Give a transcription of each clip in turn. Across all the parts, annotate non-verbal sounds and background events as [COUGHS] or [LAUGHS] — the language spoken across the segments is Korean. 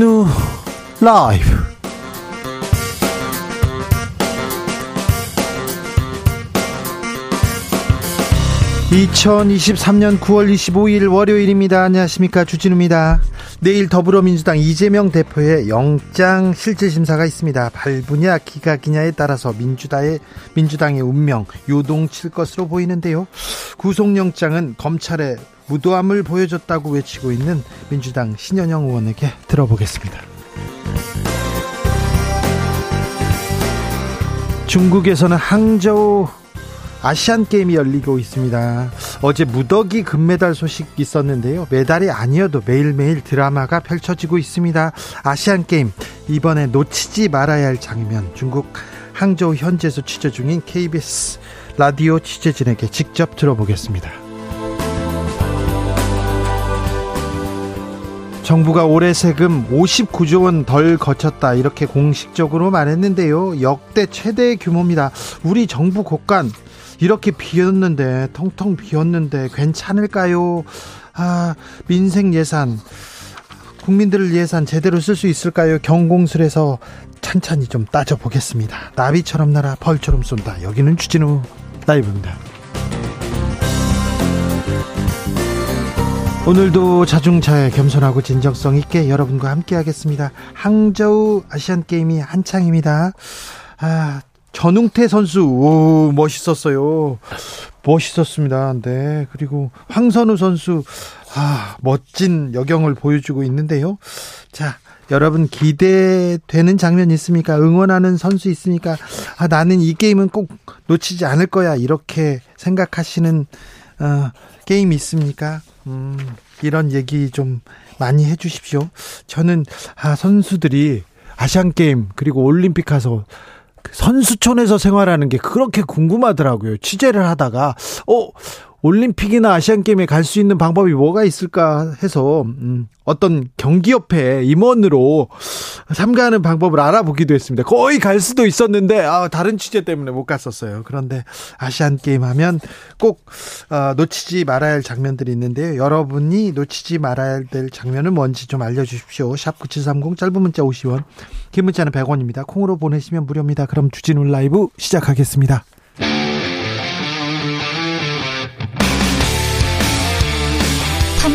주진우 라이브 2023년 9월 25일 월요일입니다. 안녕하십니까. 주진우입니다. 내일 더불어민주당 이재명 대표의 영장 실질심사가 있습니다. 발부냐 기각이냐에 따라서 민주당의, 민주당의 운명 요동칠 것으로 보이는데요. 구속영장은 검찰의 무도함을 보여줬다고 외치고 있는 민주당 신현영 의원에게 들어보겠습니다. 중국에서는 항저우 아시안 게임이 열리고 있습니다. 어제 무더기 금메달 소식 있었는데요. 메달이 아니어도 매일매일 드라마가 펼쳐지고 있습니다. 아시안 게임 이번에 놓치지 말아야 할 장면 중국 항저우 현지에서 취재 중인 KBS 라디오 취재진에게 직접 들어보겠습니다. 정부가 올해 세금 59조 원 덜 거쳤다 이렇게 공식적으로 말했는데요. 역대 최대 규모입니다. 우리 정부 곳간 이렇게 비었는데 텅텅 비었는데 괜찮을까요? 아, 민생 예산 국민들을 예산 제대로 쓸 수 있을까요? 경공술에서 찬찬히 좀 따져보겠습니다. 나비처럼 날아 벌처럼 쏜다. 여기는 주진우 라이브입니다. 오늘도 자중차에 겸손하고 진정성 있게 여러분과 함께 하겠습니다. 항저우 아시안 게임이 한창입니다. 아, 전웅태 선수 오 멋있었어요. 멋있었습니다. 네. 그리고 황선우 선수 아, 멋진 여경을 보여주고 있는데요. 자, 여러분 기대되는 장면 있습니까? 응원하는 선수 있습니까? 아, 나는 이 게임은 꼭 놓치지 않을 거야. 이렇게 생각하시는 어, 게임 있습니까? 음, 이런 얘기 좀 많이 해 주십시오. 저는 아, 선수들이 아시안 게임 그리고 올림픽 가서 그 선수촌에서 생활하는 게 그렇게 궁금하더라고요. 취재를 하다가 어 올림픽이나 아시안 게임에 갈 수 있는 방법이 뭐가 있을까 해서 음, 어떤 경기협회 임원으로 참가하는 방법을 알아보기도 했습니다. 거의 갈 수도 있었는데 아, 다른 취재 때문에 못 갔었어요. 그런데 아시안 게임 하면 꼭 어, 놓치지 말아야 할 장면들이 있는데요. 여러분이 놓치지 말아야 될 장면은 뭔지 좀 알려주십시오. 샵 #9730 짧은 문자 50원, 긴 문자는 100원입니다. 콩으로 보내시면 무료입니다. 그럼 주진우 라이브 시작하겠습니다.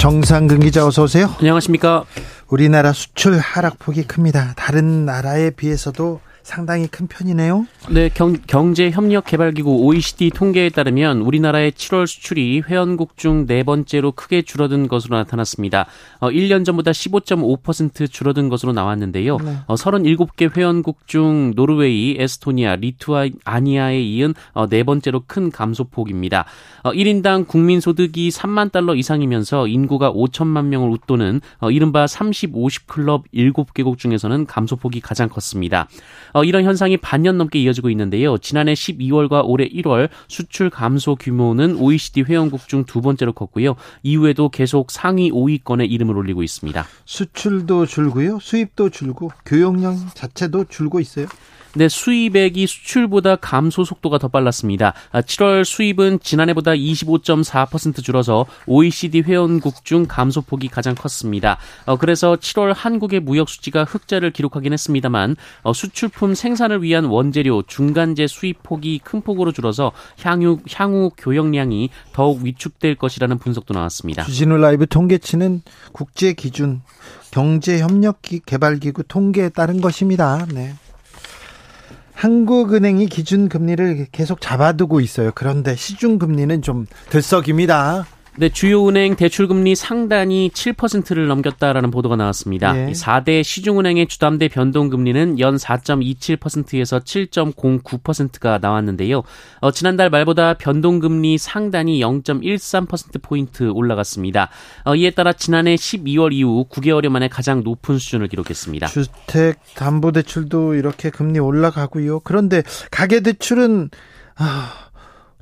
정상근 기자 어서 오세요. 안녕하십니까. 우리나라 수출 하락폭이 큽니다. 다른 나라에 비해서도 상당히 큰 편이네요. 네, 경, 경제협력개발기구 OECD 통계에 따르면 우리나라의 7월 수출이 회원국 중 네 번째로 크게 줄어든 것으로 나타났습니다. 어, 1년 전보다 15.5% 줄어든 것으로 나왔는데요. 네. 어, 37개 회원국 중 노르웨이, 에스토니아, 리투아니아에 이은 어, 네 번째로 큰 감소폭입니다. 어, 1인당 국민소득이 3만 달러 이상이면서 인구가 5천만 명을 웃도는 어, 이른바 30, 50 클럽 7개국 중에서는 감소폭이 가장 컸습니다. 어, 이런 현상이 반년 넘게 이어지고 있는데요. 지난해 12월과 올해 1월 수출 감소 규모는 OECD 회원국 중 두 번째로 컸고요. 이후에도 계속 상위 5위권에 이름을 올리고 있습니다. 수출도 줄고요. 수입도 줄고 교역량 자체도 줄고 있어요. 네, 수입액이 수출보다 감소 속도가 더 빨랐습니다. 7월 아, 수입은 지난해보다 25.4% 줄어서 OECD 회원국 중 감소폭이 가장 컸습니다. 어, 그래서 7월 한국의 무역 수지가 흑자를 기록하긴 했습니다만 어, 수출품 생산을 위한 원재료 중간재 수입폭이 큰 폭으로 줄어서 향후 향후 교역량이 더욱 위축될 것이라는 분석도 나왔습니다. 주진우 라이브 통계치는 국제 기준 경제협력개발기구 통계에 따른 것입니다. 네. 한국은행이 기준 금리를 계속 잡아두고 있어요. 그런데 시중 금리는 좀 들썩입니다. 네, 주요 은행 대출금리 상단이 7%를 넘겼다라는 보도가 나왔습니다. 예. 4대 시중은행의 주담대 변동금리는 연 4.27%에서 7.09%가 나왔는데요. 어, 지난달 말보다 변동금리 상단이 0.13%포인트 올라갔습니다. 어, 이에 따라 지난해 12월 이후 9개월여 만에 가장 높은 수준을 기록했습니다. 주택담보대출도 이렇게 금리 올라가고요. 그런데 가계대출은 아,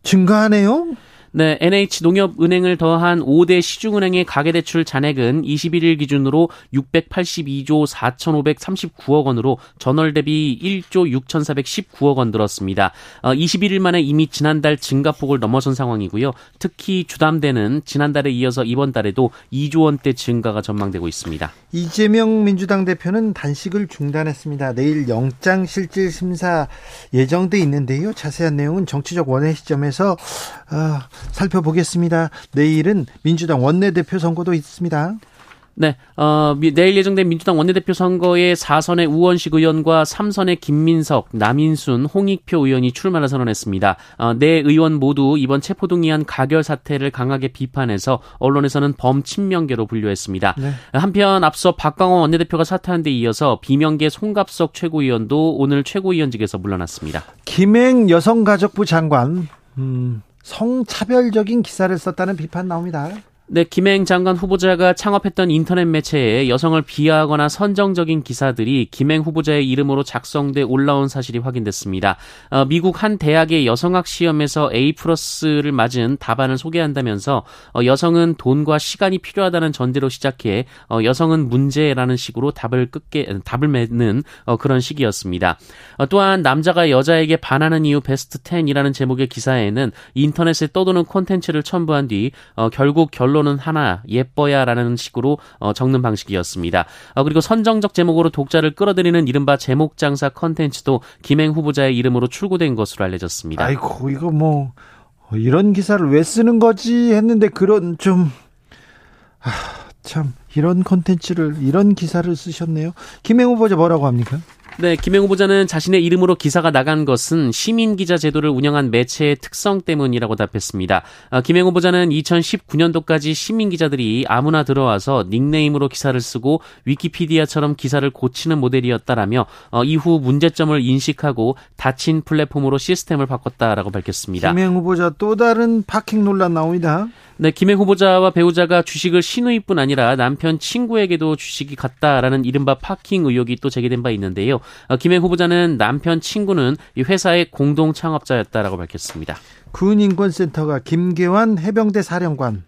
증가하네요? 네, NH농협은행을 더한 5대 시중은행의 가계대출 잔액은 21일 기준으로 682조 4,539억 원으로 전월 대비 1조 6,419억 원 늘었습니다. 어, 21일 만에 이미 지난달 증가폭을 넘어선 상황이고요. 특히 주담대는 지난달에 이어서 이번 달에도 2조 원대 증가가 전망되고 있습니다. 이재명 민주당 대표는 단식을 중단했습니다. 내일 영장 실질 심사 예정돼 있는데요. 자세한 내용은 정치적 원의 시점에서 어, 살펴보겠습니다. 내일은 민주당 원내대표 선거도 있습니다. 네, 어, 내일 예정된 민주당 원내대표 선거에 4선의 우원식 의원과 3선의 김민석, 남인순, 홍익표 의원이 출마를 선언했습니다. 어, 네 의원 모두 이번 체포동의안 가결 사태를 강하게 비판해서 언론에서는 범친명계로 분류했습니다. 네. 한편 앞서 박광원 원내대표가 사퇴한 데 이어서 비명계 송갑석 최고위원도 오늘 최고위원직에서 물러났습니다. 김행 여성가족부 장관, 음, 성차별적인 기사를 썼다는 비판 나옵니다. 네, 김행 장관 후보자가 창업했던 인터넷 매체에 여성을 비하하거나 선정적인 기사들이 김행 후보자의 이름으로 작성돼 올라온 사실이 확인됐습니다. 어, 미국 한 대학의 여성학 시험에서 A 플러스를 맞은 답안을 소개한다면서 어, 여성은 돈과 시간이 필요하다는 전제로 시작해 어, 여성은 문제라는 식으로 답을 끝게 답을 맺는 어, 그런 식이었습니다. 어, 또한 남자가 여자에게 반하는 이유 베스트 10이라는 제목의 기사에는 인터넷에 떠도는 콘텐츠를 첨부한 뒤 어, 결국 결론 결론은 하나 예뻐야라는 식으로 어, 적는 방식이었습니다. 어, 그리고 선정적 제목으로 독자를 끌어들이는 이른바 제목 장사 컨텐츠도 김행 후보자의 이름으로 출고된 것으로 알려졌습니다. 아이고 이거 뭐 이런 기사를 왜 쓰는 거지 했는데 그런 좀 아, 참 이런 컨텐츠를 이런 기사를 쓰셨네요. 김행 후보자 뭐라고 합니까? 네, 김행 후보자는 자신의 이름으로 기사가 나간 것은 시민 기자 제도를 운영한 매체의 특성 때문이라고 답했습니다. 아, 김행 후보자는 2019년도까지 시민 기자들이 아무나 들어와서 닉네임으로 기사를 쓰고 위키피디아처럼 기사를 고치는 모델이었다라며 어, 이후 문제점을 인식하고 닫힌 플랫폼으로 시스템을 바꿨다라고 밝혔습니다. 김행 후보자 또 다른 파킹 논란 나옵니다. 네, 김행 후보자와 배우자가 주식을 신우이뿐 아니라 남편 친구에게도 주식이 갔다라는 이른바 파킹 의혹이 또 제기된 바 있는데요. 어, 김행 후보자는 남편 친구는 이 회사의 공동 창업자였다라고 밝혔습니다. 군인권센터가 김계환 해병대 사령관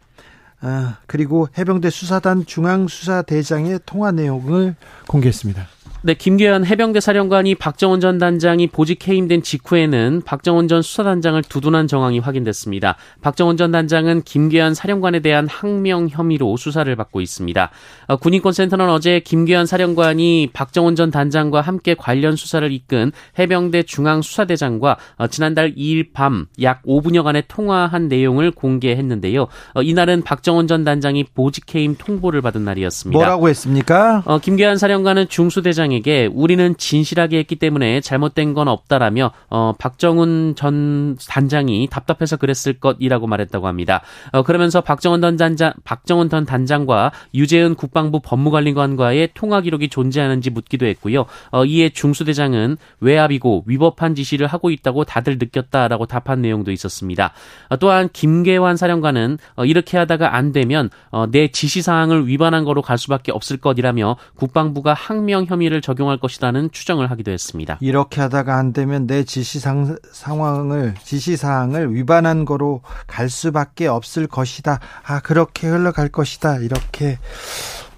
아, 그리고 해병대 수사단 중앙수사대장의 통화 내용을 공개했습니다. 네, 김계현 해병대 사령관이 박정원 전 단장이 보직 해임된 직후에는 박정원 전 수사단장을 두둔한 정황이 확인됐습니다. 박정원 전 단장은 김계현 사령관에 대한 항명 혐의로 수사를 받고 있습니다. 어, 군인권센터는 어제 김계현 사령관이 박정원 전 단장과 함께 관련 수사를 이끈 해병대 중앙수사대장과 어, 지난달 2일 밤 약 5분여간의 통화한 내용을 공개했는데요. 어, 이날은 박정원 전 단장이 보직 해임 통보를 받은 날이었습니다. 뭐라고 했습니까? 어, 김계현 사령관은 중수대장 사장에게 우리는 진실하게 했기 때문에 잘못된 건 없다라며 어, 박정훈 전 단장이 답답해서 그랬을 것이라고 말했다고 합니다. 어, 그러면서 박정원 전 단장 박정원 전 단장과 유재은 국방부 법무관리관과의 통화 기록이 존재하는지 묻기도 했고요. 어, 이에 중수대장은 외압이고 위법한 지시를 하고 있다고 다들 느꼈다라고 답한 내용도 있었습니다. 어, 또한 김계환 사령관은 어, 이렇게 하다가 안 되면 어, 내 지시 사항을 위반한 거로 갈 수밖에 없을 것이라며 국방부가 항명 혐의를 혐의를 적용할 것이라는 추정을 하기도 했습니다. 이렇게 하다가 안 되면 내 지시상 상황을 지시 사항을 위반한 거로 갈 수밖에 없을 것이다. 아 그렇게 흘러갈 것이다. 이렇게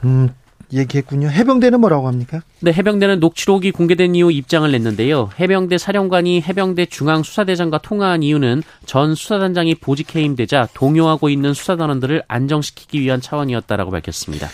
음, 얘기했군요. 해병대는 뭐라고 합니까? 네, 해병대는 녹취록이 공개된 이후 입장을 냈는데요. 해병대 사령관이 해병대 중앙수사대장과 통화한 이유는 전 수사단장이 보직 해임되자 동요하고 있는 수사단원들을 안정시키기 위한 차원이었다라고 밝혔습니다.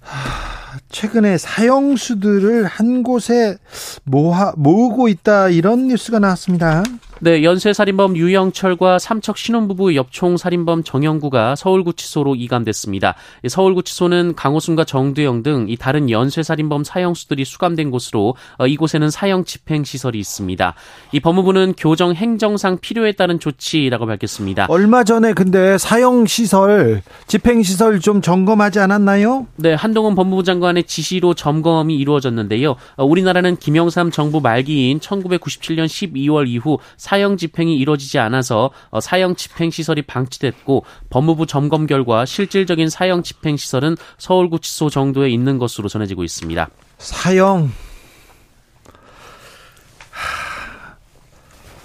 하... 최근에 사형수들을 한 곳에 모아, 모으고 있다 이런 뉴스가 나왔습니다. 네, 연쇄살인범 유영철과 삼척 신혼부부 엽총 살인범 정영구가 서울구치소로 이감됐습니다. 서울구치소는 강호순과 정두영 등 이 다른 연쇄살인범 사형수들이 수감된 곳으로 어, 이곳에는 사형 집행시설이 있습니다. 이 법무부는 교정 행정상 필요에 따른 조치라고 밝혔습니다. 얼마 전에 근데 사형시설, 집행시설 좀 점검하지 않았나요? 네, 한동훈 법무부 장관의 지시로 점검이 이루어졌는데요. 어, 우리나라는 김영삼 정부 말기인 1997년 12월 이후 사형 집행이 이루어지지 않아서 어, 사형 집행 시설이 방치됐고 법무부 점검 결과 실질적인 사형 집행 시설은 서울구치소 정도에 있는 것으로 전해지고 있습니다. 사형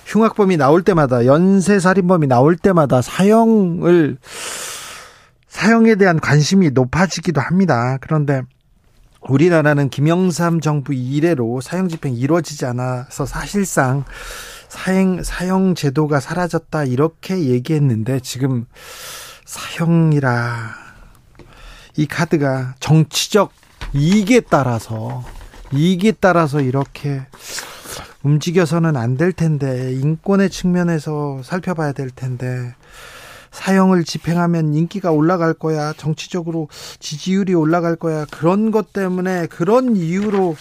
흉악범이 나올 때마다 연쇄살인범이 나올 때마다 사형을 사형에 대한 관심이 높아지기도 합니다. 그런데 우리나라는 김영삼 정부 이래로 사형 집행이 이루어지지 않아서 사실상 사형, 사형 제도가 사라졌다 이렇게 얘기했는데 지금 사형이라 이 카드가 정치적 이익에 따라서 이익에 따라서 이렇게 움직여서는 안 될 텐데 인권의 측면에서 살펴봐야 될 텐데 사형을 집행하면 인기가 올라갈 거야 정치적으로 지지율이 올라갈 거야 그런 것 때문에 그런 이유로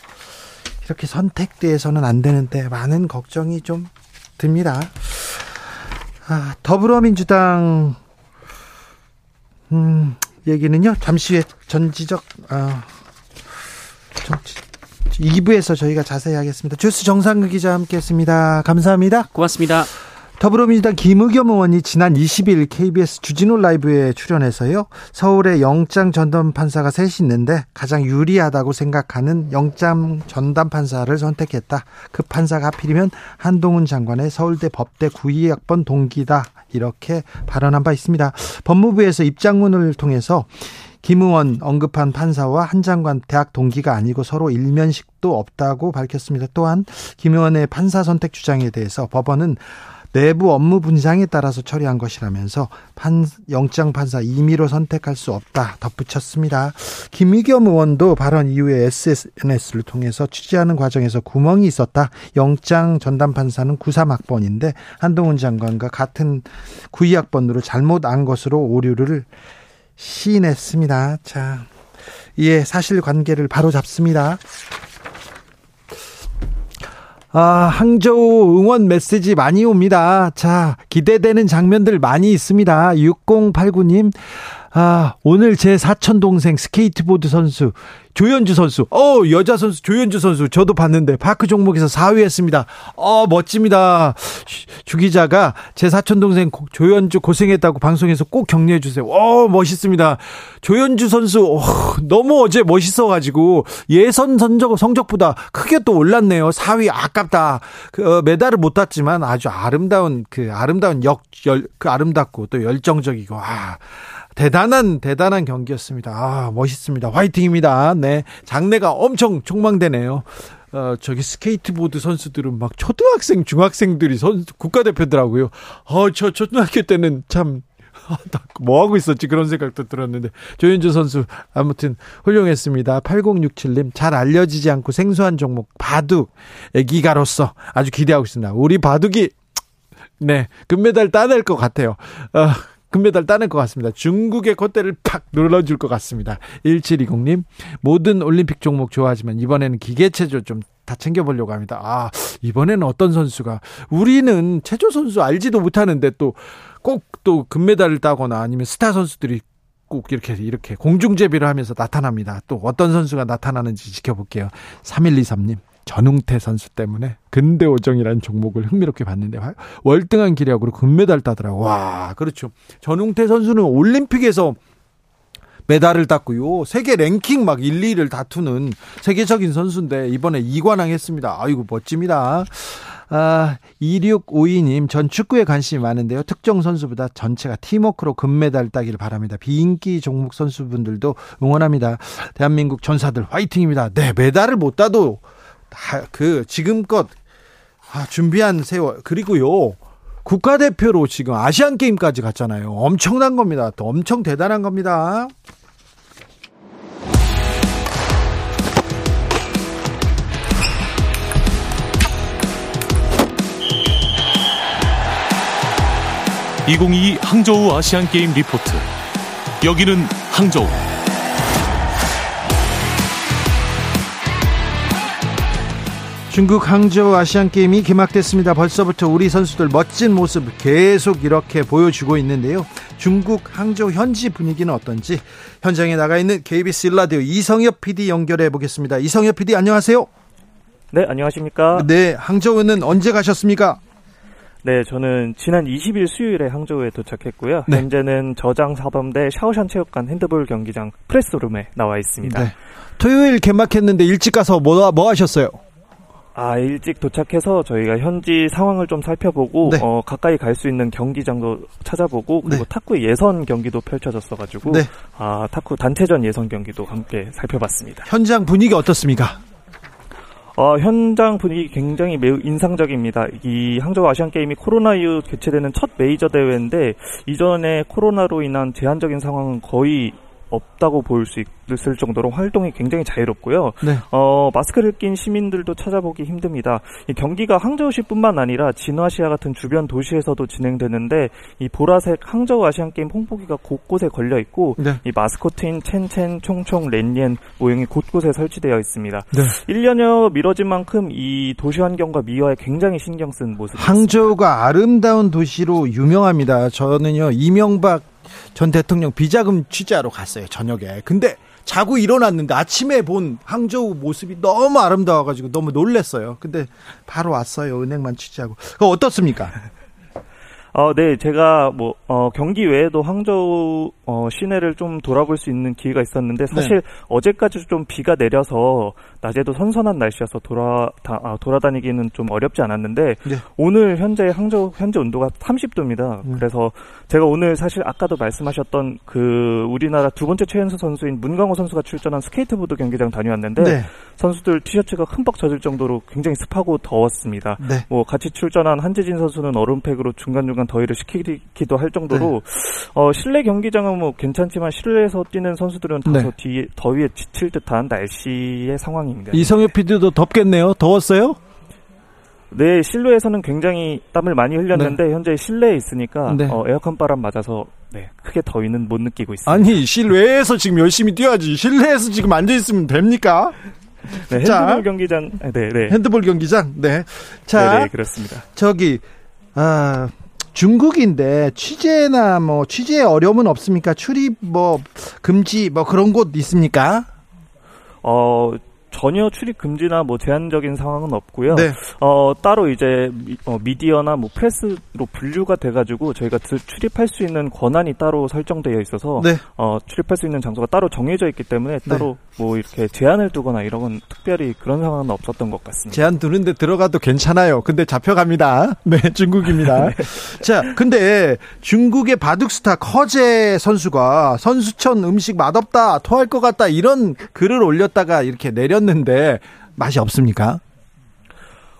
이렇게 선택돼서는 안 되는데 많은 걱정이 좀 듭니다. 아, 더불어민주당 음, 얘기는요. 잠시 후에 전지적 아, 정치 2부에서 저희가 자세히 하겠습니다. 주스 정상극 기자 함께했습니다. 감사합니다. 고맙습니다. 더불어민주당 김의겸 의원이 지난 20일 KBS 주진우 라이브에 출연해서요. 서울에 영장 전담 판사가 셋이 있는데 가장 유리하다고 생각하는 영장 전담 판사를 선택했다. 그 판사가 하필이면 한동훈 장관의 서울대 법대 92학번 동기다. 이렇게 발언한 바 있습니다. 법무부에서 입장문을 통해서 김 의원 언급한 판사와 한 장관 대학 동기가 아니고 서로 일면식도 없다고 밝혔습니다. 또한 김 의원의 판사 선택 주장에 대해서 법원은 내부 업무 분장에 따라서 처리한 것이라면서 판, 영장 판사 임의로 선택할 수 없다 덧붙였습니다. 김의겸 의원도 발언 이후에 SNS를 통해서 취재하는 과정에서 구멍이 있었다. 영장 전담 판사는 93학번인데 한동훈 장관과 같은 92학번으로 잘못 안 것으로 오류를 시인했습니다. 자, 이에 사실 관계를 바로 잡습니다. 아, 항저우 응원 메시지 많이 옵니다. 자, 기대되는 장면들 많이 있습니다. 6089님, 아, 오늘 제 사촌 동생 스케이트보드 선수 조현주 선수. 어, 여자 선수 조현주 선수 저도 봤는데 파크 종목에서 4위 했습니다. 어, 멋집니다. 주 기자가 제 사촌 동생 조현주 고생했다고 방송에서 꼭 격려해 주세요. 어, 멋있습니다. 조현주 선수 어, 너무 어제 멋있어 가지고 예선 선적 성적보다 크게 또 올랐네요. 4위 아깝다. 그 어, 메달을 못 땄지만 아주 아름다운 그 아름다운 역 열 그 아름답고 또 열정적이고 아 대단한 대단한 경기였습니다. 아, 멋있습니다. 화이팅입니다. 네. 장래가 엄청 촉망되네요. 어, 저기 스케이트보드 선수들은 막 초등학생, 중학생들이 선 국가대표더라고요. 어, 저 초등학교 때는 참 뭐 하고 있었지 그런 생각도 들었는데 조현주 선수 아무튼 훌륭했습니다. 8067님 잘 알려지지 않고 생소한 종목 바둑 애기가로서 아주 기대하고 있습니다. 우리 바둑이 네 금메달 따낼 것 같아요. 어, 금메달 따낼 것 같습니다. 중국의 콧대를 팍 눌러줄 것 같습니다. 1720님, 모든 올림픽 종목 좋아하지만 이번에는 기계체조 좀 다 챙겨보려고 합니다. 아, 이번에는 어떤 선수가, 우리는 체조 선수 알지도 못하는데 또 꼭또 금메달을 따거나 아니면 스타 선수들이 꼭 이렇게 이렇게 공중제비를 하면서 나타납니다. 또 어떤 선수가 나타나는지 지켜볼게요. 3123님. 전웅태 선수 때문에 근대오정이라는 종목을 흥미롭게 봤는데 월등한 기력으로 금메달 따더라고. 와, 그렇죠. 전웅태 선수는 올림픽에서 메달을 땄고요. 세계 랭킹 막 1, 2를 다투는 세계적인 선수인데 이번에 2관왕 했습니다. 아이고 멋집니다. 아, 2652님, 전 축구에 관심이 많은데요. 특정 선수보다 전체가 팀워크로 금메달 따기를 바랍니다. 비인기 종목 선수분들도 응원합니다. 대한민국 전사들 화이팅입니다. 네, 메달을 못 따도 그 지금껏 아, 준비한 세월 그리고요 국가대표로 지금 아시안 게임까지 갔잖아요. 엄청난 겁니다. 엄청 대단한 겁니다. (2022) 항저우 아시안 게임 리포트 여기는 항저우. 중국 항저우 아시안 게임이 개막됐습니다. 벌써부터 우리 선수들 멋진 모습 계속 이렇게 보여주고 있는데요. 중국 항저우 현지 분위기는 어떤지 현장에 나가 있는 KBS 일라디오 이성엽 PD 연결해 보겠습니다. 이성엽 PD 안녕하세요. 네, 안녕하십니까? 네, 항저우는 언제 가셨습니까? 네, 저는 지난 20일 수요일에 항저우에 도착했고요. 네. 현재는 저장 사범대 샤오샨 체육관 핸드볼 경기장 프레스룸에 나와 있습니다. 네. 토요일 개막했는데 일찍 가서 뭐, 뭐 하셨어요? 아, 일찍 도착해서 저희가 현지 상황을 좀 살펴보고 네. 어, 가까이 갈 수 있는 경기장도 찾아보고 그리고 네. 탁구 예선 경기도 펼쳐졌어 가지고 네. 아, 탁구 단체전 예선 경기도 함께 살펴봤습니다. 현장 분위기 어떻습니까? 어, 현장 분위기 굉장히 매우 인상적입니다. 이 항저우 아시안 게임이 코로나 이후 개최되는 첫 메이저 대회인데 이전에 코로나로 인한 제한적인 상황은 거의 없다고 볼수 있을 정도로 활동이 굉장히 자유롭고요. 네. 어, 마스크를 낀 시민들도 찾아보기 힘듭니다. 이 경기가 항저우시뿐만 아니라 진화시아 같은 주변 도시에서도 진행되는데 이 보라색 항저우 아시안 게임 홍보기가 곳곳에 걸려 있고 네. 이 마스코트인 첸첸, 총총, 렌옌 모형이 곳곳에 설치되어 있습니다. 네. 1년여 미뤄진 만큼 이 도시 환경과 미화에 굉장히 신경 쓴 모습입니다. 항저우가 아름다운 도시로 유명합니다. 저는요 이명박 전 대통령 비자금 취재하러 갔어요 저녁에. 근데 자고 일어났는데 아침에 본 항저우 모습이 너무 아름다워가지고 너무 놀랬어요. 근데 바로 왔어요 은행만 취재하고. 그 어떻습니까? 어, 네, 제가 뭐 어, 경기 외에도 항저우 어, 시내를 좀 돌아볼 수 있는 기회가 있었는데 사실 네. 어제까지 좀 비가 내려서 낮에도 선선한 날씨여서 돌아 다, 아, 돌아다니기는 좀 어렵지 않았는데 네. 오늘 현재 항저우 현재 온도가 30도입니다. 음. 그래서 제가 오늘 사실 아까도 말씀하셨던 그 우리나라 두 번째 최연소 선수인 문강호 선수가 출전한 스케이트보드 경기장 다녀왔는데 네. 선수들 티셔츠가 흠뻑 젖을 정도로 굉장히 습하고 더웠습니다. 네. 뭐 같이 출전한 한재진 선수는 얼음팩으로 중간중간 더위를 식히기도 할 정도로 네. 어, 실내 경기장은 뭐 괜찮지만 실내에서 뛰는 선수들은 다소 네. 뒤, 더위에 지칠 듯한 날씨의 상황입니다. 이성엽 PD도 덥겠네요. 더웠어요? 네, 실내에서는 굉장히 땀을 많이 흘렸는데 네. 현재 실내에 있으니까 네. 어, 에어컨 바람 맞아서 네, 크게 더위는 못 느끼고 있습니다. 아니, 실외에서 지금 열심히 뛰어야지. 실내에서 지금 앉아 있으면 됩니까? 네, 핸드볼 자, 경기장. 네, 네. 핸드볼 경기장. 네. 자, 네, 네, 그렇습니다. 저기 아 중국인데 취재나 뭐 취재에 어려움은 없습니까? 출입 뭐 금지 뭐 그런 곳 있습니까? 어 전혀 출입 금지나 뭐 제한적인 상황은 없고요. 네. 어, 따로 이제 미, 어, 미디어나 뭐 프레스로 분류가 돼가지고 저희가 출입할 수 있는 권한이 따로 설정되어 있어서 네. 어, 출입할 수 있는 장소가 따로 정해져 있기 때문에 네. 따로 네. 뭐 이렇게 제한을 두거나 이런 건 특별히 그런 상황은 없었던 것 같습니다. 제한 두는데 들어가도 괜찮아요. 근데 잡혀갑니다. [LAUGHS] 네, 중국입니다. [LAUGHS] 네. 자, 근데 중국의 바둑스타 커제 선수가 선수촌 음식 맛없다, 토할 것 같다 이런 글을 올렸다가 이렇게 내렸 드셨는데 맛이 없습니까?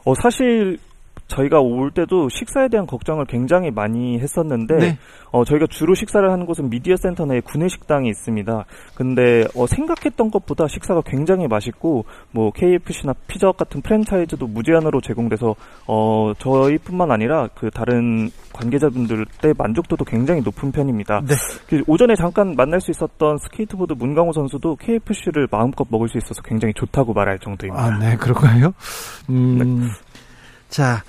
어, 사실 저희가 올 때도 식사에 대한 걱정을 굉장히 많이 했었는데 네. 어, 저희가 주로 식사를 하는 곳은 미디어 센터 내에 구내 식당이 있습니다. 근데 어, 생각했던 것보다 식사가 굉장히 맛있고 뭐 KFC나 피자헛 같은 프랜차이즈도 무제한으로 제공돼서 어, 저희뿐만 아니라 그 다른 관계자분들의 만족도도 굉장히 높은 편입니다. 네. 그 오전에 잠깐 만날 수 있었던 스케이트보드 문강호 선수도 KFC를 마음껏 먹을 수 있어서 굉장히 좋다고 말할 정도입니다. 아, 네, 그럴까요? 음, 네. 자,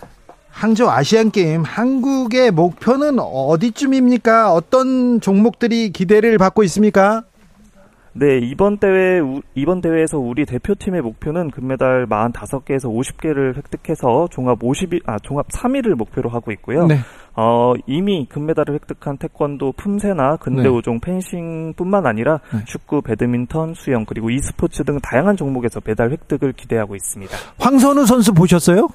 항저우 아시안 게임 한국의 목표는 어디쯤입니까? 어떤 종목들이 기대를 받고 있습니까? 네, 이번 대회 이번 대회에서 우리 대표팀의 목표는 금메달 45개에서 50개를 획득해서 종합 50위 아 종합 3위를 목표로 하고 있고요. 네. 어, 이미 금메달을 획득한 태권도 품새나 근대우종 네. 펜싱뿐만 아니라 네. 축구, 배드민턴, 수영 그리고 e스포츠 등 다양한 종목에서 메달 획득을 기대하고 있습니다. 황선우 선수 보셨어요?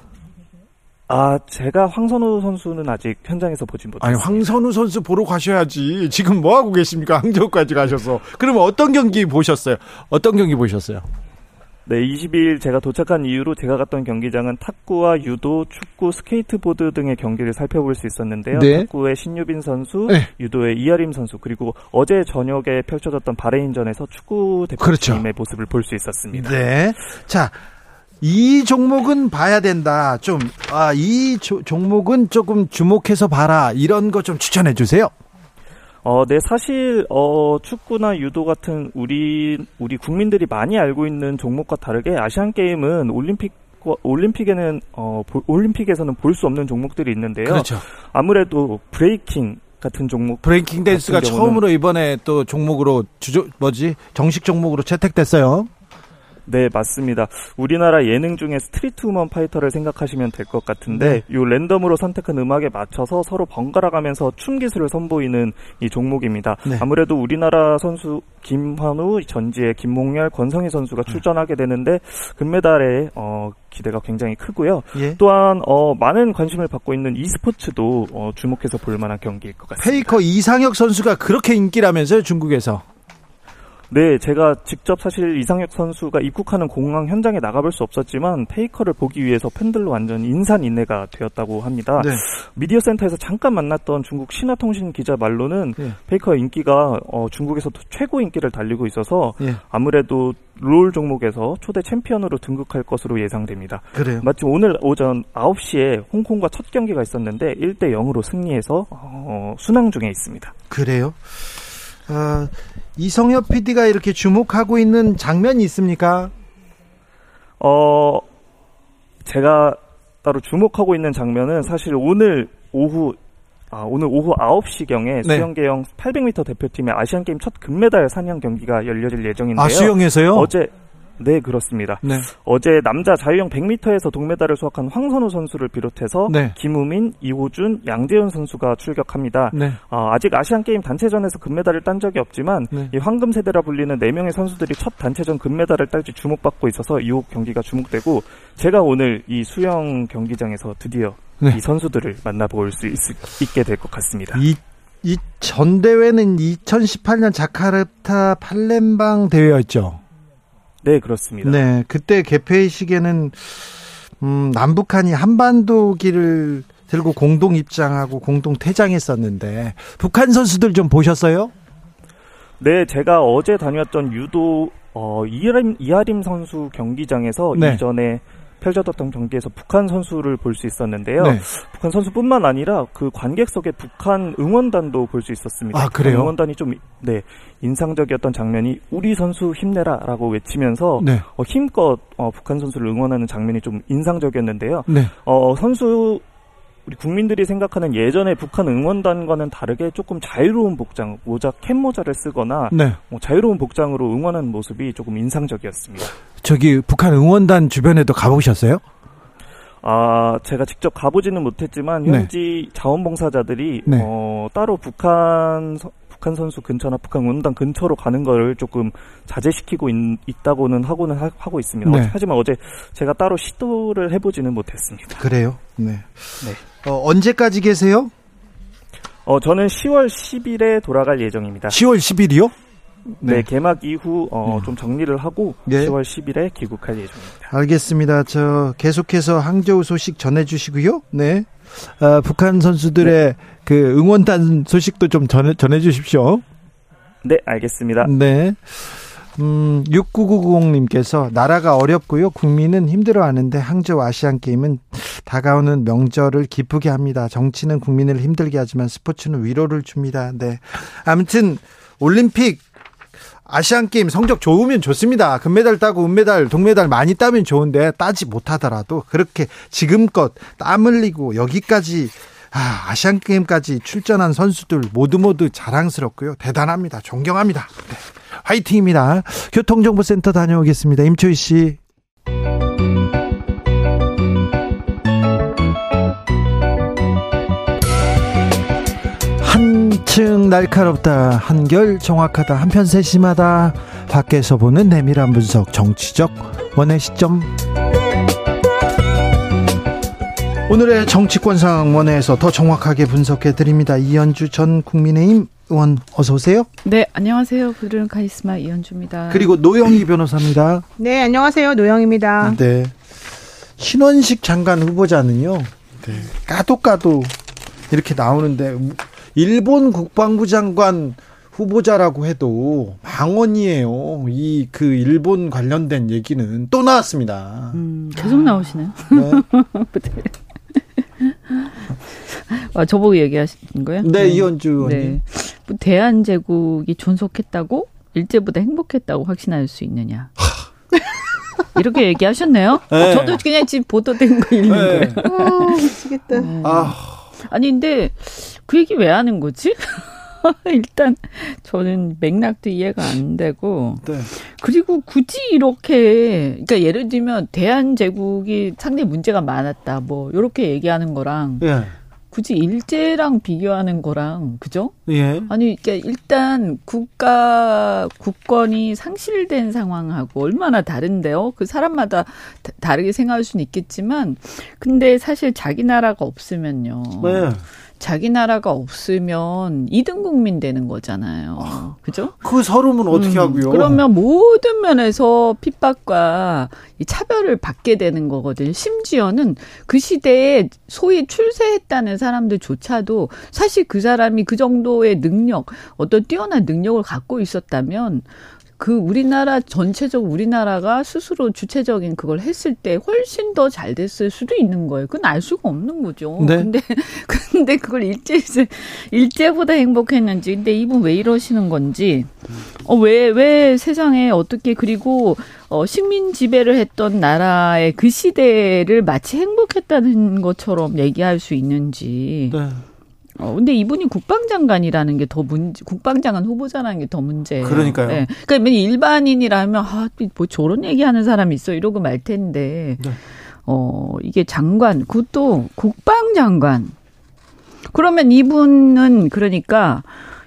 아, 제가 황선우 선수는 아직 현장에서 보진 못했어요. 아니, 황선우 선수 보러 가셔야지. 지금 뭐 하고 계십니까? 항저우까지 가셔서. 그러면 어떤 경기 보셨어요? 어떤 경기 보셨어요? 네, 20일 제가 도착한 이후로 제가 갔던 경기장은 탁구와 유도, 축구, 스케이트보드 등의 경기를 살펴볼 수 있었는데요. 네. 탁구의 신유빈 선수, 네. 유도의 이하림 선수, 그리고 어제 저녁에 펼쳐졌던 바레인전에서 축구 대표팀의 그렇죠. 모습을 볼 수 있었습니다. 네. 자, 이 종목은 봐야 된다. 좀, 아, 이 조, 종목은 조금 주목해서 봐라. 이런 거 좀 추천해 주세요. 어, 네, 사실, 어, 축구나 유도 같은 우리, 우리 국민들이 많이 알고 있는 종목과 다르게 아시안게임은 올림픽 올림픽에는 어 올림픽에서는 볼 수 없는 종목들이 있는데요. 그렇죠. 아무래도 브레이킹 같은 종목 브레이킹 댄스가 처음으로 이번에 또 종목으로 주조 뭐지 정식 종목으로 채택됐어요. 네, 맞습니다. 우리나라 예능 중에 스트리트 우먼 파이터를 생각하시면 될 것 같은데 네. 요 랜덤으로 선택한 음악에 맞춰서 서로 번갈아 가면서 춤 기술을 선보이는 이 종목입니다. 네. 아무래도 우리나라 선수 김헌우, 전지예 김홍열, 권성희 선수가 네. 출전하게 되는데 금메달에 어 기대가 굉장히 크고요. 예. 또한 어 많은 관심을 받고 있는 e스포츠도 어 주목해서 볼 만한 경기일 것 같습니다. 페이커 이상혁 선수가 그렇게 인기라면서요, 중국에서. 네, 제가 직접 사실 이상혁 선수가 입국하는 공항 현장에 나가볼 수 없었지만 페이커를 보기 위해서 팬들로 완전 인산인해가 되었다고 합니다. 네. 미디어 센터에서 잠깐 만났던 중국 신화통신 기자 말로는 네. 페이커의 인기가 어, 중국에서 최고 인기를 달리고 있어서 네. 아무래도 롤 종목에서 초대 챔피언으로 등극할 것으로 예상됩니다. 그래요. 마침 오늘 오전 9시에 홍콩과 첫 경기가 있었는데 1대 0으로 승리해서 어, 순항 중에 있습니다. 그래요? 아, 이성엽 PD가 이렇게 주목하고 있는 장면이 있습니까? 어, 제가 따로 주목하고 있는 장면은 사실 오늘 오후 아, 오늘 오후 9시경에 네. 수영계영 800m 대표팀의 아시안게임 첫 금메달 사냥 경기가 열려질 예정인데요. 아, 수영에서요? 어제 네, 그렇습니다. 네. 어제 남자 자유형 100m에서 동메달을 수확한 황선우 선수를 비롯해서 네. 김우민, 이호준, 양재현 선수가 출격합니다. 네. 어, 아직 아시안 게임 단체전에서 금메달을 딴 적이 없지만 네. 이 황금 세대라 불리는 4명의 선수들이 첫 단체전 금메달을 딸지 주목받고 있어서 이 경기가 주목되고 제가 오늘 이 수영 경기장에서 드디어 네. 이 선수들을 만나볼 수 있, 있게 될 것 같습니다. 이 이 전 대회는 2018년 자카르타 팔렘방 대회였죠. 네, 그렇습니다. 네, 그때 개폐식에는 음, 남북한이 한반도기를 들고 공동 입장하고 공동 퇴장했었는데 북한 선수들 좀 보셨어요? 네, 제가 어제 다녀왔던 유도 어, 이하림, 이하림 선수 경기장에서 네. 이전에 펼쳐졌던 경기에서 북한 선수를 볼 수 있었는데요. 네. 북한 선수뿐만 아니라 그 관객석에 북한 응원단도 볼 수 있었습니다. 아, 그래요? 응원단이 좀 네, 인상적이었던 장면이 우리 선수 힘내라라고 외치면서 네. 어, 힘껏 어, 북한 선수를 응원하는 장면이 좀 인상적이었는데요. 네. 어, 선수 우리 국민들이 생각하는 예전에 북한 응원단과는 다르게 조금 자유로운 복장, 모자, 캡 모자를 쓰거나 네. 뭐 자유로운 복장으로 응원하는 모습이 조금 인상적이었습니다. 저기 북한 응원단 주변에도 가보셨어요? 아, 제가 직접 가보지는 못했지만 네. 현지 네. 자원봉사자들이 네. 어, 따로 북한 북한 선수 근처나 북한 응원단 근처로 가는 거를 조금 자제시키고 있, 다고는 하고는 하, 고 있습니다. 네. 하지만 어제 제가 따로 시도를 해보지는 못했습니다. 그래요? 네. 네. 어, 언제까지 계세요? 어, 저는 10월 10일에 돌아갈 예정입니다. 10월 10일이요? 네, 네 개막 이후 어, 네. 좀 정리를 하고 네. 10월 10일에 귀국할 예정입니다. 알겠습니다. 저 계속해서 항저우 소식 전해주시고요. 네, 어, 북한 선수들의 네. 그 응원단 소식도 좀 전해 전해주십시오. 네, 알겠습니다. 네. 음, 6990님께서 나라가 어렵고요. 국민은 힘들어하는데 항저우 아시안 게임은 다가오는 명절을 기쁘게 합니다. 정치는 국민을 힘들게 하지만 스포츠는 위로를 줍니다. 네. 아무튼 올림픽 아시안 게임 성적 좋으면 좋습니다. 금메달 따고 은메달, 동메달 많이 따면 좋은데 따지 못하더라도 그렇게 지금껏 땀 흘리고 여기까지 아, 아시안 게임까지 출전한 선수들 모두 모두 자랑스럽고요. 대단합니다. 존경합니다. 네. 화이팅입니다. 교통정보센터 다녀오겠습니다. 임초희 씨. 층 날카롭다, 한결 정확하다, 한편 세심하다. 밖에서 보는 내밀한 분석, 정치적 원의 시점. 오늘의 정치권 상황 원회에서 더 정확하게 분석해 드립니다. 이현주 전 국민의힘 의원 어서 오세요. 네, 안녕하세요. 부드러운 카리스마 이현주입니다. 그리고 노영희 변호사입니다. 네, 안녕하세요. 노영입니다. 네. 신원식 장관 후보자는요. 네. 까도 까도 이렇게 나오는데 일본 국방부 장관 후보자라고 해도 망언이에요. 이 그 일본 관련된 얘기는 또 나왔습니다. 음, 계속 나오시네요. 네. [LAUGHS] 아, 저보고 얘기하신 거예요? 네, 이현주 의원님. 네. 뭐 대한제국이 존속했다고 일제보다 행복했다고 확신할 수 있느냐? 이렇게 얘기하셨네요. [LAUGHS] 네. 저도 그냥 지금 보도된 거 읽는 네. 거예요. 아, 미치겠다. 아, 아니 근데 그 얘기 왜 하는 거지? [LAUGHS] 일단 저는 맥락도 이해가 안 되고 네. 그리고 굳이 이렇게 그러니까 예를 들면 대한제국이 상당히 문제가 많았다 뭐 이렇게 얘기하는 거랑 예. 굳이 일제랑 비교하는 거랑 그죠? 예. 아니 그러니까 일단 국가 국권이 상실된 상황하고 얼마나 다른데요? 그 사람마다 다- 다르게 생각할 수는 있겠지만 근데 사실 자기 나라가 없으면요. 네. 자기 나라가 없으면 이등 국민 되는 거잖아요. 그죠? 그 서름은 어떻게 음, 하고요? 그러면 모든 면에서 핍박과 이 차별을 받게 되는 거거든요. 심지어는 그 시대에 소위 출세했다는 사람들조차도 사실 그 사람이 그 정도의 능력, 어떤 뛰어난 능력을 갖고 있었다면 그 우리나라 전체적 우리나라가 스스로 주체적인 그걸 했을 때 훨씬 더 잘 됐을 수도 있는 거예요. 그건 알 수가 없는 거죠. 네. 근데 [LAUGHS] 근데 그걸 일제 일제보다 행복했는지 근데 이분 왜 이러시는 건지 어, 왜, 왜 세상에 어떻게, 그리고, 어, 식민 지배를 했던 나라의 그 시대를 마치 행복했다는 것처럼 얘기할 수 있는지. 네. 어, 근데 이분이 국방장관이라는 게 더 문제, 국방장관 후보자라는 게 더 문제예요. 그러니까요. 네. 그러니까 일반인이라면, 아, 뭐 저런 얘기 하는 사람 있어. 이러고 말 텐데. 네. 어, 이게 장관, 그것도 국방장관. 그러면 이분은 그러니까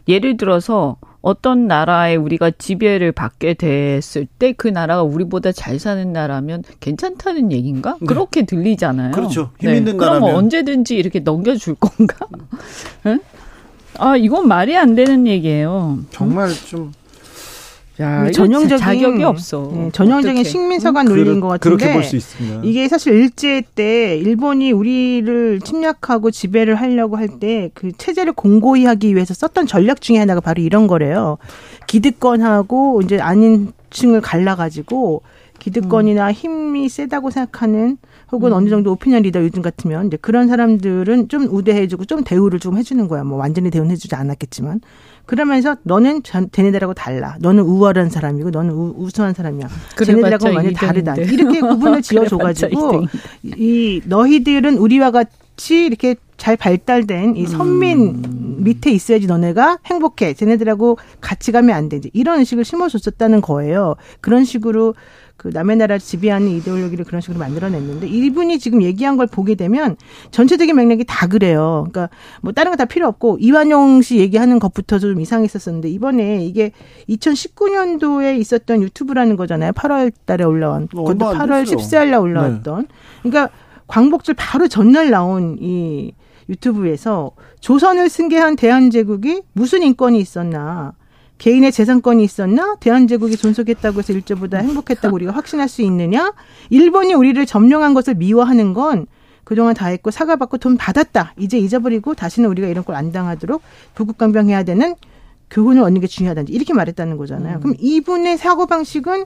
예를 들어서 어떤 나라에 우리가 지배를 받게 됐을 때 그 나라가 우리보다 잘 사는 나라면 괜찮다는 얘기인가? 네. 그렇게 들리잖아요. 그렇죠. 힘 있는 그럼 나라면. 언제든지 이렇게 넘겨줄 건가? [LAUGHS] 응? 아, 이건 말이 안 되는 얘기예요. 정말 좀 야, 전형적인 자격이 없어. 네, 전형적인 어떡해. 식민사관 논리인 것 같은데 그렇게 볼수 있습니다. 이게 사실 일제 때 일본이 우리를 침략하고 지배를 하려고 할 때 그 체제를 공고히 하기 위해서 썼던 전략 중에 하나가 바로 이런 거래요. 기득권하고 이제 아닌 층을 갈라가지고 기득권이나 힘이 세다고 생각하는 혹은 어느 정도 오피니언 리더 요즘 같으면 이제 그런 사람들은 좀 우대해주고 좀 대우를 좀 해주는 거야. 뭐 완전히 대우는 해주지 않았겠지만 그러면서 너는 전- 쟤네들하고 달라. 너는 우월한 사람이고 너는 우, 우수한 사람이야. 쟤네들하고 완전히 다르다. 이렇게 구분을 [LAUGHS] 지어줘가지고. 이 너희들은 우리와 같이 이렇게 잘 발달된 이 선민 밑에 있어야지 너네가 행복해. 쟤네들하고 같이 가면 안 돼. 이제 이런 의식을 심어줬었다는 거예요. 그런 식으로 그 남의 나라 지배하는 이데올로기를 그런 식으로 만들어냈는데 이분이 지금 얘기한 걸 보게 되면 전체적인 맥락이 다 그래요. 그러니까 뭐 다른 거 다 필요 없고 이완용 씨 얘기하는 것부터 좀 이상했었었는데 이번에 이게 2019년도에 있었던 유튜브라는 거잖아요. 8월 달에 올라온. 어, 그것도 얼마 안 8월 됐어요. 14일 날 올라왔던. 그러니까 광복절 바로 전날 나온 이 유튜브에서 조선을 승계한 대한제국이 무슨 인권이 있었나. 개인의 재산권이 있었나? 대한제국이 존속했다고 해서 일제보다 행복했다고 우리가 확신할 수 있느냐? 일본이 우리를 점령한 것을 미워하는 건 그동안 다 했고 사과받고 돈 받았다. 이제 잊어버리고 다시는 우리가 이런 걸 안 당하도록 부국강병해야 되는 교훈을 얻는 게 중요하다든지 이렇게 말했다는 거잖아요. 그럼 이분의 사고방식은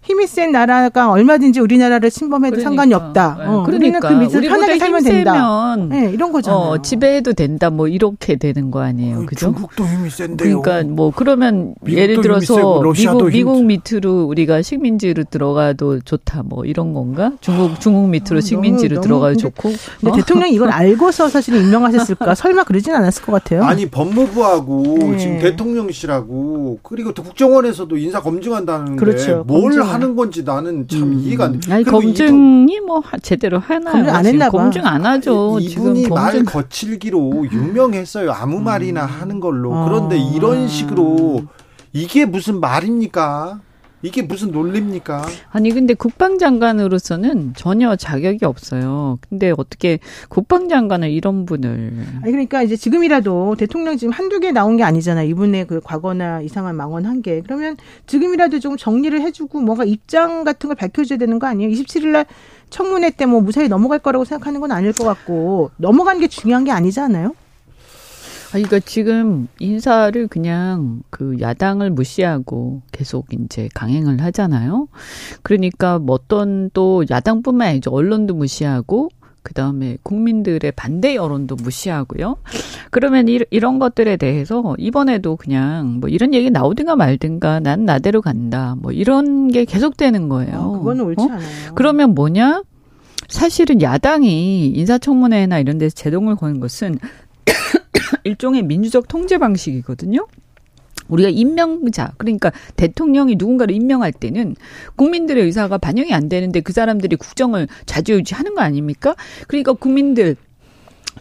힘이 센 나라가 얼마든지 우리나라를 침범해도 그러니까. 상관이 없다. 네. 어, 그러니까 우리는 그 밑에서 편하게 살면 된다. 네, 이런 거잖아요. 어, 지배해도 된다. 뭐 이렇게 되는 거 아니에요. 그죠? 중국도 힘이 센데요. 그러니까 뭐 그러면 예를 들어서 세고 미국 미국 힘 밑으로 우리가 식민지로 들어가도 좋다. 뭐 이런 건가? 중국 중국 밑으로 아, 식민지로 너무- 들어가도 근데- 좋고. 근데 어? 대통령이 이걸 [LAUGHS] 알고서 사실 임명하셨을까? 설마 그러진 않았을 것 같아요. 아니 법무부하고 네. 지금 대통령실하고 그리고 또 국정원에서도 인사 검증한다는데 그렇죠. 뭘 검증을. 하는 건지 나는 참 이해가 안 돼. 아니 검증이 뭐 하- 제대로 하나요? 검증 안 지금 했나 봐. 검증 안 하죠. 이- 지금 이분이 말 검증 거칠기로 유명했어요. 아무 말이나 하는 걸로. 그런데 아. 이런 식으로 이게 무슨 말입니까? 이게 무슨 논리입니까? 아니 근데 국방장관으로서는 전혀 자격이 없어요. 근데 어떻게 국방장관을 이런 분을 아니 그러니까 이제 지금이라도 대통령 지금 한두 개 나온 게 아니잖아요. 이분의 그 과거나 이상한 망언 한 개. 그러면 지금이라도 좀 정리를 해 주고 뭔가 입장 같은 걸 밝혀 줘야 되는 거 아니에요? 27일 날 청문회 때 뭐 무사히 넘어갈 거라고 생각하는 건 아닐 것 같고 넘어가는 게 중요한 게 아니잖아요. 아, 그러니까 지금 인사를 그냥 그 야당을 무시하고 계속 이제 강행을 하잖아요. 그러니까 뭐 어떤 또 야당뿐만 아니죠. 언론도 무시하고 그 다음에 국민들의 반대 여론도 무시하고요. 그러면 이, 이런 것들에 대해서 이번에도 그냥 뭐 이런 얘기 나오든가 말든가 난 나대로 간다. 뭐 이런 게 계속되는 거예요. 어, 그거는 옳지 어? 않아요. 그러면 뭐냐? 사실은 야당이 인사청문회나 이런 데서 제동을 거는 것은 [COUGHS] 일종의 민주적 통제 방식이거든요. 우리가 임명자, 그러니까 대통령이 누군가를 임명할 때는 국민들의 의사가 반영이 안 되는데 그 사람들이 국정을 좌지우지하는 거 아닙니까? 그러니까 국민들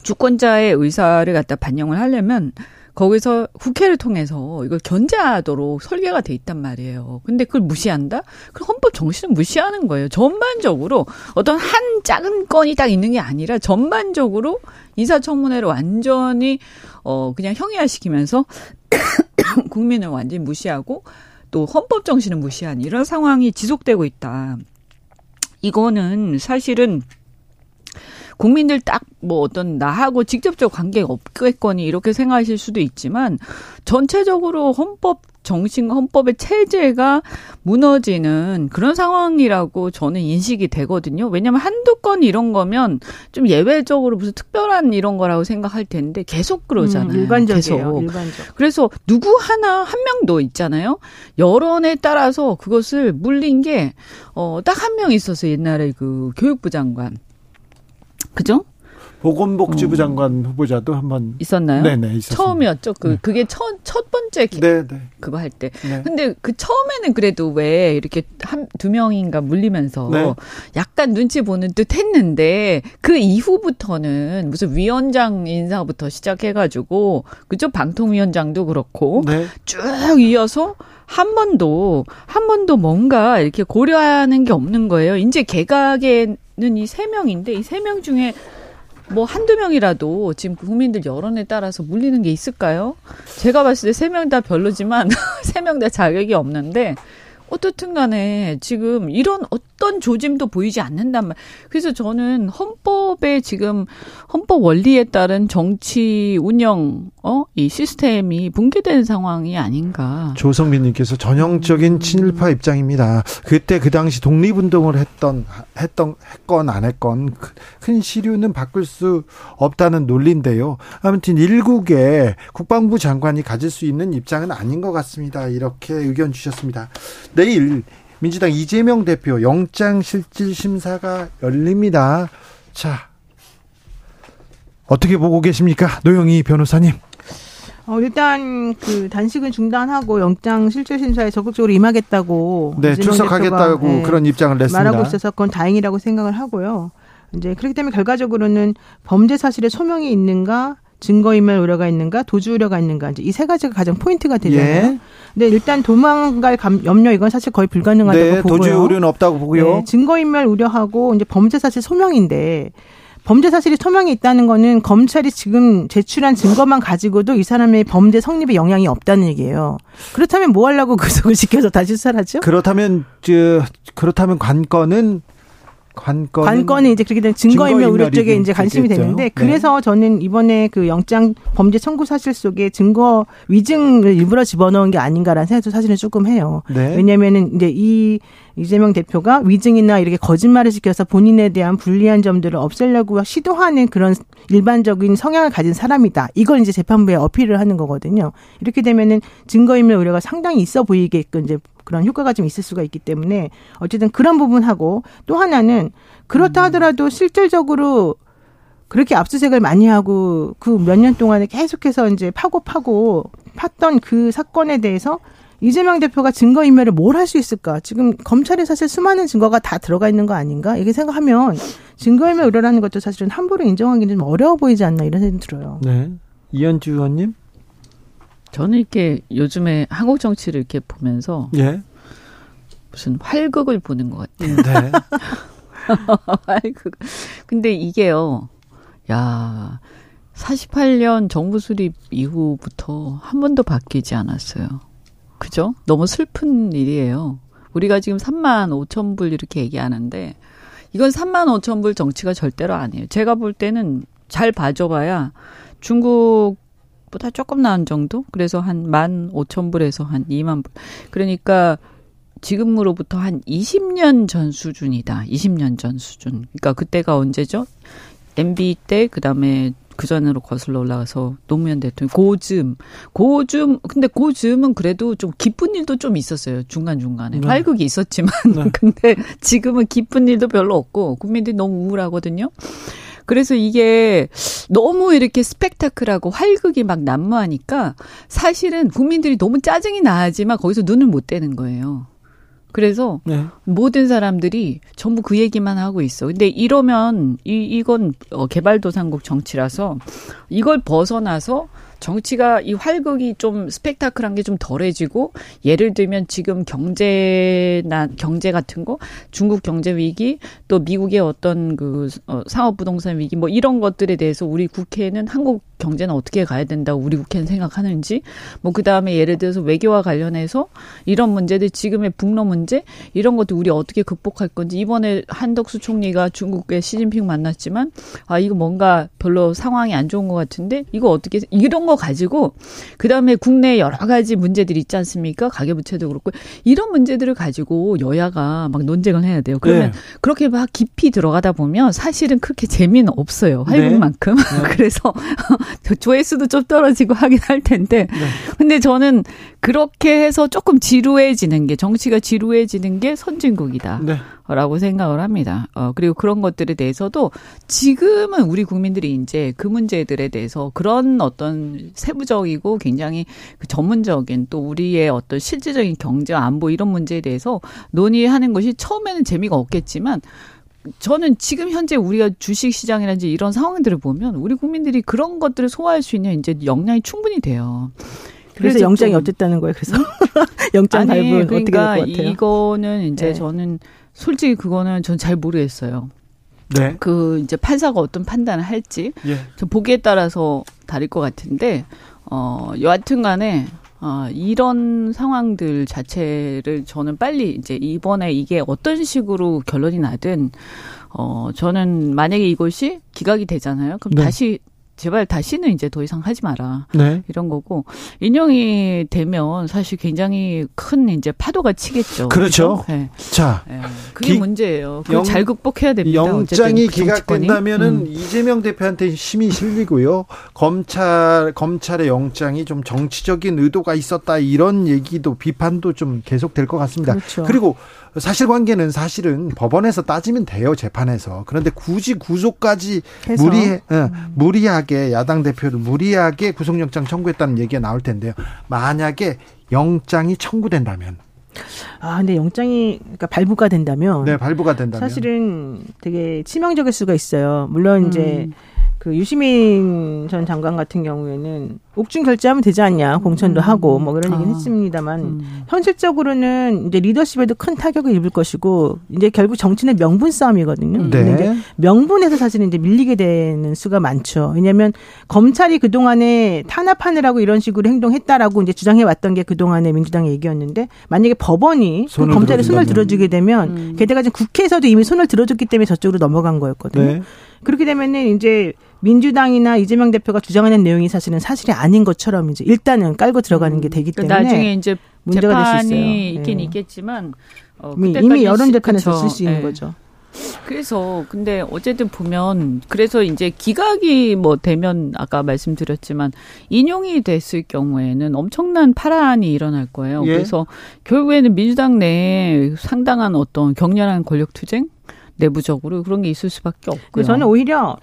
주권자의 의사를 갖다 반영을 하려면 거기서 국회를 통해서 이걸 견제하도록 설계가 돼 있단 말이에요. 근데 그걸 무시한다? 그 헌법 정신을 무시하는 거예요. 전반적으로 어떤 한 작은 건이 딱 있는 게 아니라 전반적으로 인사청문회를 완전히 어 그냥 형이화시키면서 [COUGHS] 국민을 완전히 무시하고 또 헌법 정신을 무시한 이런 상황이 지속되고 있다. 이거는 사실은 국민들 딱 뭐 어떤 나하고 직접적 관계가 없겠거니 이렇게 생각하실 수도 있지만 전체적으로 헌법 정신과 헌법의 체제가 무너지는 그런 상황이라고 저는 인식이 되거든요. 왜냐하면 한두 건 이런 거면 좀 예외적으로 무슨 특별한 이런 거라고 생각할 텐데 계속 그러잖아요. 음, 일반적이에요. 계속. 일반적. 그래서 누구 하나 한 명도 있잖아요. 여론에 따라서 그것을 물린 게 어 딱 한 명 있었어요. 옛날에 그 교육부 장관. 그죠? 보건복지부 장관 후보자도 한번 있었나요? 네네 있었습니다. 처음이었죠. 그 네. 그게 첫 첫 번째 기- 네, 네. 그거 할 때. 네. 근데 그 처음에는 그래도 왜 이렇게 한 두 명인가 물리면서 네. 약간 눈치 보는 듯 했는데 그 이후부터는 무슨 위원장 인사부터 시작해가지고 그쪽 방통위원장도 그렇고 네. 쭉 이어서 한 번도 한 번도 뭔가 이렇게 고려하는 게 없는 거예요. 이제 개각에 는 이 세 명인데 이 세 명 중에 뭐 한두 명이라도 지금 국민들 여론에 따라서 물리는 게 있을까요? 제가 봤을 때 세 명 다 별로지만 [LAUGHS] 세 명 다 자격이 없는데 어떻든 간에 지금 이런 어떤 조짐도 보이지 않는단 말. 그래서 저는 헌법에 지금 헌법 원리에 따른 정치 운영 어 이 시스템이 붕괴된 상황이 아닌가. 조성민님께서 전형적인 친일파 입장입니다. 그때 그 당시 독립운동을 했던 했던 했건 안 했건 그- 큰 시류는 바꿀 수 없다는 논리인데요. 아무튼 일국의 국방부 장관이 가질 수 있는 입장은 아닌 것 같습니다. 이렇게 의견 주셨습니다. 내일 민주당 이재명 대표 영장실질심사가 열립니다. 자 어떻게 보고 계십니까, 노영희 변호사님? 어, 일단 그 단식은 중단하고 영장 실질 심사에 적극적으로 임하겠다고 네, 출석하겠다고 네, 그런 입장을 냈습니다. 말하고 있어서 그건 다행이라고 생각을 하고요. 이제 그렇기 때문에 결과적으로는 범죄 사실의 소명이 있는가, 증거인멸 우려가 있는가, 도주 우려가 있는가 이제 이 세 가지가 가장 포인트가 되잖아요. 예. 근데 일단 도망갈 감, 염려 이건 사실 거의 불가능하다고 네, 보고요. 도주 우려는 없다고 보고요. 네, 증거인멸 우려하고 이제 범죄 사실 소명인데 범죄 사실이 소명이 있다는 거는 검찰이 지금 제출한 증거만 가지고도 이 사람의 범죄 성립에 영향이 없다는 얘기예요. 그렇다면 뭐 하려고 구속을 시켜서 다시 수사를 하죠? 그렇다면 저 그렇다면 관건은 관건은 관건이 이제 그렇게 되면 증거인멸 우려 쪽에 이제 관심이 되겠죠. 되는데 네. 그래서 저는 이번에 그 영장 범죄 청구 사실 속에 증거 위증을 일부러 집어넣은 게 아닌가라는 생각도 사실은 조금 해요. 네. 왜냐면은 이제 이 이재명 대표가 위증이나 이렇게 거짓말을 시켜서 본인에 대한 불리한 점들을 없애려고 시도하는 그런 일반적인 성향을 가진 사람이다. 이걸 이제 재판부에 어필을 하는 거거든요. 이렇게 되면은 증거인멸 우려가 상당히 있어 보이게끔 이제 그런 효과가 좀 있을 수가 있기 때문에 어쨌든 그런 부분하고 또 하나는 그렇다 하더라도 실질적으로 그렇게 압수색을 많이 하고 그 몇 년 동안에 계속해서 이제 파고 파고 팠던 그 사건에 대해서 이재명 대표가 증거인멸을 뭘 할 수 있을까? 지금 검찰에 사실 수많은 증거가 다 들어가 있는 거 아닌가? 이렇게 생각하면 증거인멸 우려라는 것도 사실은 함부로 인정하기는 좀 어려워 보이지 않나 이런 생각이 들어요. 네. 이현주 의원님? 저는 이렇게 요즘에 한국 정치를 이렇게 보면서 예. 무슨 활극을 보는 것 같아요. 네. [LAUGHS] 활극. 근데 이게요, 야, 48년 정부 수립 이후부터 한 번도 바뀌지 않았어요. 그죠? 너무 슬픈 일이에요. 우리가 지금 3만 5천 불 이렇게 얘기하는데, 이건 3만 5천 불 정치가 절대로 아니에요. 제가 볼 때는 잘 봐줘봐야 중국 것보다 조금 나은 정도? 그래서 한만 오천 불에서 한 2만 불. 그러니까 지금으로부터 한 20년 전 수준이다. 20년 전 수준. 그러니까 그때가 언제죠? MB 때 그 다음에 그 전으로 거슬러 올라가서 노무현 대통령 고즘 고즘 근데 고즘은 그래도 좀 기쁜 일도 좀 있었어요 중간 중간에 네. 활극이 있었지만 네. [LAUGHS] 근데 지금은 기쁜 일도 별로 없고 국민들이 너무 우울하거든요. 그래서 이게 너무 이렇게 스펙타클하고 활극이 막 난무하니까 사실은 국민들이 너무 짜증이 나지만 거기서 눈을 못 떼는 거예요. 그래서 네. 모든 사람들이 전부 그 얘기만 하고 있어. 근데 이러면 이 이건 어, 개발도상국 정치라서 이걸 벗어나서 정치가 이 활극이 좀 스펙타클한 게 좀 덜해지고 예를 들면 지금 경제나 경제 같은 거 중국 경제 위기 또 미국의 어떤 그 어, 상업 부동산 위기 뭐 이런 것들에 대해서 우리 국회는 한국 경제는 어떻게 가야 된다고 우리 국회는 생각하는지 뭐 그다음에 예를 들어서 외교와 관련해서 이런 문제들 지금의 북러 문제 이런 것도 우리 어떻게 극복할 건지. 이번에 한덕수 총리가 중국의 시진핑 만났지만 아 이거 뭔가 별로 상황이 안 좋은 것 같은데 이거 어떻게 이런 거 가지고 그다음에 국내 여러 가지 문제들이 있지 않습니까 가계부채도 그렇고 이런 문제들을 가지고 여야가 막 논쟁을 해야 돼요 그러면 네. 그렇게 막 깊이 들어가다 보면 사실은 그렇게 재미는 없어요 네. 할국만큼 [LAUGHS] 그래서 [LAUGHS] 조회수도 좀 떨어지고 하긴 할 텐데 네. 근데 저는 그렇게 해서 조금 지루해지는 게 정치가 지루해지는 게 선진국이다. 네. 라고 생각을 합니다. 어, 그리고 그런 것들에 대해서도 지금은 우리 국민들이 이제 그 문제들에 대해서 그런 어떤 세부적이고 굉장히 그 전문적인 또 우리의 어떤 실질적인 경제 안보 이런 문제에 대해서 논의하는 것이 처음에는 재미가 없겠지만 저는 지금 현재 우리가 주식 시장이라든지 이런 상황들을 보면 우리 국민들이 그런 것들을 소화할 수 있는 이제 역량이 충분히 돼요. 그래서 영장이 좀- 어쨌다는 거예요. 그래서 [LAUGHS] 영장 아니, 발부는 어떻게 될것 그러니까 같아요? 이거는 이제 네. 저는 솔직히 그거는 전 잘 모르겠어요. 네. 그 이제 판사가 어떤 판단을 할지 예. 저 보기에 따라서 다를 것 같은데 어 여하튼간에 어 이런 상황들 자체를 저는 빨리 이제 이번에 이게 어떤 식으로 결론이 나든 어 저는 만약에 이것이 기각이 되잖아요. 그럼 네. 다시 제발 다시는 이제 더 이상 하지 마라. 네. 이런 거고 인용이 되면 사실 굉장히 큰 이제 파도가 치겠죠. 그렇죠. 네. 자, 네. 그게 기- 문제예요. 영- 잘 극복해야 됩니다. 영장이. 기각된다면은 음. 이재명 대표한테 힘이 실리고요. 검찰 검찰의 영장이 좀 정치적인 의도가 있었다 이런 얘기도 비판도 좀 계속 될 것 같습니다. 그렇죠. 그리고 사실관계는 사실은 법원에서 따지면 돼요 재판에서. 그런데 굳이 구속까지 해서. 무리해 어, 무리하게 야당 대표도 무리하게 구속영장 청구했다는 얘기가 나올 텐데요. 만약에 영장이 청구된다면, 아, 근데 영장이 그러니까 발부가 된다면 네 발부가 된다면, 사실은 되게 치명적일 수가 있어요. 물론 이제 음. 그 유시민 전 장관 같은 경우에는 옥중 결제하면 되지 않냐 공천도 하고 뭐 그런 얘기는 아. 했습니다만 음. 현실적으로는 이제 리더십에도 큰 타격을 입을 것이고 이제 결국 정치는 명분 싸움이거든요. 음. 근데 네, 명분에서 사실은 이제 밀리게 되는 수가 많죠. 왜냐하면 검찰이 그 동안에 탄압하느라고 이런 식으로 행동했다라고 이제 주장해 왔던 게 그 동안의 민주당의 얘기였는데 만약에 법원이 그 검찰에 손을 들어준다면. 들어주게 되면 음. 게다가 지금 국회에서도 이미 손을 들어줬기 때문에 저쪽으로 넘어간 거였거든요. 네. 그렇게 되면은 이제 민주당이나 이재명 대표가 주장하는 내용이 사실은 사실이 아닌 것처럼 이제 일단은 깔고 들어가는 게 되기 그 때문에 나중에 이제 문제가 될 수 있어요. 있긴 예. 있겠지만 어, 이미, 이미 여론 시- 재판에서. 쓸 수 있는 예. 거죠. 그래서 근데 어쨌든 보면 그래서 이제 기각이 뭐 되면 아까 말씀드렸지만 인용이 됐을 경우에는 엄청난 파란이 일어날 거예요. 예. 그래서 결국에는 민주당 내에 상당한 어떤 격렬한 권력 투쟁 내부적으로 그런 게 있을 수밖에 없고요. 그래서 저는 오히려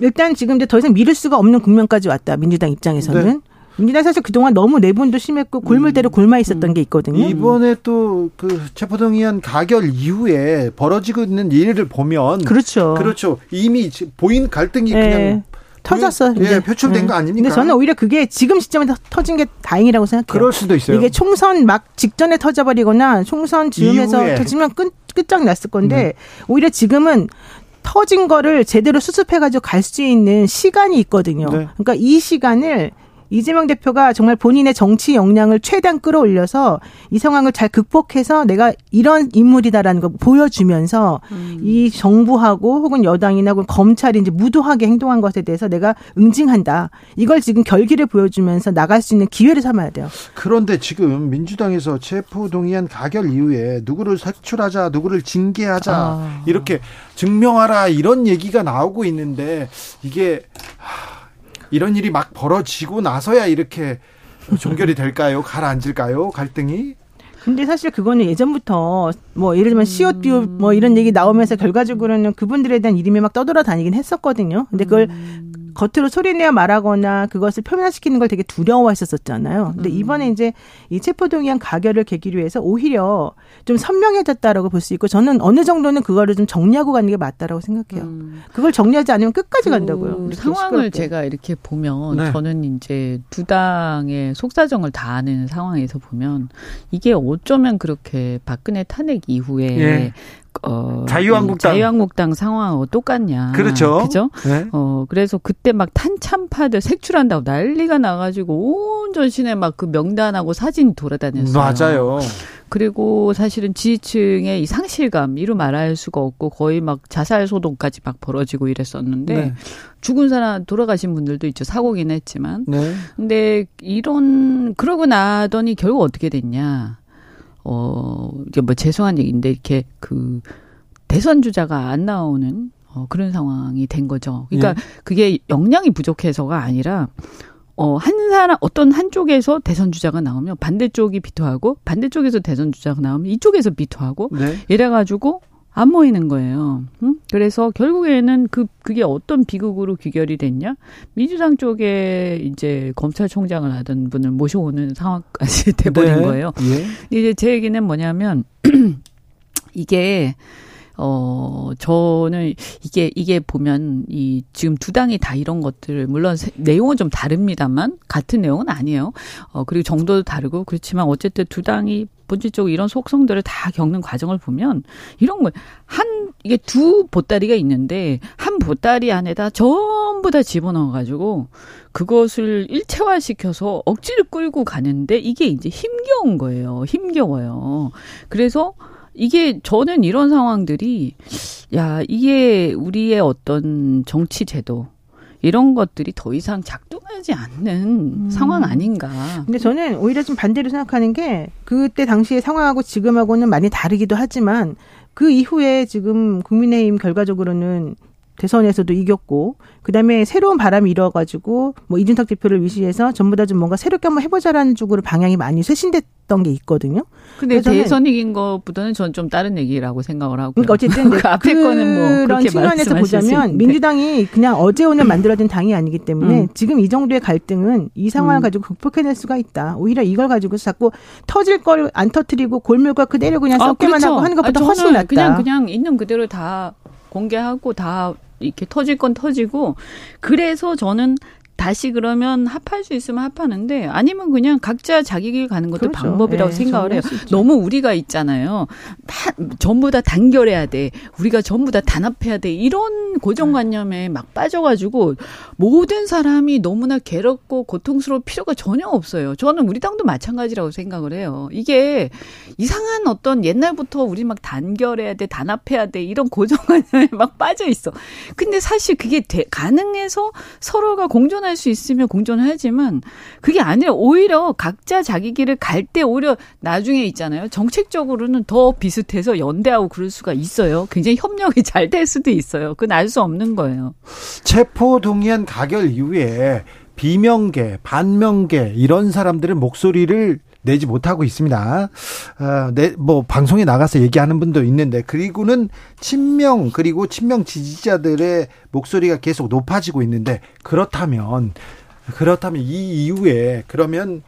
일단 지금 이제 더 이상 미룰 수가 없는 국면까지 왔다. 민주당 입장에서는. 네. 민주당 사실 그동안 너무 내분도 심했고 골물대로 골마 있었던 게 있거든요. 이번에 또 그 체포동의안 가결 이후에 벌어지고 있는 일을 보면 그렇죠. 그렇죠. 이미 지- 보인 갈등이 예. 그냥 터졌어. 예. 표출된 예. 거 아닙니까? 근데 저는 오히려 그게 지금 시점에 터- 터진 게 다행이라고 생각해요. 그럴 수도 있어요. 이게 총선 막 직전에 터져버리거나 총선 즈음에서 이후에. 터지면 끝, 끝장났을 건데 네. 오히려 지금은 터진 거를 제대로 수습해가지고 갈 수 있는 시간이 있거든요. 네. 그러니까 이 시간을 이재명 대표가 정말 본인의 정치 역량을 최대한 끌어올려서 이 상황을 잘 극복해서 내가 이런 인물이다라는 걸 보여주면서 음. 이 정부하고 혹은 여당이나 혹은 검찰이 이제 무도하게 행동한 것에 대해서 내가 응징한다. 이걸 지금 결기를 보여주면서 나갈 수 있는 기회를 삼아야 돼요. 그런데 지금 민주당에서 체포 동의안 가결 이후에 누구를 색출하자, 누구를 징계하자 아. 이렇게 증명하라 이런 얘기가 나오고 있는데 이게 이런 일이 막 벌어지고 나서야 이렇게 종결이 될까요? 가라앉을까요? 갈등이? 근데 사실 그거는 예전부터 뭐 예를 들면 CO2 뭐 이런 얘기 나오면서 결과적으로는 그분들에 대한 이름이 막 떠돌아다니긴 했었거든요. 근데 그걸 음. 겉으로 소리내어 말하거나 그것을 표면화시키는 걸 되게 두려워했었잖아요. 근데 음. 이번에 이제 이 체포동의안 가결을 계기로 해서 오히려 좀 선명해졌다라고 볼 수 있고 저는 어느 정도는 그거를 좀 정리하고 가는 게 맞다라고 생각해요. 음. 그걸 정리하지 않으면 끝까지 간다고요. 그 상황을 시끄럽게. 제가 이렇게 보면 네. 저는 이제 두 당의 속사정을 다 아는 상황에서 보면 이게 어쩌면 그렇게 박근혜 탄핵 이후에 예. 어, 자유한국당 자유한국당 상황하고 똑같냐. 그렇죠. 그죠? 네. 어, 그래서 그때 막 탄참파들 색출한다고 난리가 나 가지고 온 전신에 막그 명단하고 사진 돌아다녔어요. 맞아요. 그리고 사실은 지지층의 이 상실감 이루 말할 수가 없고 거의 막 자살 소동까지 막 벌어지고 이랬었는데 네. 죽은 사람 돌아가신 분들도 있죠 사고긴 했지만 네. 근데 이런 그러고 나더니 결국 어떻게 됐냐 어, 이게 뭐 죄송한 얘기인데 이렇게 그 대선 주자가 안 나오는 어, 그런 상황이 된 거죠. 그러니까 예. 그게 역량이 부족해서가 아니라 어, 한 사람, 어떤 한쪽에서 대선 주자가 나오면 반대쪽이 비토하고 반대쪽에서 대선 주자가 나오면 이쪽에서 비토하고 네. 이래가지고 안 모이는 거예요. 응? 그래서 결국에는 그 그게 어떤 비극으로 귀결이 됐냐? 민주당 쪽에 이제 검찰총장을 하던 분을 모셔오는 상황까지 [LAUGHS] 돼버린 네. 거예요. 예. 이제 제 얘기는 뭐냐면 [CLEARS THROAT] 이게 어, 저는 이게, 이게 보면 이 지금 두 당이 다 이런 것들, 물론 내용은 좀 다릅니다만, 같은 내용은 아니에요. 어, 그리고 정도도 다르고, 그렇지만 어쨌든 두 당이 본질적으로 이런 속성들을 다 겪는 과정을 보면 이런 거 한 이게 두 보따리가 있는데 한 보따리 안에다 전부 다 집어넣어 가지고 그것을 일체화 시켜서 억지를 끌고 가는데 이게 이제 힘겨운 거예요. 힘겨워요. 그래서 이게 저는 이런 상황들이 야 이게 우리의 어떤 정치 제도 이런 것들이 더 이상 작동하지 않는 음. 상황 아닌가. 근데 저는 오히려 좀 반대로 생각하는 게 그때 당시의 상황하고 지금하고는 많이 다르기도 하지만 그 이후에 지금 국민의힘 결과적으로는 대선에서도 이겼고 그다음에 새로운 바람이 일어가지고 뭐 이준석 대표를 위시해서 전부 다 좀 뭔가 새롭게 한번 해보자라는 쪽으로 방향이 많이 쇄신됐던 게 있거든요. 근데 대선 이긴 것보다는 전 좀 다른 얘기라고 생각을 하고. 그러니까 어쨌든 [LAUGHS] 그 앞에 거는 뭐 그런 측면에서 보자면 민주당이 그냥 어제 오늘 만들어진 당이 아니기 때문에 음. 지금 이 정도의 갈등은 이 상황을 음. 가지고 극복해낼 수가 있다. 오히려 이걸 가지고 자꾸 터질 걸 안 터트리고 골물과 그대로 그냥 아, 섞기만 그렇죠. 하고 하는 것보다 아, 훨씬 낫다. 그냥 그냥 있는 그대로 다 공개하고 다 이렇게 터질 건 터지고 그래서 저는 다시 그러면 합할 수 있으면 합하는데 아니면 그냥 각자 자기 길 가는 것도 그렇죠. 방법이라고 네, 생각을 해요. 너무 우리가 있잖아요. 다, 전부 다 단결해야 돼. 우리가 전부 다 단합해야 돼. 이런 고정관념에 막 빠져가지고 모든 사람이 너무나 괴롭고 고통스러울 필요가 전혀 없어요. 저는 우리 당도 마찬가지라고 생각을 해요. 이게 이상한 어떤 옛날부터 우리 막 단결해야 돼, 단합해야 돼 이런 고정관념에 [LAUGHS] 막 빠져 있어. 근데 사실 그게 대, 가능해서 서로가 공존 공존할 수 있으면 공존을 하지만 그게 아니라 오히려 각자 자기 길을 갈 때 오히려 나중에 있잖아요. 정책적으로는 더 비슷해서 연대하고 그럴 수가 있어요. 굉장히 협력이 [LAUGHS] 잘 될 수도 있어요. 그건 알 수 없는 거예요. 체포 동의안 가결 이후에 비명계, 반명계 이런 사람들의 목소리를 내지 못하고 있습니다. 어, 내, 뭐, 방송에 나가서 얘기하는 분도 있는데, 그리고는 친명, 그리고 친명 지지자들의 목소리가 계속 높아지고 있는데, 그렇다면, 그렇다면 이 이후에, 그러면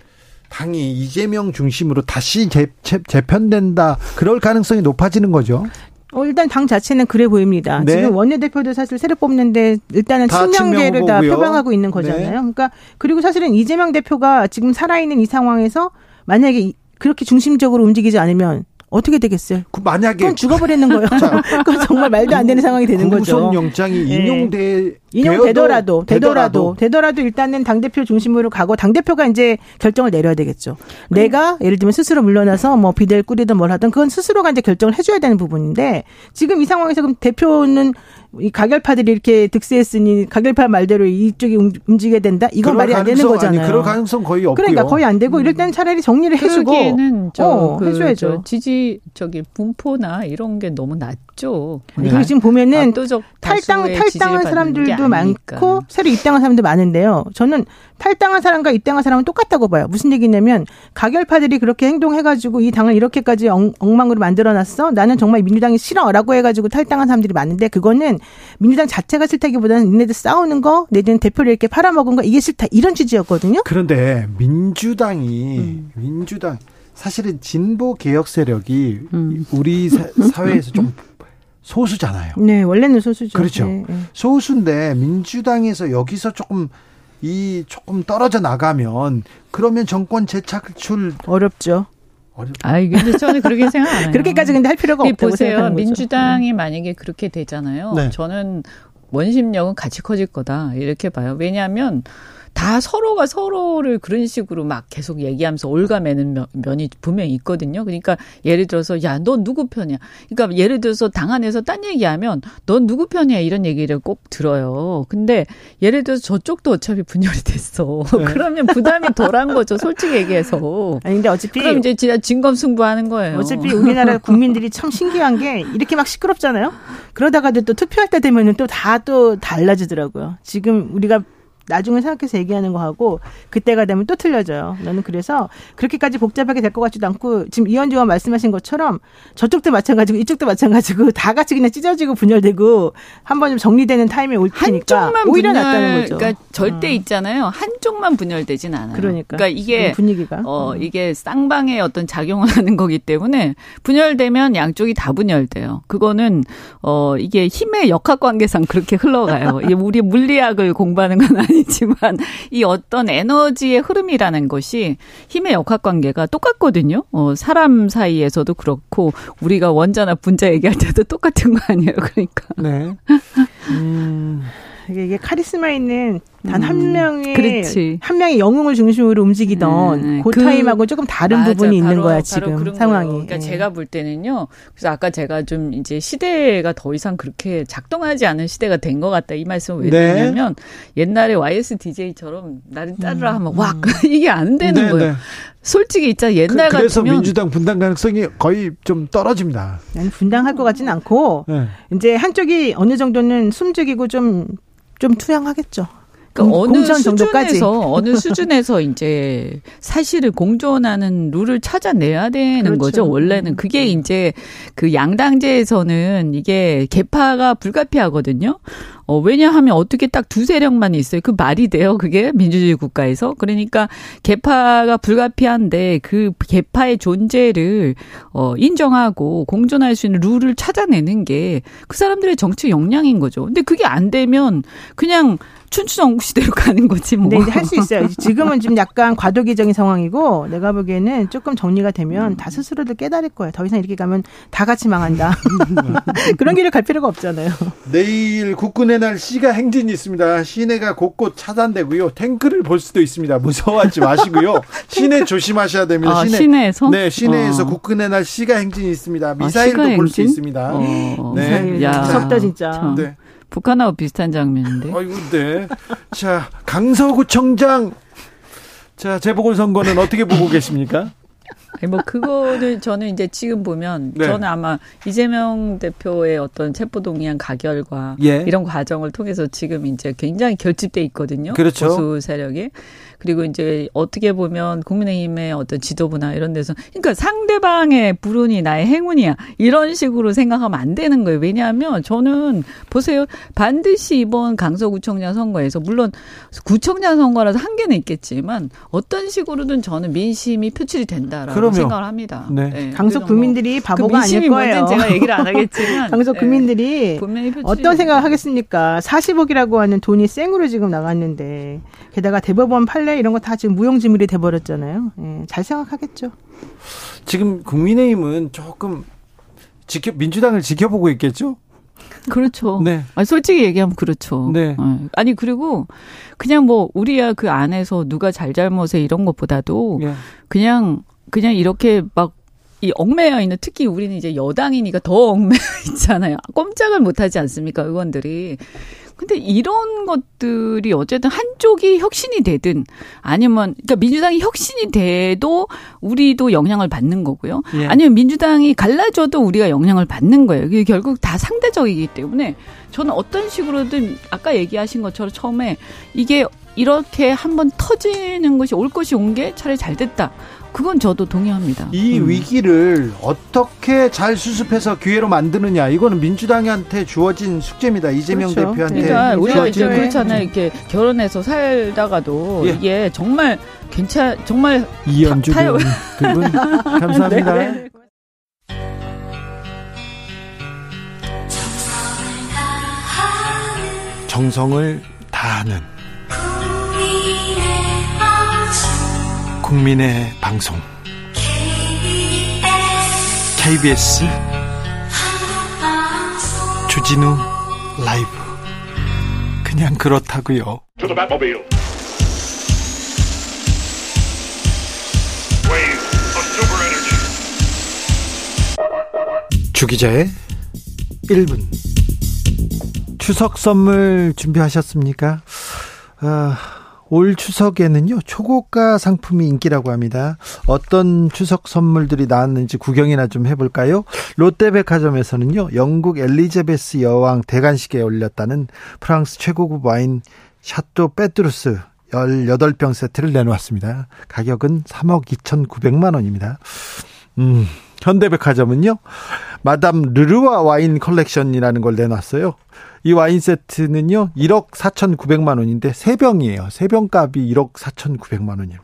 당이 이재명 중심으로 다시 재, 재, 재 편된다. 그럴 가능성이 높아지는 거죠. 어, 일단 당 자체는 그래 보입니다. 네. 지금 원내대표도 사실 새로 뽑는데 일단은 친명계를 다 표방하고 있는 거잖아요. 네. 그러니까 그리고 사실은 이재명 대표가 지금 살아있는 이 상황에서 만약에 그렇게 중심적으로 움직이지 않으면 어떻게 되겠어요? 그 만약에 그건 죽어버리는 거예요. [LAUGHS] [LAUGHS] 그건 정말 말도 안 되는 상황이 되는 거죠. 구속 영장이 네. 인용돼 인용되더라도 되어도- 되더라도 되더라도 일단은 당 대표 중심으로 가고 당 대표가 이제 결정을 내려야 되겠죠. 내가 예를 들면 스스로 물러나서 뭐 비대를 꾸리든 뭘 하든 그건 스스로가 이제 결정을 해줘야 되는 부분인데 지금 이 상황에서 그럼 대표는 이 가결파들이 이렇게 득세했으니 가결파 말대로 이쪽이 움- 움직여야 된다. 이건 말이 안 되는 거잖아요. 아니, 그럴 가능성 거의 없고요. 그러니까 거의 안 되고 이럴 때는 차라리 정리를 해주고 그러기에는 저, 어, 그, 해줘야죠. 저 지지 저기 분포나 이런 게 너무 낮죠. 아니, 그리고 지금 보면은 압도적 탈당 탈당한 사람들도. 많고 새로 입당한 사람도 많은데요. 저는 탈당한 사람과 입당한 사람은 똑같다고 봐요. 무슨 얘기냐면 가결파들이 그렇게 행동해가지고 이 당을 이렇게까지 엉, 엉망으로 만들어놨어. 나는 정말 민주당이 싫어라고 해가지고 탈당한 사람들이 많은데 그거는 민주당 자체가 싫다기보다는 니네들 싸우는 거, 내지는 대표를 이렇게 팔아먹은 거 이게 싫다 이런 취지였거든요. 그런데 민주당이 음. 민주당 사실은 진보 개혁 세력이 음. 우리 사, 사회에서 좀 소수잖아요. 네, 원래는 소수죠. 그렇죠. 네, 네. 소수인데 민주당에서 여기서 조금 이 조금 떨어져 나가면 그러면 정권 재창출 어렵죠. 어렵. 아, 근데 저는 그렇게 생각 안 해요. 그렇게까지 근데 할 필요가 이 없다고 보세요. 생각하는 거죠. 민주당이 만약에 그렇게 되잖아요. 네. 저는 원심력은 같이 커질 거다 이렇게 봐요. 왜냐하면 다 서로가 서로를 그런 식으로 막 계속 얘기하면서 올가매는 면- 면이 분명히 있거든요. 그러니까 예를 들어서 야넌 누구 편이야? 그러니까 예를 들어서 당 안에서 딴 얘기하면 넌 누구 편이야 이런 얘기를 꼭 들어요. 근데 예를 들어서 저쪽도 어차피 분열이 됐어. 네. [LAUGHS] 그러면 부담이 덜한 거죠. 솔직히 얘기해서. 아니 근데 어차피 그럼 이제 진짜 진검승부하는 거예요. 어차피 우리나라 [LAUGHS] 국민들이 참 신기한 게 이렇게 막 시끄럽잖아요. 그러다가도 또 투표할 때 되면은 또 다또 달라지더라고요. 지금 우리가 나중에 생각해서 얘기하는 거하고 그때가 되면 또 틀려져요. 나는 그래서 그렇게까지 복잡하게 될 것 같지도 않고 지금 이현주 의원 말씀하신 것처럼 저쪽도 마찬가지고 이쪽도 마찬가지고 [LAUGHS] 다 같이 그냥 찢어지고 분열되고 한번 좀 정리되는 타임이 올 테니까 한쪽만 오히려 분열, 낫다는 거죠. 그러니까 절대 있잖아요. 한쪽만 분열되진 않아요. 그러니까. 그러니까 이게 지금 분위기가. 어 이게 쌍방의 어떤 작용을 [LAUGHS] 하는 거기 때문에 분열되면 양쪽이 다 분열돼요. 그거는 어 이게 힘의 역학 관계상 그렇게 흘러가요. 이게 우리 물리학을 공부하는 건 아니 지만 [LAUGHS] 이 어떤 에너지의 흐름이라는 것이 힘의 역학 관계가 똑같거든요. 어 사람 사이에서도 그렇고 우리가 원자나 분자 얘기할 때도 똑같은 거 아니에요. [LAUGHS] 그러니까. 네. 음, 이게 카리스마 있는 단한 명의 음, 그렇지. 한 명의 영웅을 중심으로 움직이던 음, 그 그- 타임하고 조금 다른 맞아, 부분이 있는 바로- 거야 바로 지금 그런 상황이. 거예요. 그러니까 예. 제가 볼 때는요. 그래서 아까 제가 좀 이제 시대가 더 이상 그렇게 작동하지 않은 시대가 된 것 같다 이 말씀을 왜 네. 드리냐면 옛날에 YS DJ처럼 나를 음, 따르라 하면 왁 [LAUGHS] 이게 안 되는 네, 거예요. 네. 솔직히 있잖아 옛날 그, 래서 같으면 민주당 분당 가능성이 거의 좀 떨어집니다. 나는 분당할 것 같지는 않고 네. 이제 한쪽이 어느 정도는 숨죽이고 좀좀 투영하겠죠. 그러니까 공- 어느 정도까지. 수준에서 어느 [LAUGHS] 수준에서 이제 사실을 공존하는 룰을 찾아내야 되는 그렇죠. 거죠. 원래는 그게 이제 그 양당제에서는 이게 개파가 불가피하거든요. 어, 왜냐하면 어떻게 딱 두 세력만 있어요. 그 말이 돼요. 그게 민주주의 국가에서. 그러니까 개파가 불가피한데 그 개파의 존재를 어, 인정하고 공존할 수 있는 룰을 찾아내는 게 그 사람들의 정치 역량인 거죠. 근데 그게 안 되면 그냥 춘추전국 시대로 가는 거지 뭐. 근데 이제 할 수 있어요. 지금은 지금 약간 과도기적인 상황이고 내가 보기에는 조금 정리가 되면 다 스스로들 깨달을 거예요. 더 이상 이렇게 가면 다 같이 망한다. [LAUGHS] 그런 길을 갈 필요가 없잖아요. 내일 국군의 날 시가 행진이 있습니다. 시내가 곳곳 차단되고요. 탱크를 볼 수도 있습니다. 무서워하지 마시고요. [LAUGHS] 시내 조심하셔야 됩니다. 아, 시내 에서? 네, 시내에서 어. 국군의 날 시가 행진이 있습니다. 아, 미사일도 시가 볼수 행진? 있습니다. 어. 네. 야. 무섭다 진짜. 참. 네. 북한하고 비슷한 장면인데. 아이고, 네. 자, 강서구청장. 자, 재보궐선거는 어떻게 보고 계십니까? 뭐 그거를 저는 이제 지금 보면 네. 저는 아마 이재명 대표의 어떤 체포동의안 가결과 예. 이런 과정을 통해서 지금 이제 굉장히 결집돼 있거든요. 그렇죠. 보수 세력이. 그리고 이제 어떻게 보면 국민의힘의 어떤 지도부나 이런 데서 그러니까 상대방의 불운이 나의 행운이야 이런 식으로 생각하면 안 되는 거예요. 왜냐하면 저는 보세요 반드시 이번 강서구청장 선거에서 물론 구청장 선거라서 한계는 있겠지만 어떤 식으로든 저는 민심이 표출이 된다라고 그럼요. 생각을 합니다. 네. 강서 그래서 국민들이 뭐, 그 바보가 아닐 민심이 거예요. 제가 얘기를 안 하겠지만 [LAUGHS] 강서 예. 국민들이 분명히 표출이 어떤 생각을. 하겠습니까? 40억이라고 하는 돈이 생으로 지금 나갔는데 게다가 대법원 판례 이런 거 다 지금 무용지물이 돼버렸잖아요. 예, 잘 생각하겠죠. 지금 국민의힘은 조금 지켜 민주당을 지켜보고 있겠죠? 그렇죠. 네. 아니, 솔직히 얘기하면 그렇죠. 네. 어. 아니 그리고 그냥 뭐 우리야 그 안에서 누가 잘잘못에 이런 것보다도 예. 그냥 그냥 이렇게 막 이 얽매여 있는 특히 우리는 이제 여당이니까 더 얽매여 [LAUGHS] 있잖아요. 꼼짝을 못 하지 않습니까, 의원들이. 근데 이런 것들이 어쨌든 한쪽이 혁신이 되든 아니면 그러니까 민주당이 혁신이 돼도 우리도 영향을 받는 거고요. 예. 아니면 민주당이 갈라져도 우리가 영향을 받는 거예요. 이게 결국 다 상대적이기 때문에 저는 어떤 식으로든 아까 얘기하신 것처럼 처음에 이게 이렇게 한번 터지는 것이 올 것이 온 게 차라리 잘 됐다. 그건 저도 동의합니다. 이 음. 위기를 어떻게 잘 수습해서 기회로 만드느냐 이거는 민주당한테 주어진 숙제입니다. 이재명 그렇죠. 대표한테 그러니까 우리가 이제 그렇잖아요. 이렇게 결혼해서 살다가도 예. 이게 정말 괜찮 정말 이연주 타- 타요. 두분 감사합니다. 네. 정성을 다하는 국민의 방송 KBS 주진우 라이브 그냥 그렇다고요. 주기자의 1분 추석 선물 준비하셨습니까? 아, 올 추석에는요 초고가 상품이 인기라고 합니다. 어떤 추석 선물들이 나왔는지 구경이나 좀 해볼까요? 롯데백화점에서는요 영국 엘리자베스 여왕 대관식에 올렸다는 프랑스 최고급 와인 샤또 페트루스 18병 세트를 내놓았습니다. 가격은 3억 2,900만 원입니다. 음, 현대백화점은요, 마담 르루아 와인 컬렉션이라는 걸 내놨어요. 이 와인 세트는요, 1억 4,900만 원인데, 3병이에요. 3병 값이 1억 4,900만 원입니다.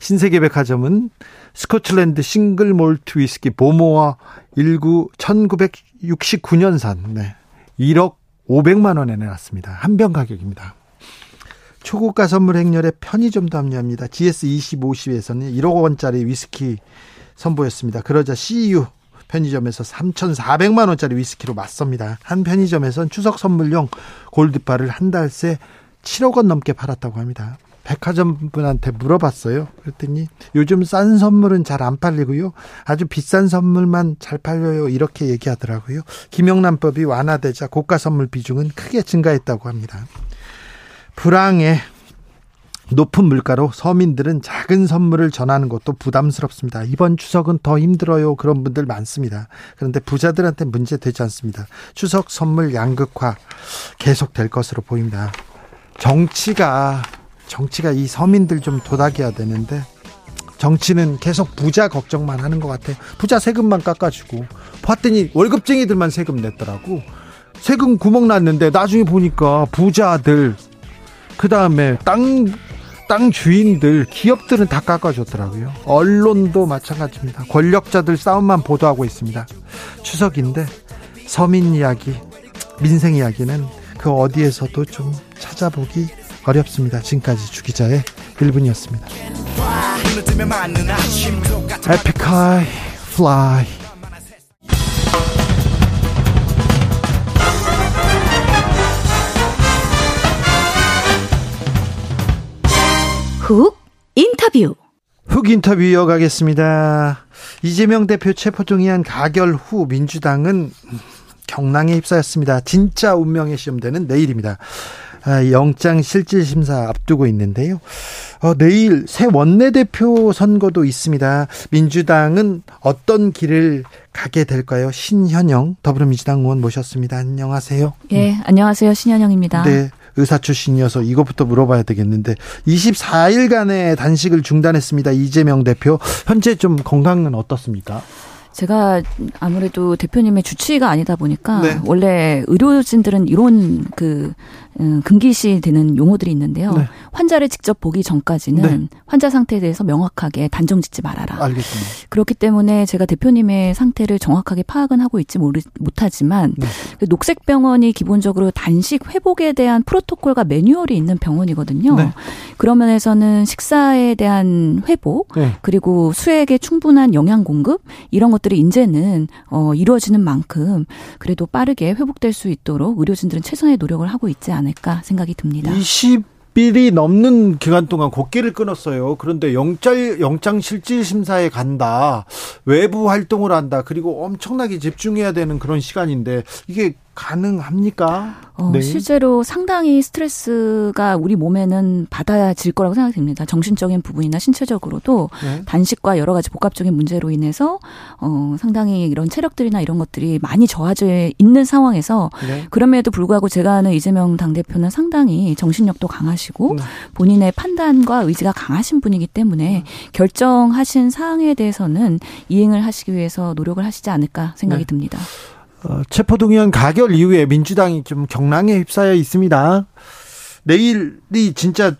신세계백화점은 스코틀랜드 싱글 몰트 위스키 보모어 19, 1969년산, 네. 1억 500만 원에 내놨습니다. 한 병 가격입니다. 초고가 선물 행렬에 편의점도 합류합니다. GS20, 50에서는 1억 원짜리 위스키 선보였습니다. 그러자 CU 편의점에서 3,400만 원짜리 위스키로 맞섭니다. 한 편의점에선 추석 선물용 골드바를 한 달새 7억 원 넘게 팔았다고 합니다. 백화점 분한테 물어봤어요. 그랬더니 요즘 싼 선물은 잘 안 팔리고요. 아주 비싼 선물만 잘 팔려요. 이렇게 얘기하더라고요. 김영란법이 완화되자 고가 선물 비중은 크게 증가했다고 합니다. 불황에 높은 물가로 서민들은 작은 선물을 전하는 것도 부담스럽습니다. 이번 추석은 더 힘들어요. 그런 분들 많습니다. 그런데 부자들한테 문제 되지 않습니다. 추석 선물 양극화 계속될 것으로 보입니다. 정치가 정치가 이 서민들 좀 도닥여야 되는데 정치는 계속 부자 걱정만 하는 것 같아요. 부자 세금만 깎아주고 봤더니 월급쟁이들만 세금 냈더라고. 세금 구멍 났는데 나중에 보니까 부자들 그 다음에 땅, 땅 주인들, 기업들은 다 깎아줬더라고요. 언론도 마찬가지입니다. 권력자들 싸움만 보도하고 있습니다. 추석인데 서민 이야기, 민생 이야기는 그 어디에서도 좀 찾아보기 어렵습니다. 지금까지 주기자의 1분이었습니다. 에픽하이 Fly 훅 인터뷰. 훅 인터뷰 이어가겠습니다. 이재명 대표 체포동의안 가결 후 민주당은 경랑에 휩싸였습니다. 진짜 운명의 시험되는 내일입니다. 아, 영장 실질 심사 앞두고 있는데요. 어, 내일 새 원내대표 선거도 있습니다. 민주당은 어떤 길을 가게 될까요? 신현영 더불어민주당 의원 모셨습니다. 안녕하세요. 예, 안녕하세요. 신현영입니다. 네. 의사 출신이어서 이것부터 물어봐야 되겠는데 24일간의 단식을 중단했습니다. 이재명 대표 현재 좀 건강은 어떻습니까? 제가 아무래도 대표님의 주치의가 아니다 보니까 네. 원래 의료진들은 이런 그 음, 금기시 되는 용어들이 있는데요. 네. 환자를 직접 보기 전까지는 네. 환자 상태에 대해서 명확하게 단정 짓지 말아라. 알겠습니다. 그렇기 때문에 제가 대표님의 상태를 정확하게 파악은 하고 있지 모르, 못하지만 네. 그 녹색병원이 기본적으로 단식 회복에 대한 프로토콜과 매뉴얼이 있는 병원이거든요. 네. 그런 면에서는 식사에 대한 회복 네. 그리고 수액의 충분한 영양 공급 이런 것들이 이제는 어, 이루어지는 만큼 그래도 빠르게 회복될 수 있도록 의료진들은 최선의 노력을 하고 있지 않 을까 생각이 듭니다. 20일이 넘는 기간 동안 곡기를 끊었어요. 그런데 영장, 영장 실질 심사에 간다. 외부 활동을 한다. 그리고 엄청나게 집중해야 되는 그런 시간인데 이게 가능합니까? 어, 네. 실제로 상당히 스트레스가 우리 몸에는 받아질 거라고 생각이 듭니다. 정신적인 부분이나 신체적으로도 네. 단식과 여러 가지 복합적인 문제로 인해서 어, 상당히 이런 체력들이나 이런 것들이 많이 저하져 있는 상황에서 네. 그럼에도 불구하고 제가 아는 이재명 당대표는 상당히 정신력도 강하시고 네. 본인의 판단과 의지가 강하신 분이기 때문에 결정하신 사항에 대해서는 이행을 하시기 위해서 노력을 하시지 않을까 생각이 네. 듭니다. 어, 체포동의안 가결 이후에 민주당이 좀 경랑에 휩싸여 있습니다. 내일이 진짜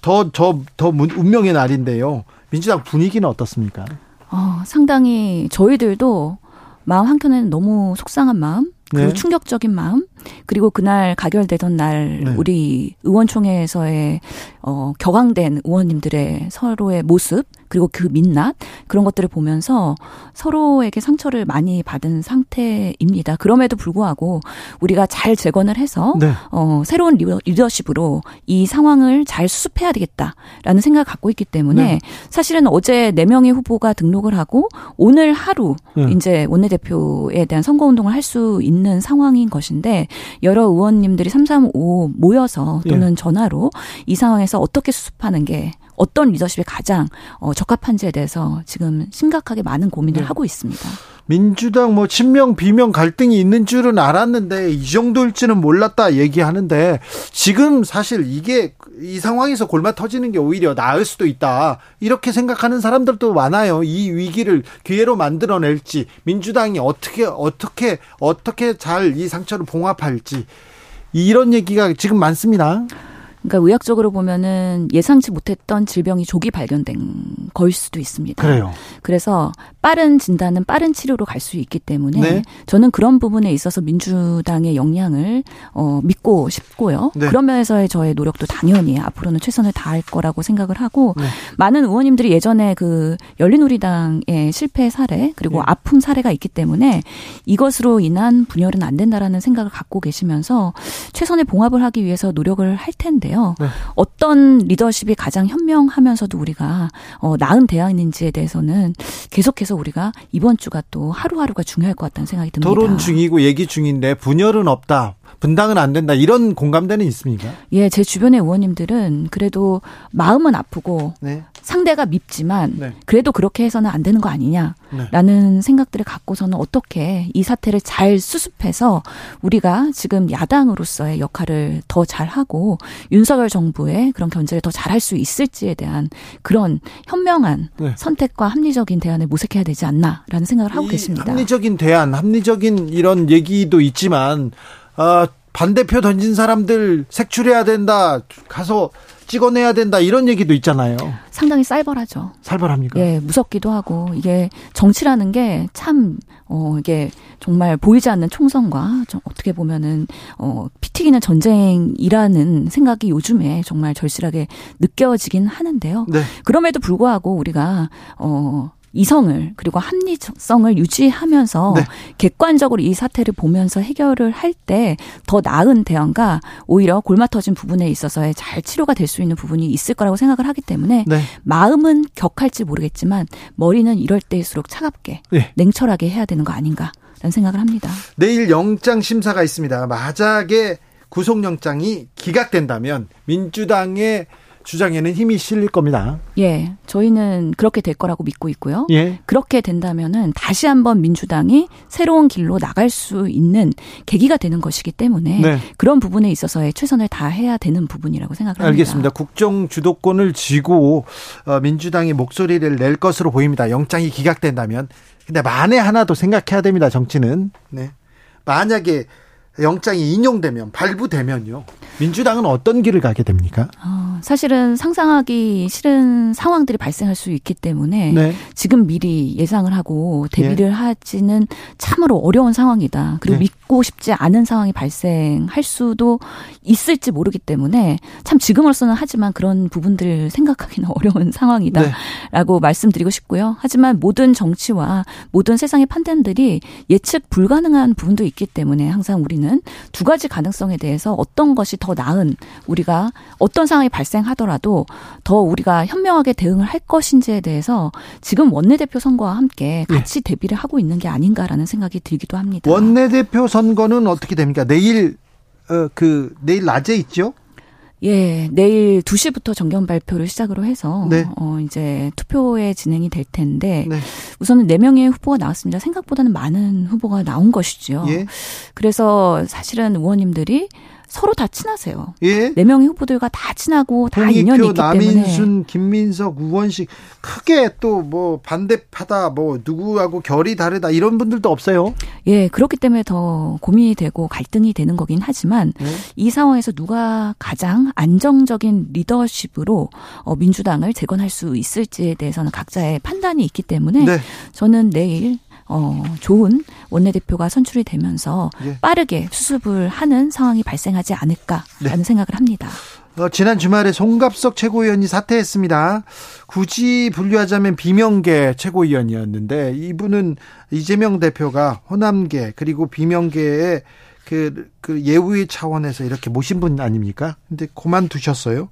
더, 더, 더 문- 운명의 날인데요. 민주당 분위기는 어떻습니까? 어, 상당히 저희들도 마음 한켠에는 너무 속상한 마음, 그리고 네. 충격적인 마음, 그리고 그날 가결되던 날 네. 우리 의원총회에서의 어, 격앙된 의원님들의 서로의 모습, 그리고 그 민낯 그런 것들을 보면서 서로에게 상처를 많이 받은 상태입니다. 그럼에도 불구하고 우리가 잘 재건을 해서 네. 어, 새로운 리더- 리더십으로 이 상황을 잘 수습해야 되겠다라는 생각을 갖고 있기 때문에 네. 사실은 어제 네 명의 후보가 등록을 하고 오늘 하루 네. 이제 원내대표에 대한 선거 운동을 할 수 있는 상황인 것인데 여러 의원님들이 335 모여서 예. 또는 전화로 이 상황에서 어떻게 수습하는 게 어떤 리더십이 가장 어, 적합한지에 대해서 지금 심각하게 많은 고민을 네. 하고 있습니다. 민주당 뭐 친명 비명 갈등이 있는 줄은 알았는데 이 정도일지는 몰랐다 얘기하는데 지금 사실 이게 이 상황에서 골마 터지는 게 오히려 나을 수도 있다 이렇게 생각하는 사람들도 많아요. 이 위기를 기회로 만들어낼지 민주당이 어떻게 어떻게 어떻게 잘 이 상처를 봉합할지 이런 얘기가 지금 많습니다. 그러니까 의학적으로 보면은 예상치 못했던 질병이 조기 발견된 거일 수도 있습니다. 그래요. 그래서 빠른 진단은 빠른 치료로 갈 수 있기 때문에 네. 저는 그런 부분에 있어서 민주당의 역량을 어, 믿고 싶고요. 네. 그런 면에서의 저의 노력도 당연히 앞으로는 최선을 다할 거라고 생각을 하고 네. 많은 의원님들이 예전에 그 열린우리당의 실패 사례 그리고 네. 아픔 사례가 있기 때문에 이것으로 인한 분열은 안 된다라는 생각을 갖고 계시면서 최선의 봉합을 하기 위해서 노력을 할 텐데요. 네. 어떤 리더십이 가장 현명하면서도 우리가 어, 나은 대안인지에 대해서는 계속해서 우리가 이번 주가 또 하루하루가 중요할 것 같다는 생각이 듭니다. 토론 중이고 얘기 중인데 분열은 없다. 분당은 안 된다. 이런 공감대는 있습니까? 예, 제 주변의 의원님들은 그래도 마음은 아프고 네. 상대가 밉지만 네. 그래도 그렇게 해서는 안 되는 거 아니냐라는 생각들을 갖고서는 어떻게 이 사태를 잘 수습해서 우리가 지금 야당으로서의 역할을 더 잘하고 윤석열 정부의 그런 견제를 더 잘할 수 있을지에 대한 그런 현명한 네. 선택과 합리적인 대안을 모색해야 되지 않나라는 생각을 하고 이 계십니다. 합리적인 대안, 합리적인 이런 얘기도 있지만 아, 반대표 던진 사람들 색출해야 된다. 가서 찍어내야 된다. 이런 얘기도 있잖아요. 상당히 쌀벌하죠. 살벌합니까? 예, 무섭기도 하고 이게 정치라는 게 참 어, 이게 정말 보이지 않는 총선과 좀 어떻게 보면은 어, 피 튀기는 전쟁이라는 생각이 요즘에 정말 절실하게 느껴지긴 하는데요. 네. 그럼에도 불구하고 우리가 어 이성을 그리고 합리성을 유지하면서 네. 객관적으로 이 사태를 보면서 해결을 할 때 더 나은 대안과 오히려 골마 터진 부분에 있어서의 잘 치료가 될 수 있는 부분이 있을 거라고 생각을 하기 때문에 네. 마음은 격할지 모르겠지만 머리는 이럴 때일수록 차갑게 네. 냉철하게 해야 되는 거 아닌가라는 생각을 합니다. 내일 영장 심사가 있습니다. 만약에 구속영장이 기각된다면 민주당의 주장에는 힘이 실릴 겁니다. 예, 저희는 그렇게 될 거라고 믿고 있고요. 예. 그렇게 된다면은 다시 한번 민주당이 새로운 길로 나갈 수 있는 계기가 되는 것이기 때문에 네. 그런 부분에 있어서의 최선을 다해야 되는 부분이라고 생각을 합니다. 알겠습니다. 국정 주도권을 쥐고 어, 민주당이 목소리를 낼 것으로 보입니다. 영장이 기각된다면. 근데 만에 하나도 생각해야 됩니다. 정치는. 네. 만약에 영장이 인용되면 발부되면요. 민주당은 어떤 길을 가게 됩니까? 어, 사실은 상상하기 싫은 상황들이 발생할 수 있기 때문에 네. 지금 미리 예상을 하고 대비를 하지는 참으로 어려운 상황이다. 그리고 네. 믿고 싶지 않은 상황이 발생할 수도 있을지 모르기 때문에 참 지금으로서는 하지만 그런 부분들을 생각하기는 [LAUGHS] 어려운 상황이다라고 말씀드리고 싶고요. 하지만 모든 정치와 모든 세상의 판단들이 예측 불가능한 부분도 있기 때문에 항상 우리는 두 가지 가능성에 대해서 어떤 것이 더 나은 우리가 어떤 상황이 발생 하더라도 더 우리가 현명하게 대응을 할 것인지에 대해서 지금 원내대표 선거와 함께 같이 대비를 하고 있는 게 아닌가라는 생각이 들기도 합니다. 원내대표 선거는 어떻게 됩니까? 내일 어, 그 내일 낮에 있죠? 예, 내일 2시부터 정견 발표를 시작으로 해서 네. 어 이제 투표에 진행이 될 텐데 네. 우선은 4명의 후보가 나왔습니다. 생각보다는 많은 후보가 나온 것이죠. 예. 그래서 사실은 의원님들이 서로 다 친하세요. 예. 네 명의 후보들과 다 친하고 다 인연이 있기 때문에 남인순, 김민석, 우원식 크게 또 뭐 반대파다 뭐 누구하고 결이 다르다 이런 분들도 없어요. 예 그렇기 때문에 더 고민이 되고 갈등이 되는 거긴 하지만 네. 이 상황에서 누가 가장 안정적인 리더십으로 어, 민주당을 재건할 수 있을지에 대해서는 각자의 판단이 있기 때문에 네. 저는 내일 어, 좋은 원내대표가 선출이 되면서 예. 빠르게 수습을 하는 상황이 발생하지 않을까라는 네. 생각을 합니다. 어, 지난 주말에 송갑석 최고위원이 사퇴했습니다. 굳이 분류하자면 비명계 최고위원이었는데 이분은 이재명 대표가 호남계 그리고 비명계의 그, 그 예우의 차원에서 이렇게 모신 분 아닙니까? 근데 그만두셨어요.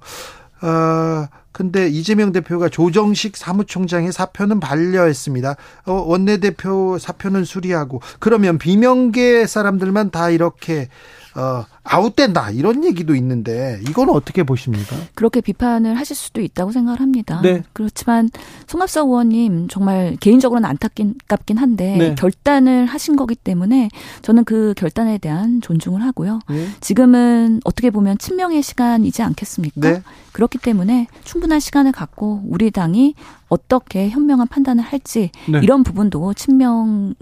어, 근데 이재명 대표가 조정식 사무총장의 사표는 반려했습니다. 어, 원내대표 사표는 수리하고 그러면 비명계 사람들만 다 이렇게 어, 아웃된다 이런 얘기도 있는데 이건 어떻게 보십니까? 그렇게 비판을 하실 수도 있다고 생각을 합니다. 네. 그렇지만 송합석 의원님 정말 개인적으로는 안타깝긴 한데 네. 결단을 하신 거기 때문에 저는 그 결단에 대한 존중을 하고요. 네. 지금은 어떻게 보면 친명의 시간이지 않겠습니까? 네. 그렇기 때문에 충분한 시간을 갖고 우리 당이 어떻게 현명한 판단을 할지 네. 이런 부분도 친명이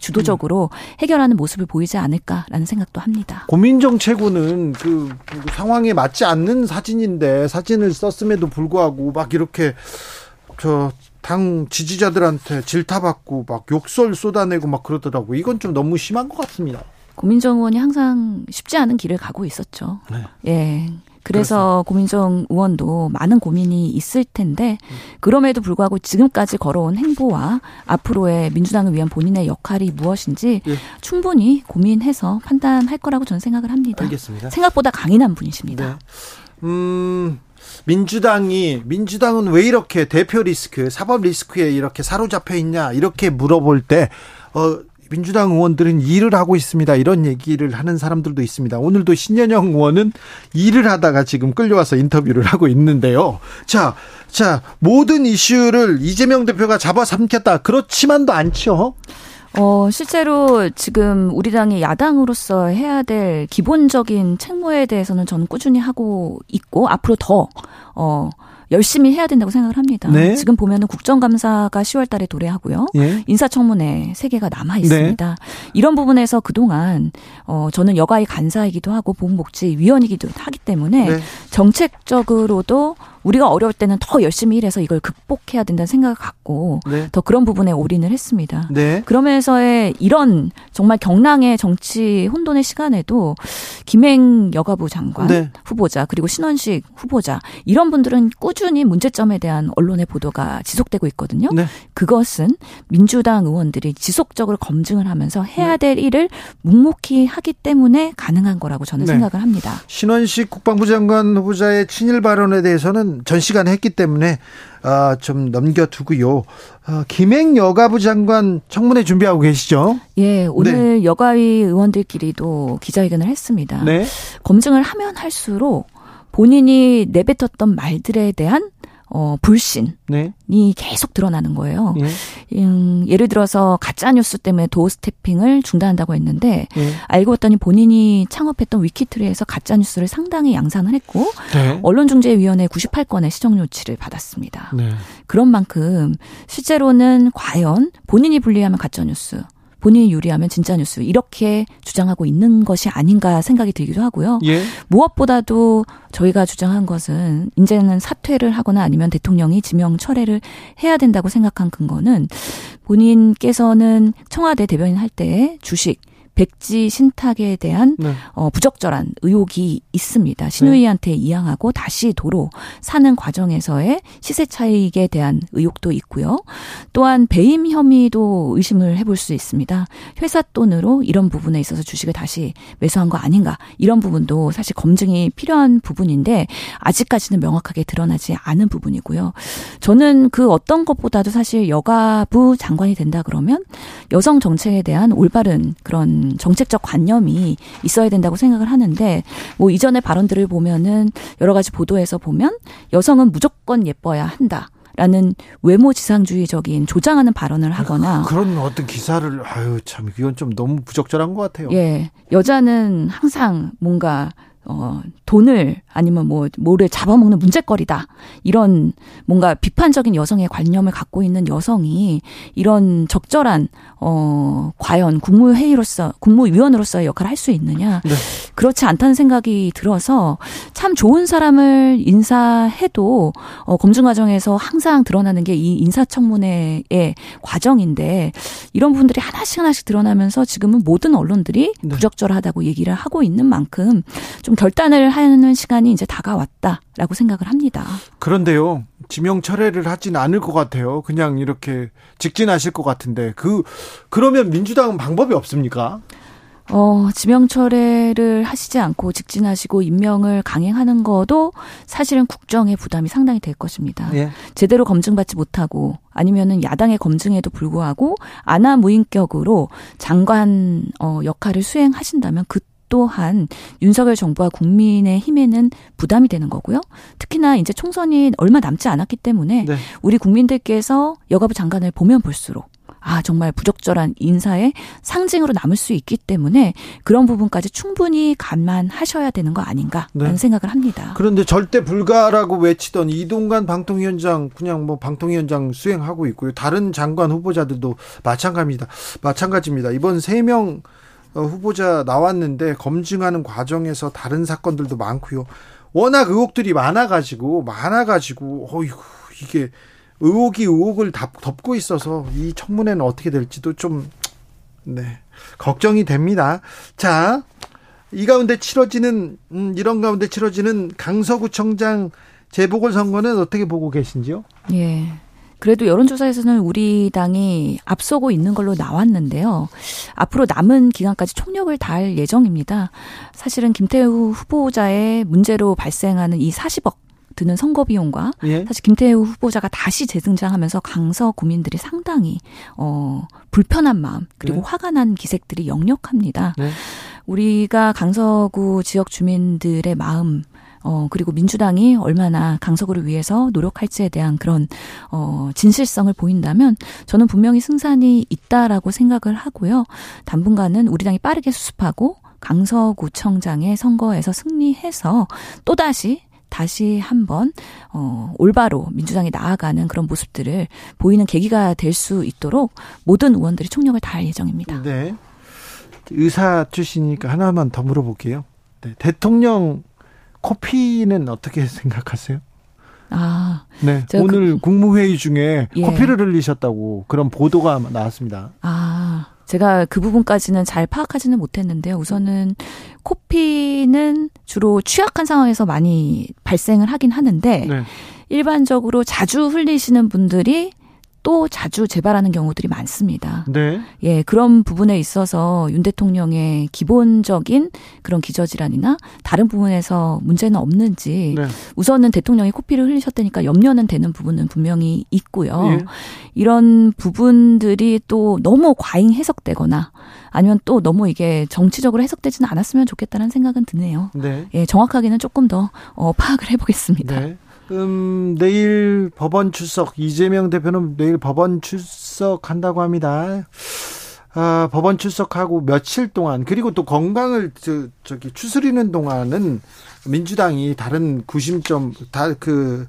주도적으로 해결하는 모습을 보이지 않을까라는 생각도 합니다. 고민 정 최고는 그 상황에 맞지 않는 사진인데 사진을 썼음에도 불구하고 막 이렇게 저 당 지지자들한테 질타받고 막 욕설 쏟아내고 막 그러더라고. 이건 좀 너무 심한 것 같습니다. 고민정 의원이 항상 쉽지 않은 길을 가고 있었죠. 네. 예. 그래서 고민정 의원도 많은 고민이 있을 텐데 그럼에도 불구하고 지금까지 걸어온 행보와 앞으로의 민주당을 위한 본인의 역할이 무엇인지 예. 충분히 고민해서 판단할 거라고 저는 생각을 합니다. 알겠습니다. 생각보다 강인한 분이십니다. 네. 음, 민주당이 민주당은 왜 이렇게 대표 리스크, 사법 리스크에 이렇게 사로잡혀 있냐 이렇게 물어볼 때 어. 민주당 의원들은 일을 하고 있습니다. 이런 얘기를 하는 사람들도 있습니다. 오늘도 신현영 의원은 일을 하다가 지금 끌려와서 인터뷰를 하고 있는데요. 자, 자, 모든 이슈를 이재명 대표가 잡아삼켰다. 그렇지만도 않죠. 어, 실제로 지금 우리 당이 야당으로서 해야 될 기본적인 책무에 대해서는 저는 꾸준히 하고 있고 앞으로 더 어, 열심히 해야 된다고 생각을 합니다. 네. 지금 보면은 국정감사가 10월 달에 도래하고요. 예. 인사청문회 세 개가 남아 있습니다. 이런 부분에서 그동안 어 저는 여가의 간사이기도 하고 보건복지위원이기도 하기 때문에 네. 정책적으로도 우리가 어려울 때는 더 열심히 일해서 이걸 극복해야 된다는 생각을 갖고 네. 더 그런 부분에 올인을 했습니다. 네. 그러면서의 이런 정말 경랑의 정치 혼돈의 시간에도 김행 여가부 장관 네. 후보자 그리고 신원식 후보자 이런 분들은 꾸준히 문제점에 대한 언론의 보도가 지속되고 있거든요. 네. 그것은 민주당 의원들이 지속적으로 검증을 하면서 네. 해야 될 일을 묵묵히 하기 때문에 가능한 거라고 저는 네. 생각을 합니다. 신원식 국방부 장관 후보자의 친일 발언에 대해서는 전 시간에 했기 때문에 아, 좀 넘겨두고요. 아, 김행 여가부 장관 청문회 준비하고 계시죠? 예, 오늘 여가위 의원들끼리도 기자회견을 했습니다. 네. 검증을 하면 할수록 본인이 내뱉었던 말들에 대한 어, 불신이 네. 계속 드러나는 거예요. 예. 음, 예를 들어서 가짜 뉴스 때문에 도어 스태핑을 중단한다고 했는데 예. 알고 봤더니 본인이 창업했던 위키트리에서 가짜 뉴스를 상당히 양산을 했고 네. 언론중재위원회 98건의 시정 조치를 받았습니다. 네. 그런 만큼 실제로는 과연 본인이 분리하면 가짜 뉴스 본인이 유리하면 진짜 뉴스 이렇게 주장하고 있는 것이 아닌가 생각이 들기도 하고요. 예. 무엇보다도 저희가 주장한 것은 이제는 사퇴를 하거나 아니면 대통령이 지명 철회를 해야 된다고 생각한 근거는 본인께서는 청와대 대변인 할 때 주식 백지 신탁에 대한 네. 어, 부적절한 의혹이 있습니다. 신우이한테 이양하고 다시 도로 사는 과정에서의 시세 차익에 대한 의혹도 있고요. 또한 배임 혐의도 의심을 해볼 수 있습니다. 회사 돈으로 이런 부분에 있어서 주식을 다시 매수한 거 아닌가 이런 부분도 사실 검증이 필요한 부분인데 아직까지는 명확하게 드러나지 않은 부분이고요. 저는 그 어떤 것보다도 사실 여가부 장관이 된다 그러면 여성 정책에 대한 올바른 그런 정책적 관념이 있어야 된다고 생각을 하는데 뭐 이전의 발언들을 보면은 여러 가지 보도에서 보면 여성은 무조건 예뻐야 한다. 라는 외모 지상주의적인 조장하는 발언을 하거나 그런 어떤 기사를 아유 참 이건 좀 너무 부적절한 것 같아요. 예 여자는 항상 뭔가 어, 돈을 아니면 뭐, 뭐를 잡아먹는 문제거리다. 이런 뭔가 비판적인 여성의 관념을 갖고 있는 여성이 이런 적절한, 어, 과연 국무회의로서, 국무위원으로서의 역할을 할 수 있느냐. 네. 그렇지 않다는 생각이 들어서 참 좋은 사람을 인사해도, 어, 검증 과정에서 항상 드러나는 게 이 인사청문회의 과정인데 이런 부분들이 하나씩 하나씩 드러나면서 지금은 모든 언론들이 네. 부적절하다고 얘기를 하고 있는 만큼 좀 결단을 하는 시간이 이제 다가왔다라고 생각을 합니다. 그런데요. 지명 철회를 하진 않을 것 같아요. 그냥 이렇게 직진하실 것 같은데 그 그러면 민주당은 방법이 없습니까? 어, 지명 철회를 하시지 않고 직진하시고 임명을 강행하는 것도 사실은 국정의 부담이 상당히 될 것입니다. 예. 제대로 검증받지 못하고 아니면은 야당의 검증에도 불구하고 아나 무인격으로 장관 어, 역할을 수행하신다면 그 또한 윤석열 정부와 국민의 힘에는 부담이 되는 거고요. 특히나 이제 총선이 얼마 남지 않았기 때문에 네. 우리 국민들께서 여가부 장관을 보면 볼수록 아, 정말 부적절한 인사의 상징으로 남을 수 있기 때문에 그런 부분까지 충분히 감안하셔야 되는 거 아닌가 라는 네. 생각을 합니다. 그런데 절대 불가라고 외치던 이동관 방통위원장 그냥 뭐 방통위원장 수행하고 있고요. 다른 장관 후보자들도 마찬가지입니다. 마찬가지입니다. 이번 세명 어, 후보자 나왔는데 검증하는 과정에서 다른 사건들도 많고요. 워낙 의혹들이 많아가지고 많아가지고 어이구 이게 의혹이 의혹을 덮- 덮고 있어서 이 청문회는 어떻게 될지도 좀 네, 걱정이 됩니다. 자, 이 가운데 치러지는 음, 이런 가운데 치러지는 강서구청장 재보궐 선거는 어떻게 보고 계신지요? 예. 그래도 여론조사에서는 우리 당이 앞서고 있는 걸로 나왔는데요. 앞으로 남은 기간까지 총력을 다할 예정입니다. 사실은 김태우 후보자의 문제로 발생하는 이 40억 드는 선거 비용과 예. 사실 김태우 후보자가 다시 재등장하면서 강서 구민들이 상당히 어 불편한 마음 그리고 네. 화가 난 기색들이 역력합니다. 네. 우리가 강서구 지역 주민들의 마음 어, 그리고 민주당이 얼마나 강서구를 위해서 노력할지에 대한 그런, 어, 진실성을 보인다면 저는 분명히 승산이 있다라고 생각을 하고요. 당분간은 우리 당이 빠르게 수습하고 강서구청장의 선거에서 승리해서 또다시 다시 한번 어 올바로 민주당이 나아가는 그런 모습들을 보이는 계기가 될 수 있도록 모든 의원들이 총력을 다할 예정입니다. 네. 의사 출신이니까 하나만 더 물어볼게요. 네. 대통령 코피는 어떻게 생각하세요? 아, 네. 오늘 국무회의 중에 예. 코피를 흘리셨다고 그런 보도가 나왔습니다. 아, 제가 그 부분까지는 잘 파악하지는 못했는데요. 우선은 코피는 주로 취약한 상황에서 많이 발생을 하긴 하는데 네. 일반적으로 자주 흘리시는 분들이 또 자주 재발하는 경우들이 많습니다. 네. 예, 그런 부분에 있어서 윤 대통령의 기본적인 그런 기저질환이나 다른 부분에서 문제는 없는지 네. 우선은 대통령이 코피를 흘리셨다니까 염려는 되는 부분은 분명히 있고요. 예. 이런 부분들이 또 너무 과잉 해석되거나 아니면 또 너무 이게 정치적으로 해석되지는 않았으면 좋겠다는 생각은 드네요. 네. 예, 정확하게는 조금 더 어, 파악을 해보겠습니다. 네. 음, 내일 법원 출석, 이재명 대표는 내일 법원 출석한다고 합니다. 아, 법원 출석하고 며칠 동안, 그리고 또 건강을, 저, 저기, 추스리는 동안은 민주당이 다른 구심점, 다 그,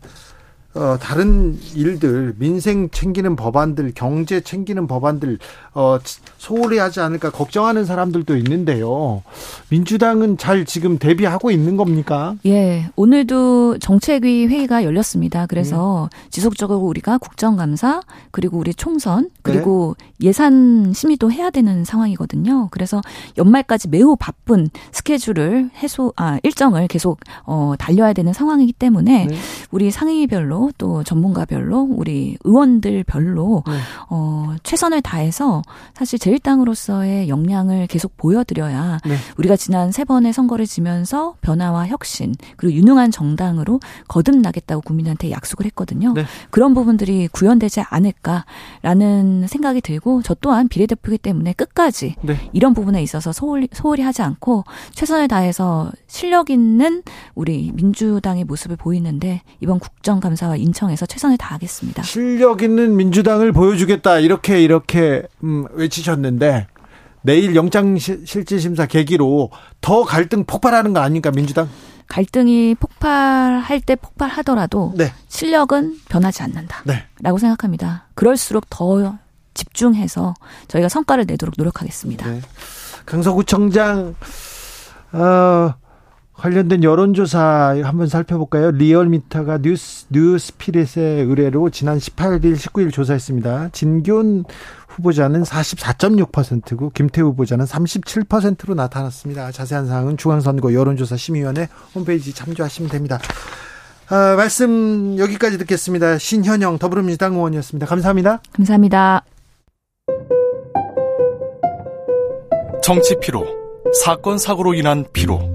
어, 다른 일들, 민생 챙기는 법안들, 경제 챙기는 법안들, 어, 소홀히 하지 않을까 걱정하는 사람들도 있는데요. 민주당은 잘 지금 대비하고 있는 겁니까? 예, 오늘도 정책위 회의가 열렸습니다. 그래서 음. 지속적으로 우리가 국정감사, 그리고 우리 총선, 그리고 네. 예산 심의도 해야 되는 상황이거든요. 그래서 연말까지 매우 바쁜 스케줄을 해소, 아, 일정을 계속, 어, 달려야 되는 상황이기 때문에 네. 우리 상임위별로 또 전문가별로 우리 의원들별로 네. 어, 최선을 다해서 사실 제일당으로서의 역량을 계속 보여드려야 네. 우리가 지난 세 번의 선거를 지면서 변화와 혁신 그리고 유능한 정당으로 거듭나겠다고 국민한테 약속을 했거든요. 네. 그런 부분들이 구현되지 않을까라는 생각이 들고 저 또한 비례대표이기 때문에 끝까지 네. 이런 부분에 있어서 소홀히, 소홀히 하지 않고 최선을 다해서 실력 있는 우리 민주당의 모습을 보이는데 이번 국정감사와 인청에서 최선을 다하겠습니다. 실력 있는 민주당을 보여주겠다 이렇게 이렇게 음, 외치셨는데 내일 영장 실질 심사 계기로 더 갈등 폭발하는 거 아닙니까 민주당? 갈등이 폭발할 때 폭발하더라도 네. 실력은 변하지 않는다. 네. 라고 생각합니다. 그럴수록 더 집중해서 저희가 성과를 내도록 노력하겠습니다. 네. 강서구청장 어, 관련된 여론조사 한번 살펴볼까요? 리얼미터가 뉴스, 뉴스피릿의 의뢰로 지난 18일, 19일 조사했습니다. 진균 후보자는 44.6%고 김태우 후보자는 37%로 나타났습니다. 자세한 사항은 중앙선거 여론조사 심의위원회 홈페이지 참조하시면 됩니다. 아, 말씀 여기까지 듣겠습니다. 신현영 더불어민주당 의원이었습니다. 감사합니다. 감사합니다. 정치 피로, 사건 사고로 인한 피로.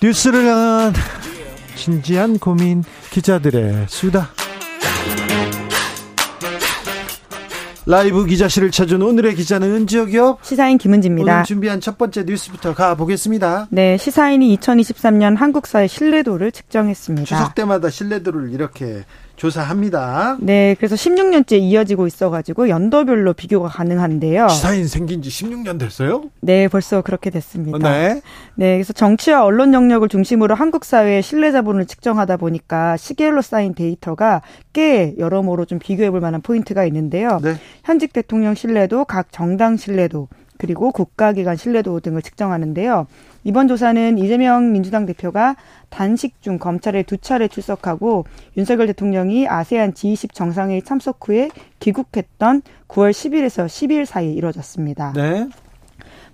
뉴스를 향한 진지한 고민 기자들의 수다. 라이브 기자실을 찾은 오늘의 기자는 은지혁이요. 시사인 김은지입니다. 오늘 준비한 첫 번째 뉴스부터 가보겠습니다. 네, 시사인이 2023년 한국사의 신뢰도를 측정했습니다. 추석 때마다 신뢰도를 이렇게 조사합니다. 네, 그래서 16년째 이어지고 있어가지고 연도별로 비교가 가능한데요. 시사인 생긴 지 16년 됐어요? 네, 벌써 그렇게 됐습니다. 네. 네, 그래서 정치와 언론 영역을 중심으로 한국 사회의 신뢰 자본을 측정하다 보니까 시계열로 쌓인 데이터가 꽤 여러모로 좀 비교해볼 만한 포인트가 있는데요. 네. 현직 대통령 신뢰도, 각 정당 신뢰도, 그리고 국가기관 신뢰도 등을 측정하는데요. 이번 조사는 이재명 민주당 대표가 단식 중 검찰에 두 차례 출석하고 윤석열 대통령이 아세안 G20 정상회의 참석 후에 귀국했던 9월 10일에서 12일 사이에 이뤄졌습니다. 네.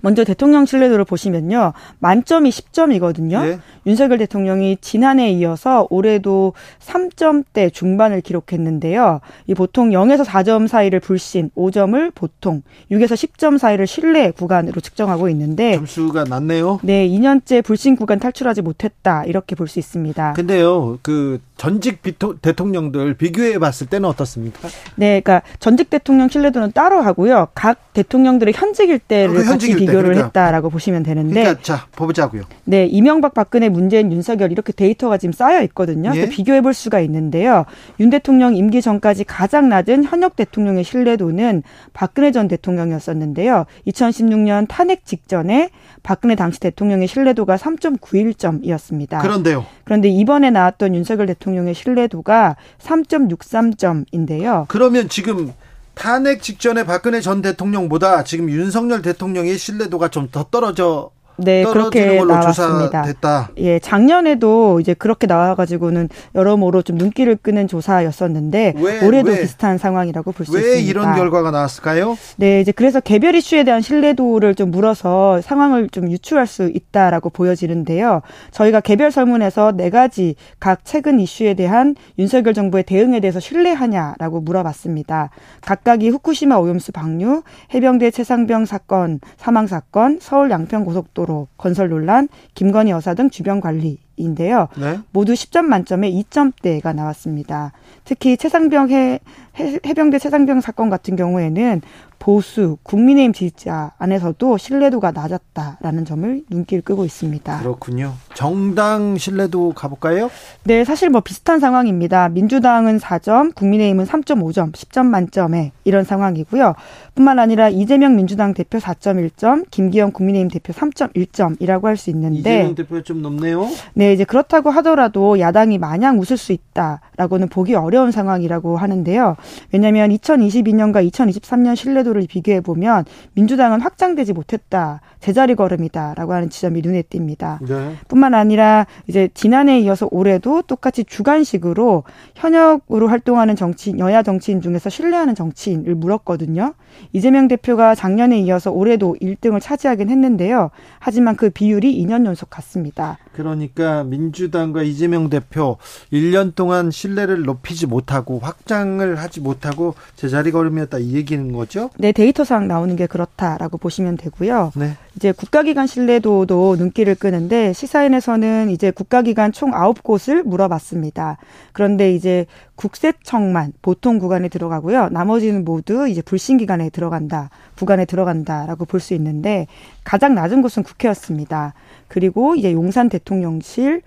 먼저 대통령 신뢰도를 보시면요. 만점이 10점이거든요. 네. 윤석열 대통령이 지난해에 이어서 올해도 3점대 중반을 기록했는데요. 이 보통 0에서 4점 사이를 불신, 5점을 보통, 6에서 10점 사이를 신뢰 구간으로 측정하고 있는데 점수가 낮네요. 네, 2년째 불신 구간 탈출하지 못했다. 이렇게 볼 수 있습니다. 근데요. 그 전직 비토, 대통령들 비교해 봤을 때는 어떻습니까? 네, 그러니까 전직 대통령 신뢰도는 따로 하고요. 각 대통령들의 현직일 때를 아, 같이 비교 비교를 그러니까, 했다라고 보시면 되는데. 그러니까 자, 보자고요. 네, 이명박, 박근혜, 문재인, 윤석열 이렇게 데이터가 지금 쌓여 있거든요. 예? 비교해 볼 수가 있는데요. 윤 대통령 임기 전까지 가장 낮은 현역 대통령의 신뢰도는 박근혜 전 대통령이었었는데요. 2016년 탄핵 직전에 박근혜 당시 대통령의 신뢰도가 3.91점이었습니다. 그런데요. 그런데 이번에 나왔던 윤석열 대통령의 신뢰도가 3.63점인데요. 그러면 지금 탄핵 직전에 박근혜 전 대통령보다 지금 윤석열 대통령의 신뢰도가 좀 더 떨어져 네, 그렇게 나왔습니다. 조사됐다. 예, 작년에도 이제 그렇게 나와가지고는 여러모로 좀 눈길을 끄는 조사였었는데 왜, 올해도 왜, 비슷한 상황이라고 볼 수 있습니다. 왜 이런 결과가 나왔을까요? 네, 이제 그래서 개별 이슈에 대한 신뢰도를 좀 물어서 상황을 좀 유추할 수 있다라고 보여지는데요. 저희가 개별 설문에서 네 가지 각 최근 이슈에 대한 윤석열 정부의 대응에 대해서 신뢰하냐라고 물어봤습니다. 각각이 후쿠시마 오염수 방류, 해병대 최상병 사건 사망 사건, 서울 양평 고속도로 고속 도로 건설 논란, 김건희 여사 등 주변 관리 인데요. 네? 모두 10점 만점에 2점대가 나왔습니다. 특히 최상병 해, 해병대 최상병 사건 같은 경우에는 보수, 국민의힘 지지자 안에서도 신뢰도가 낮았다라는 점을 눈길 끄고 있습니다. 그렇군요. 정당 신뢰도 가볼까요? 네, 사실 뭐 비슷한 상황입니다. 민주당은 4점, 국민의힘은 3.5점, 10점 만점에 이런 상황이고요. 뿐만 아니라 이재명 민주당 대표 4.1점, 김기현 국민의힘 대표 3.1점이라고 할 수 있는데 이재명 대표 좀 높네요. 네, 이제 그렇다고 하더라도 야당이 마냥 웃을 수 있다라고는 보기 어려운 상황이라고 하는데요. 왜냐하면 2022년과 2023년 신뢰도를 비교해 보면 민주당은 확장되지 못했다, 제자리 걸음이다라고 하는 지점이 눈에 띕니다. 네. 뿐만 아니라 이제 지난해에 이어서 올해도 똑같이 주관식으로 현역으로 활동하는 정치인, 여야 정치인 중에서 신뢰하는 정치인을 물었거든요. 이재명 대표가 작년에 이어서 올해도 1등을 차지하긴 했는데요. 하지만 그 비율이 2년 연속 같습니다. 그러니까 민주당과 이재명 대표 1년 동안 신뢰를 높이지 못하고 확장을 하지 못하고 제자리 걸음이었다 이 얘기는 거죠? 네, 데이터상 나오는 게 그렇다라고 보시면 되고요. 네. 이제 국가기관 신뢰도도 눈길을 끄는데 시사인에서는 이제 국가기관 총 9곳을 물어봤습니다. 그런데 이제 국세청만 보통 구간에 들어가고요. 나머지는 모두 이제 불신 기관에 들어간다, 구간에 들어간다라고 볼 수 있는데 가장 낮은 곳은 국회였습니다. 그리고 이제 용산 대통령실,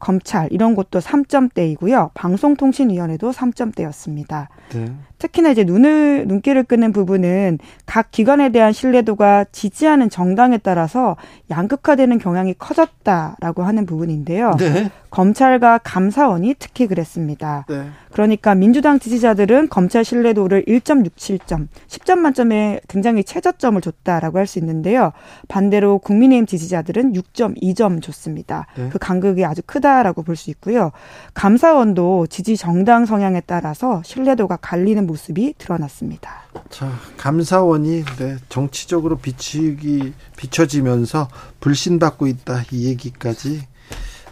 검찰 이런 곳도 3점대이고요. 방송통신위원회도 3점대였습니다. 네. 특히나 이제 눈을 눈길을 끄는 부분은 각 기관에 대한 신뢰도가 지지하는 정당에 따라서 양극화되는 경향이 커졌다라고 하는 부분인데요. 네. 검찰과 감사원이 특히 그랬습니다. 네. 그러니까 민주당 지지자들은 검찰 신뢰도를 1.67점, 10점 만점에 굉장히 최저점을 줬다라고 할 수 있는데요. 반대로 국민의힘 지지자들은 6.2점 줬습니다. 네. 그 간극이 아주 크다 라고 볼 수 있고요. 감사원도 지지 정당 성향에 따라서 신뢰도가 갈리는 모습이 드러났습니다. 자, 감사원이 네, 정치적으로 비치기 비춰지면서 불신받고 있다 이 얘기까지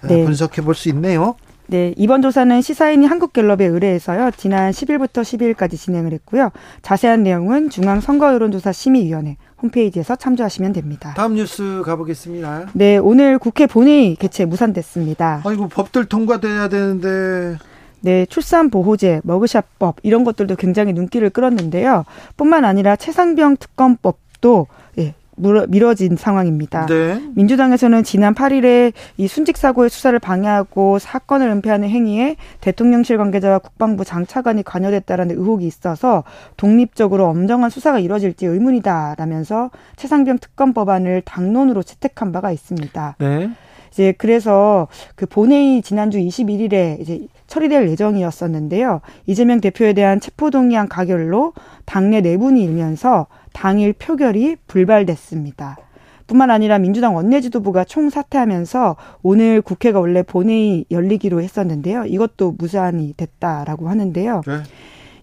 아, 네. 분석해 볼 수 있네요. 네, 이번 조사는 시사인이 한국갤럽에 의뢰해서요. 지난 10일부터 12일까지 진행을 했고요. 자세한 내용은 중앙선거여론조사 심의위원회 홈페이지에서 참조하시면 됩니다. 다음 뉴스 가보겠습니다. 네, 오늘 국회 본회의 개최 무산됐습니다. 아이고 법들 통과돼야 되는데 네, 출산 보호제, 머그샷법 이런 것들도 굉장히 눈길을 끌었는데요. 뿐만 아니라 최상병 특검법도 예, 미뤄진 상황입니다. 네. 민주당에서는 지난 8일에 이 순직 사고의 수사를 방해하고 사건을 은폐하는 행위에 대통령실 관계자와 국방부 장차관이 관여됐다라는 의혹이 있어서 독립적으로 엄정한 수사가 이뤄질지 의문이다라면서 최상병 특검 법안을 당론으로 채택한 바가 있습니다. 네. 이제 그래서 그 본회의 지난주 21일에 이제 처리될 예정이었었는데요. 이재명 대표에 대한 체포동의안 가결로 당내 내분이 일면서 당일 표결이 불발됐습니다. 뿐만 아니라 민주당 원내지도부가 총사퇴하면서 오늘 국회가 원래 본회의 열리기로 했었는데요. 이것도 무산이 됐다라고 하는데요. 네.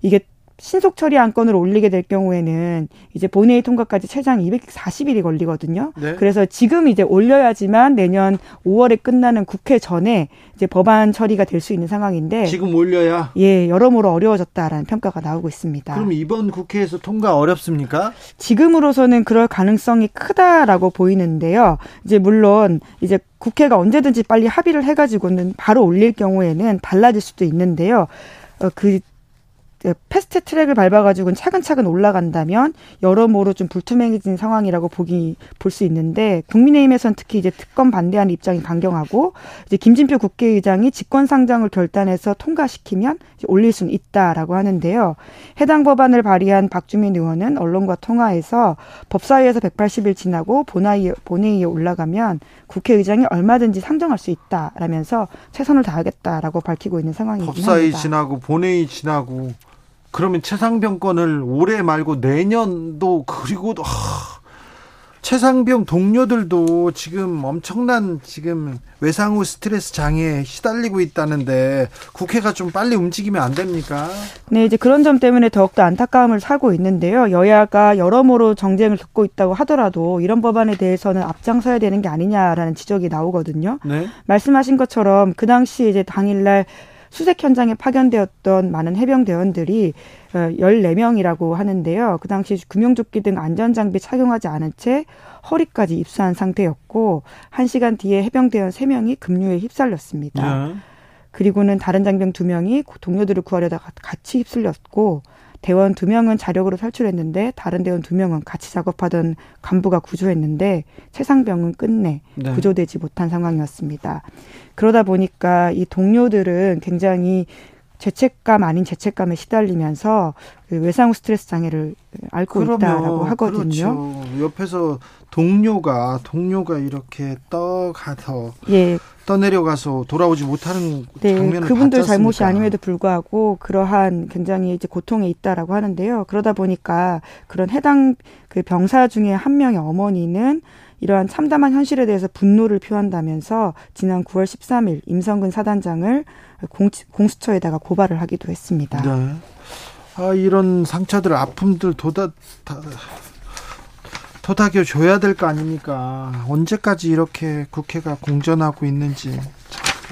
이게 신속 처리 안건을 올리게 될 경우에는 이제 본회의 통과까지 최장 240일이 걸리거든요. 네. 그래서 지금 이제 올려야지만 내년 5월에 끝나는 국회 전에 이제 법안 처리가 될 수 있는 상황인데 지금 올려야 예 여러모로 어려워졌다라는 평가가 나오고 있습니다. 그럼 이번 국회에서 통과 어렵습니까? 지금으로서는 그럴 가능성이 크다라고 보이는데요. 이제 물론 이제 국회가 언제든지 빨리 합의를 해가지고는 바로 올릴 경우에는 달라질 수도 있는데요. 어, 그 패스트 트랙을 밟아가지고는 차근차근 올라간다면 여러모로 좀 불투명해진 상황이라고 보기 볼 수 있는데 국민의힘에서는 특히 이제 특검 반대하는 입장이 강경하고 이제 김진표 국회의장이 직권상정을 결단해서 통과시키면 올릴 수는 있다라고 하는데요. 해당 법안을 발의한 박주민 의원은 언론과 통화에서 법사위에서 180일 지나고 본회의, 본회의에 올라가면 국회의장이 얼마든지 상정할 수 있다라면서 최선을 다하겠다라고 밝히고 있는 상황입니다. 법사위 지나고 본회의 지나고 그러면 최상병권을 올해 말고 내년도 그리고 하, 최상병 동료들도 지금 엄청난 지금 외상후 스트레스 장애에 시달리고 있다는데 국회가 좀 빨리 움직이면 안 됩니까? 네, 이제 그런 점 때문에 더욱더 안타까움을 사고 있는데요. 여야가 여러모로 정쟁을 겪고 있다고 하더라도 이런 법안에 대해서는 앞장서야 되는 게 아니냐라는 지적이 나오거든요. 네. 말씀하신 것처럼 그 당시 이제 당일날 수색 현장에 파견되었던 많은 해병 대원들이 14명이라고 어, 하는데요. 그 당시 구명조끼 등 안전장비 착용하지 않은 채 허리까지 입수한 상태였고 1시간 뒤에 해병 대원 3명이 급류에 휩쓸렸습니다. 네. 그리고는 다른 장병 2명이 동료들을 구하려다 같이 휩쓸렸고 대원 두 명은 자력으로 탈출했는데 다른 대원 두 명은 같이 작업하던 간부가 구조했는데 최상병은 끝내 네. 구조되지 못한 상황이었습니다. 그러다 보니까 이 동료들은 굉장히 죄책감 아닌 죄책감에 시달리면서 그 외상후 스트레스 장애를 앓고 그럼요, 있다라고 하거든요. 그렇죠. 옆에서 동료가 동료가 이렇게 떠가서 예. 떠내려가서 돌아오지 못하는 네, 장면을 그분들 봤지 잘못이 아님에도 불구하고 그러한 굉장히 이제 고통에 있다라고 하는데요. 그러다 보니까 그런 해당 그 병사 중에 한 명의 어머니는 이러한 참담한 현실에 대해서 분노를 표한다면서 지난 9월 13일 임성근 사단장을 공, 공수처에다가 고발을 하기도 했습니다. 네. 아, 이런 상처들, 아픔들 도다, 다, 도닥여 줘야 될 거 아닙니까? 언제까지 이렇게 국회가 공전하고 있는지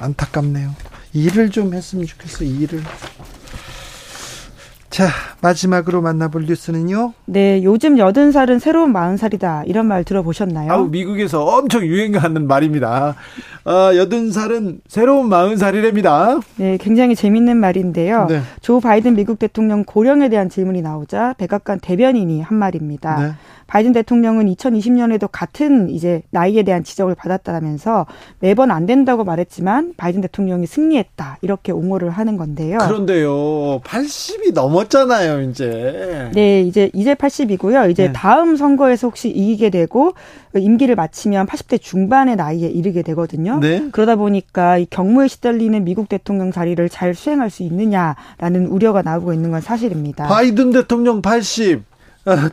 안타깝네요. 일을 좀 했으면 좋겠어, 일을. 자, 마지막으로 만나볼 뉴스는요? 네, 요즘 여든 살은 새로운 마흔 살이다. 이런 말 들어보셨나요? 아우, 미국에서 엄청 유행하는 말입니다. 어, 여든 살은 새로운 마흔 살이랍니다. 네, 굉장히 재밌는 말인데요. 네. 조 바이든 미국 대통령 고령에 대한 질문이 나오자 백악관 대변인이 한 말입니다. 네. 바이든 대통령은 2020년에도 같은 이제 나이에 대한 지적을 받았다면서 매번 안 된다고 말했지만 바이든 대통령이 승리했다 이렇게 옹호를 하는 건데요. 그런데요, 80이 넘었잖아요, 이제. 네, 이제 이제 80이고요. 이제 네. 다음 선거에서 혹시 이기게 되고 임기를 마치면 80대 중반의 나이에 이르게 되거든요. 네. 그러다 보니까 이 경무에 시달리는 미국 대통령 자리를 잘 수행할 수 있느냐라는 우려가 나오고 있는 건 사실입니다. 바이든 대통령 80, 아,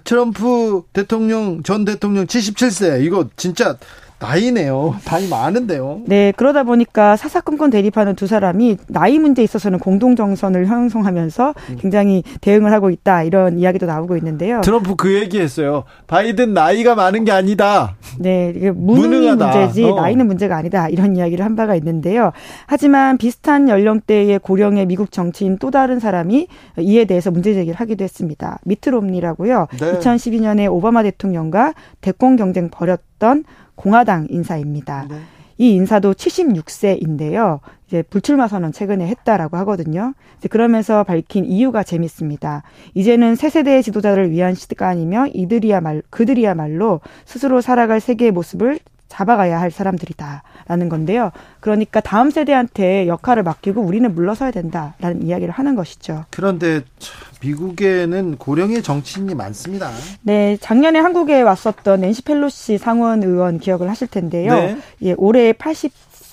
트럼프 대통령 전 대통령 77세. 이거 진짜 나이네요. [LAUGHS] 나이 많은데요. 네, 그러다 보니까 사사건건 대립하는 두 사람이 나이 문제에 있어서는 공동 정선을 형성하면서 굉장히 대응을 하고 있다 이런 이야기도 나오고 있는데요. 트럼프 그 얘기했어요. 바이든 나이가 많은 게 아니다. 네, 이게 무능이 문제지 어. 나이는 문제가 아니다 이런 이야기를 한 바가 있는데요. 하지만 비슷한 연령대의 고령의 미국 정치인 또 다른 사람이 이에 대해서 문제 제기를 하기도 했습니다. 미트 롬니라고요. 네. 2012년에 오바마 대통령과 대권 경쟁 벌였던 공화당 인사입니다. 네. 이 인사도 76세인데요. 이제 불출마 선언 최근에 했다라고 하거든요. 이제 그러면서 밝힌 이유가 재밌습니다. 이제는 새 세대의 지도자를 위한 시대가 아니며 이들이야말 그들이야말로 스스로 살아갈 세계의 모습을 잡아가야 할 사람들이다라는 건데요. 그러니까 다음 세대한테 역할을 맡기고 우리는 물러서야 된다라는 이야기를 하는 것이죠. 그런데 미국에는 고령의 정치인이 많습니다. 네, 작년에 한국에 왔었던 낸시 펠로시 상원 의원 기억을 하실 텐데요. 네. 예, 올해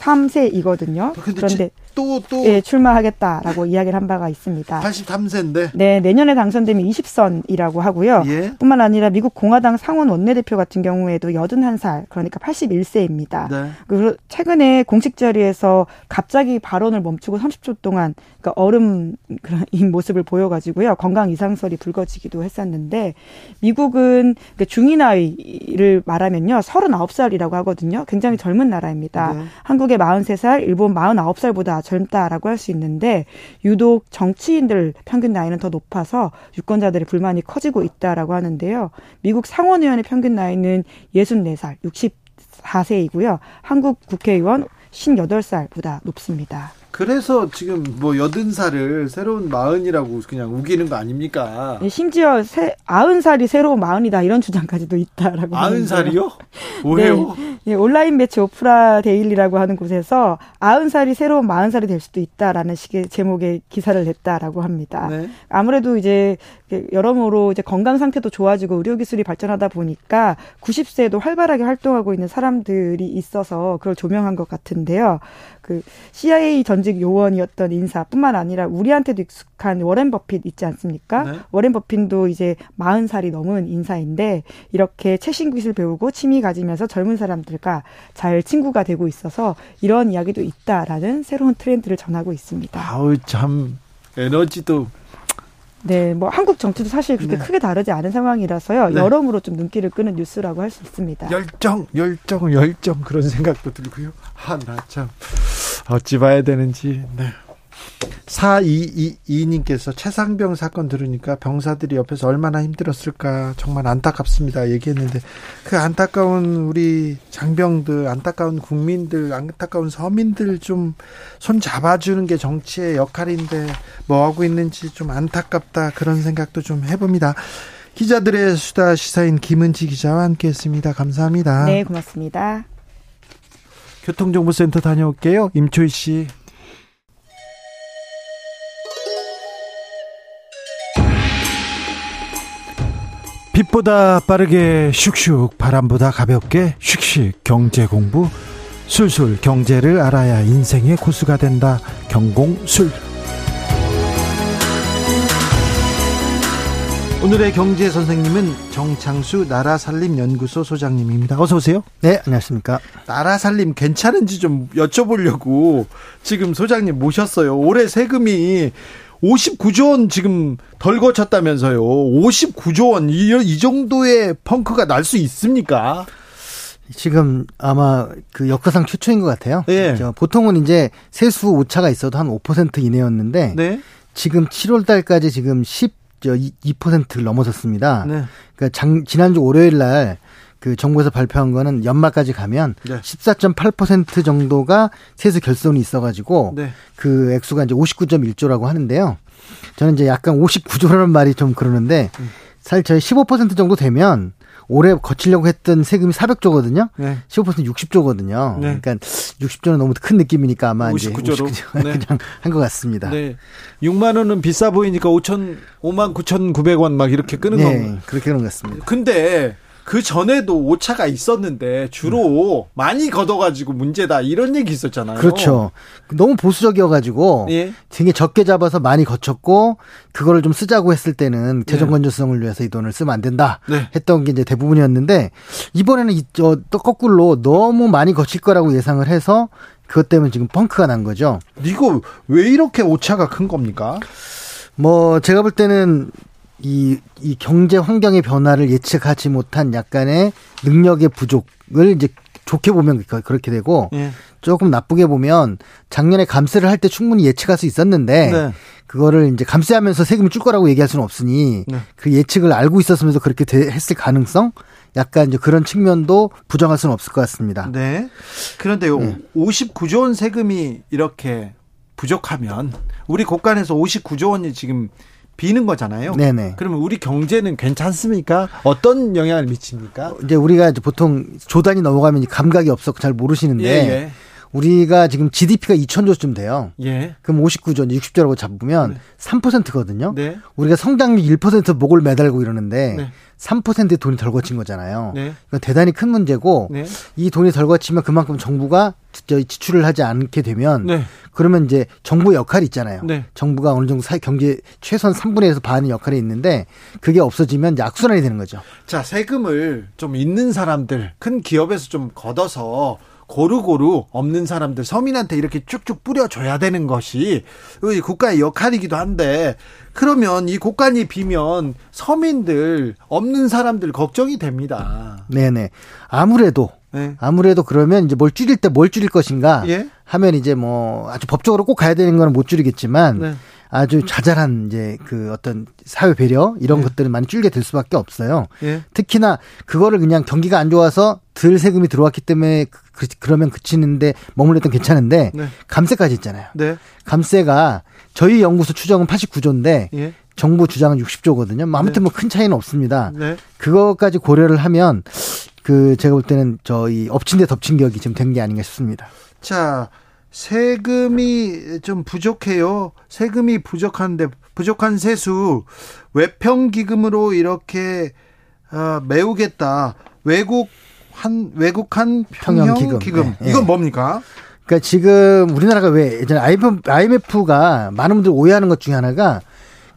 83세이거든요. 그런데 또, 또. 예, 출마하겠다라고 이야기를 한 바가 있습니다. 83세인데? 네, 내년에 당선되면 20선이라고 하고요. 예. 뿐만 아니라 미국 공화당 상원 원내대표 같은 경우에도 81살, 그러니까 81세입니다. 네. 그리고 최근에 공식 자리에서 갑자기 발언을 멈추고 30초 동안 그러니까 얼음 그런 [LAUGHS] 모습을 보여 가지고요. 건강 이상설이 불거지기도 했었는데 미국은 그 중위 나이를 말하면요. 39살이라고 하거든요. 굉장히 젊은 나라입니다. 네. 한국의 43살, 일본 49살보다 젊다라고 할 수 있는데 유독 정치인들 평균 나이는 더 높아서 유권자들의 불만이 커지고 있다라고 하는데요. 미국 상원의원의 평균 나이는 64살, 64세이고요. 한국 국회의원 58살보다 높습니다. 그래서 지금 뭐 여든 살을 새로운 마흔이라고 그냥 우기는 거 아닙니까? 네, 심지어 새, 아흔 살이 새로운 마흔이다 이런 주장까지도 있다라고. 아흔 살이요? 왜요? 네, 네, 온라인 매체 오프라 데일리라고 하는 곳에서 아흔 살이 새로운 마흔 살이 될 수도 있다라는 식의 제목의 기사를 냈다라고 합니다. 네. 아무래도 이제 여러모로 이제 건강 상태도 좋아지고 의료 기술이 발전하다 보니까 90세에도 활발하게 활동하고 있는 사람들이 있어서 그걸 조명한 것 같은데요. 그 CIA 전직 요원이었던 인사뿐만 아니라 우리한테도 익숙한 워렌 버핏 있지 않습니까? 네. 워렌 버핏도 이제 40살이 넘은 인사인데 이렇게 최신 기술 배우고 취미 가지면서 젊은 사람들과 잘 친구가 되고 있어서 이런 이야기도 있다라는 새로운 트렌드를 전하고 있습니다. 아우 참 에너지도 네, 뭐 한국 정치도 사실 그렇게 네. 크게 다르지 않은 상황이라서요. 네. 여러모로 좀 눈길을 끄는 뉴스라고 할 수 있습니다. 열정, 열정, 열정 그런 생각도 들고요. 아, 나참 어찌 봐야 되는지. 네. 4222님께서 최상병 사건 들으니까 병사들이 옆에서 얼마나 힘들었을까 정말 안타깝습니다 얘기했는데 그 안타까운 우리 장병들 안타까운 국민들 안타까운 서민들 좀 손 잡아주는 게 정치의 역할인데 뭐 하고 있는지 좀 안타깝다 그런 생각도 좀 해봅니다. 기자들의 수다 시사인 김은지 기자와 함께했습니다. 감사합니다. 네 고맙습니다. 교통정보센터 다녀올게요. 임초희 씨 빛보다 빠르게 슉슉 바람보다 가볍게 슉슉 경제 공부 술술 경제를 알아야 인생의 고수가 된다 경공술 오늘의 경제 선생님은 정창수 나라살림연구소 소장님입니다. 어서 오세요. 네, 안녕하십니까. 나라살림 괜찮은지 좀 여쭤보려고 지금 소장님 모셨어요. 올해 세금이 59조 원 지금 덜 거쳤다면서요. 59조 원. 이, 이 정도의 펑크가 날 수 있습니까? 지금 아마 그 역사상 최초인 것 같아요. 네. 보통은 이제 세수 오차가 있어도 한 5% 이내였는데 네. 지금 7월 달까지 지금 10 2%를 넘어섰습니다. 네. 그러니까 장, 지난주 월요일 날 그 정부에서 발표한 거는 연말까지 가면 네. 14.8% 정도가 세수 결손이 있어가지고 네. 그 액수가 이제 59.1조라고 하는데요. 저는 이제 약간 59조라는 말이 좀 그러는데 음. 사실 저희 15% 정도 되면 올해 거치려고 했던 세금이 400조거든요. 네. 15% 60조거든요. 네. 그러니까 60조는 너무 큰 느낌이니까 아마 59조로 이제 59조 네. 그냥 한 것 같습니다. 네. 6만 원은 비싸 보이니까 5천 5만 9,900원 막 이렇게 끄는 네. 거. 그렇게 그런 것 같습니다. 근데 그 전에도 오차가 있었는데 주로 음. 많이 걷어가지고 문제다 이런 얘기 있었잖아요. 그렇죠. 너무 보수적이어가지고 예. 되게 적게 잡아서 많이 거쳤고 그거를 좀 쓰자고 했을 때는 재정 건전성을 위해서 이 돈을 쓰면 안 된다 네. 했던 게 이제 대부분이었는데 이번에는 이저 거꾸로 너무 많이 거칠 거라고 예상을 해서 그것 때문에 지금 펑크가 난 거죠. 이거 왜 이렇게 오차가 큰 겁니까? 뭐 제가 볼 때는 이, 이 경제 환경의 변화를 예측하지 못한 약간의 능력의 부족을 이제 좋게 보면 그렇게 되고 예. 조금 나쁘게 보면 작년에 감세를 할 때 충분히 예측할 수 있었는데 네. 그거를 이제 감세하면서 세금을 줄 거라고 얘기할 수는 없으니 네. 그 예측을 알고 있었으면서 그렇게 대, 했을 가능성 약간 이제 그런 측면도 부정할 수는 없을 것 같습니다. 네. 그런데 요, 네. 59조 원 세금이 이렇게 부족하면 우리 국간에서 59조 원이 지금 비는 거잖아요. 네네. 그러면 우리 경제는 괜찮습니까? 어떤 영향을 미칩니까? 이제 우리가 이제 보통 조단이 넘어가면 감각이 없어 잘 모르시는데 예, 예. 우리가 지금 GDP가 2천조쯤 돼요. 예. 그럼 59조, 60조라고 잡으면 네. 3%거든요. 네. 우리가 성장률 1% 목을 매달고 이러는데 네. 3%의 돈이 덜 거친 거잖아요. 네. 그건 대단히 큰 문제고 네. 이 돈이 덜 거치면 그만큼 정부가 지출을 하지 않게 되면 네. 그러면 이제 정부 역할이 있잖아요. 네. 정부가 어느 정도 사회 경제 최소한 3분의 1에서 반의 역할이 있는데 그게 없어지면 이제 악순환이 되는 거죠. 자, 세금을 좀 있는 사람들, 큰 기업에서 좀 걷어서 고루고루 없는 사람들 서민한테 이렇게 쭉쭉 뿌려줘야 되는 것이 국가의 역할이기도 한데 그러면 이 국간이 비면 서민들 없는 사람들 걱정이 됩니다. 네네 아무래도 네. 아무래도 그러면 이제 뭘 줄일 때 뭘 줄일 것인가 예? 하면 이제 뭐 아주 법적으로 꼭 가야 되는 거는 못 줄이겠지만 네. 아주 자잘한 이제 그 어떤 사회 배려 이런 예. 것들은 많이 줄게 될 수밖에 없어요. 예. 특히나 그거를 그냥 경기가 안 좋아서 덜 세금이 들어왔기 때문에 그, 그 그러면 그치는데 머물렀던 괜찮은데 네. 감세까지 있잖아요. 네. 감세가 저희 연구소 추정은 89조인데 예. 정부 주장은 60조거든요. 뭐 아무튼 네. 뭐큰 차이는 없습니다. 네. 그거까지 고려를 하면 그 제가 볼 때는 저희 엎친 데 덮친 격이 지금 된 게 아닌가 싶습니다. 자, 세금이 좀 부족해요. 세금이 부족한데 부족한 세수 외평 기금으로 이렇게 어, 메우겠다. 외국 한 외국한 평형, 기금. 기금. 네, 이건 네. 뭡니까? 그러니까 지금 우리나라가 왜 예전에 IMF가 많은 분들 오해하는 것 중에 하나가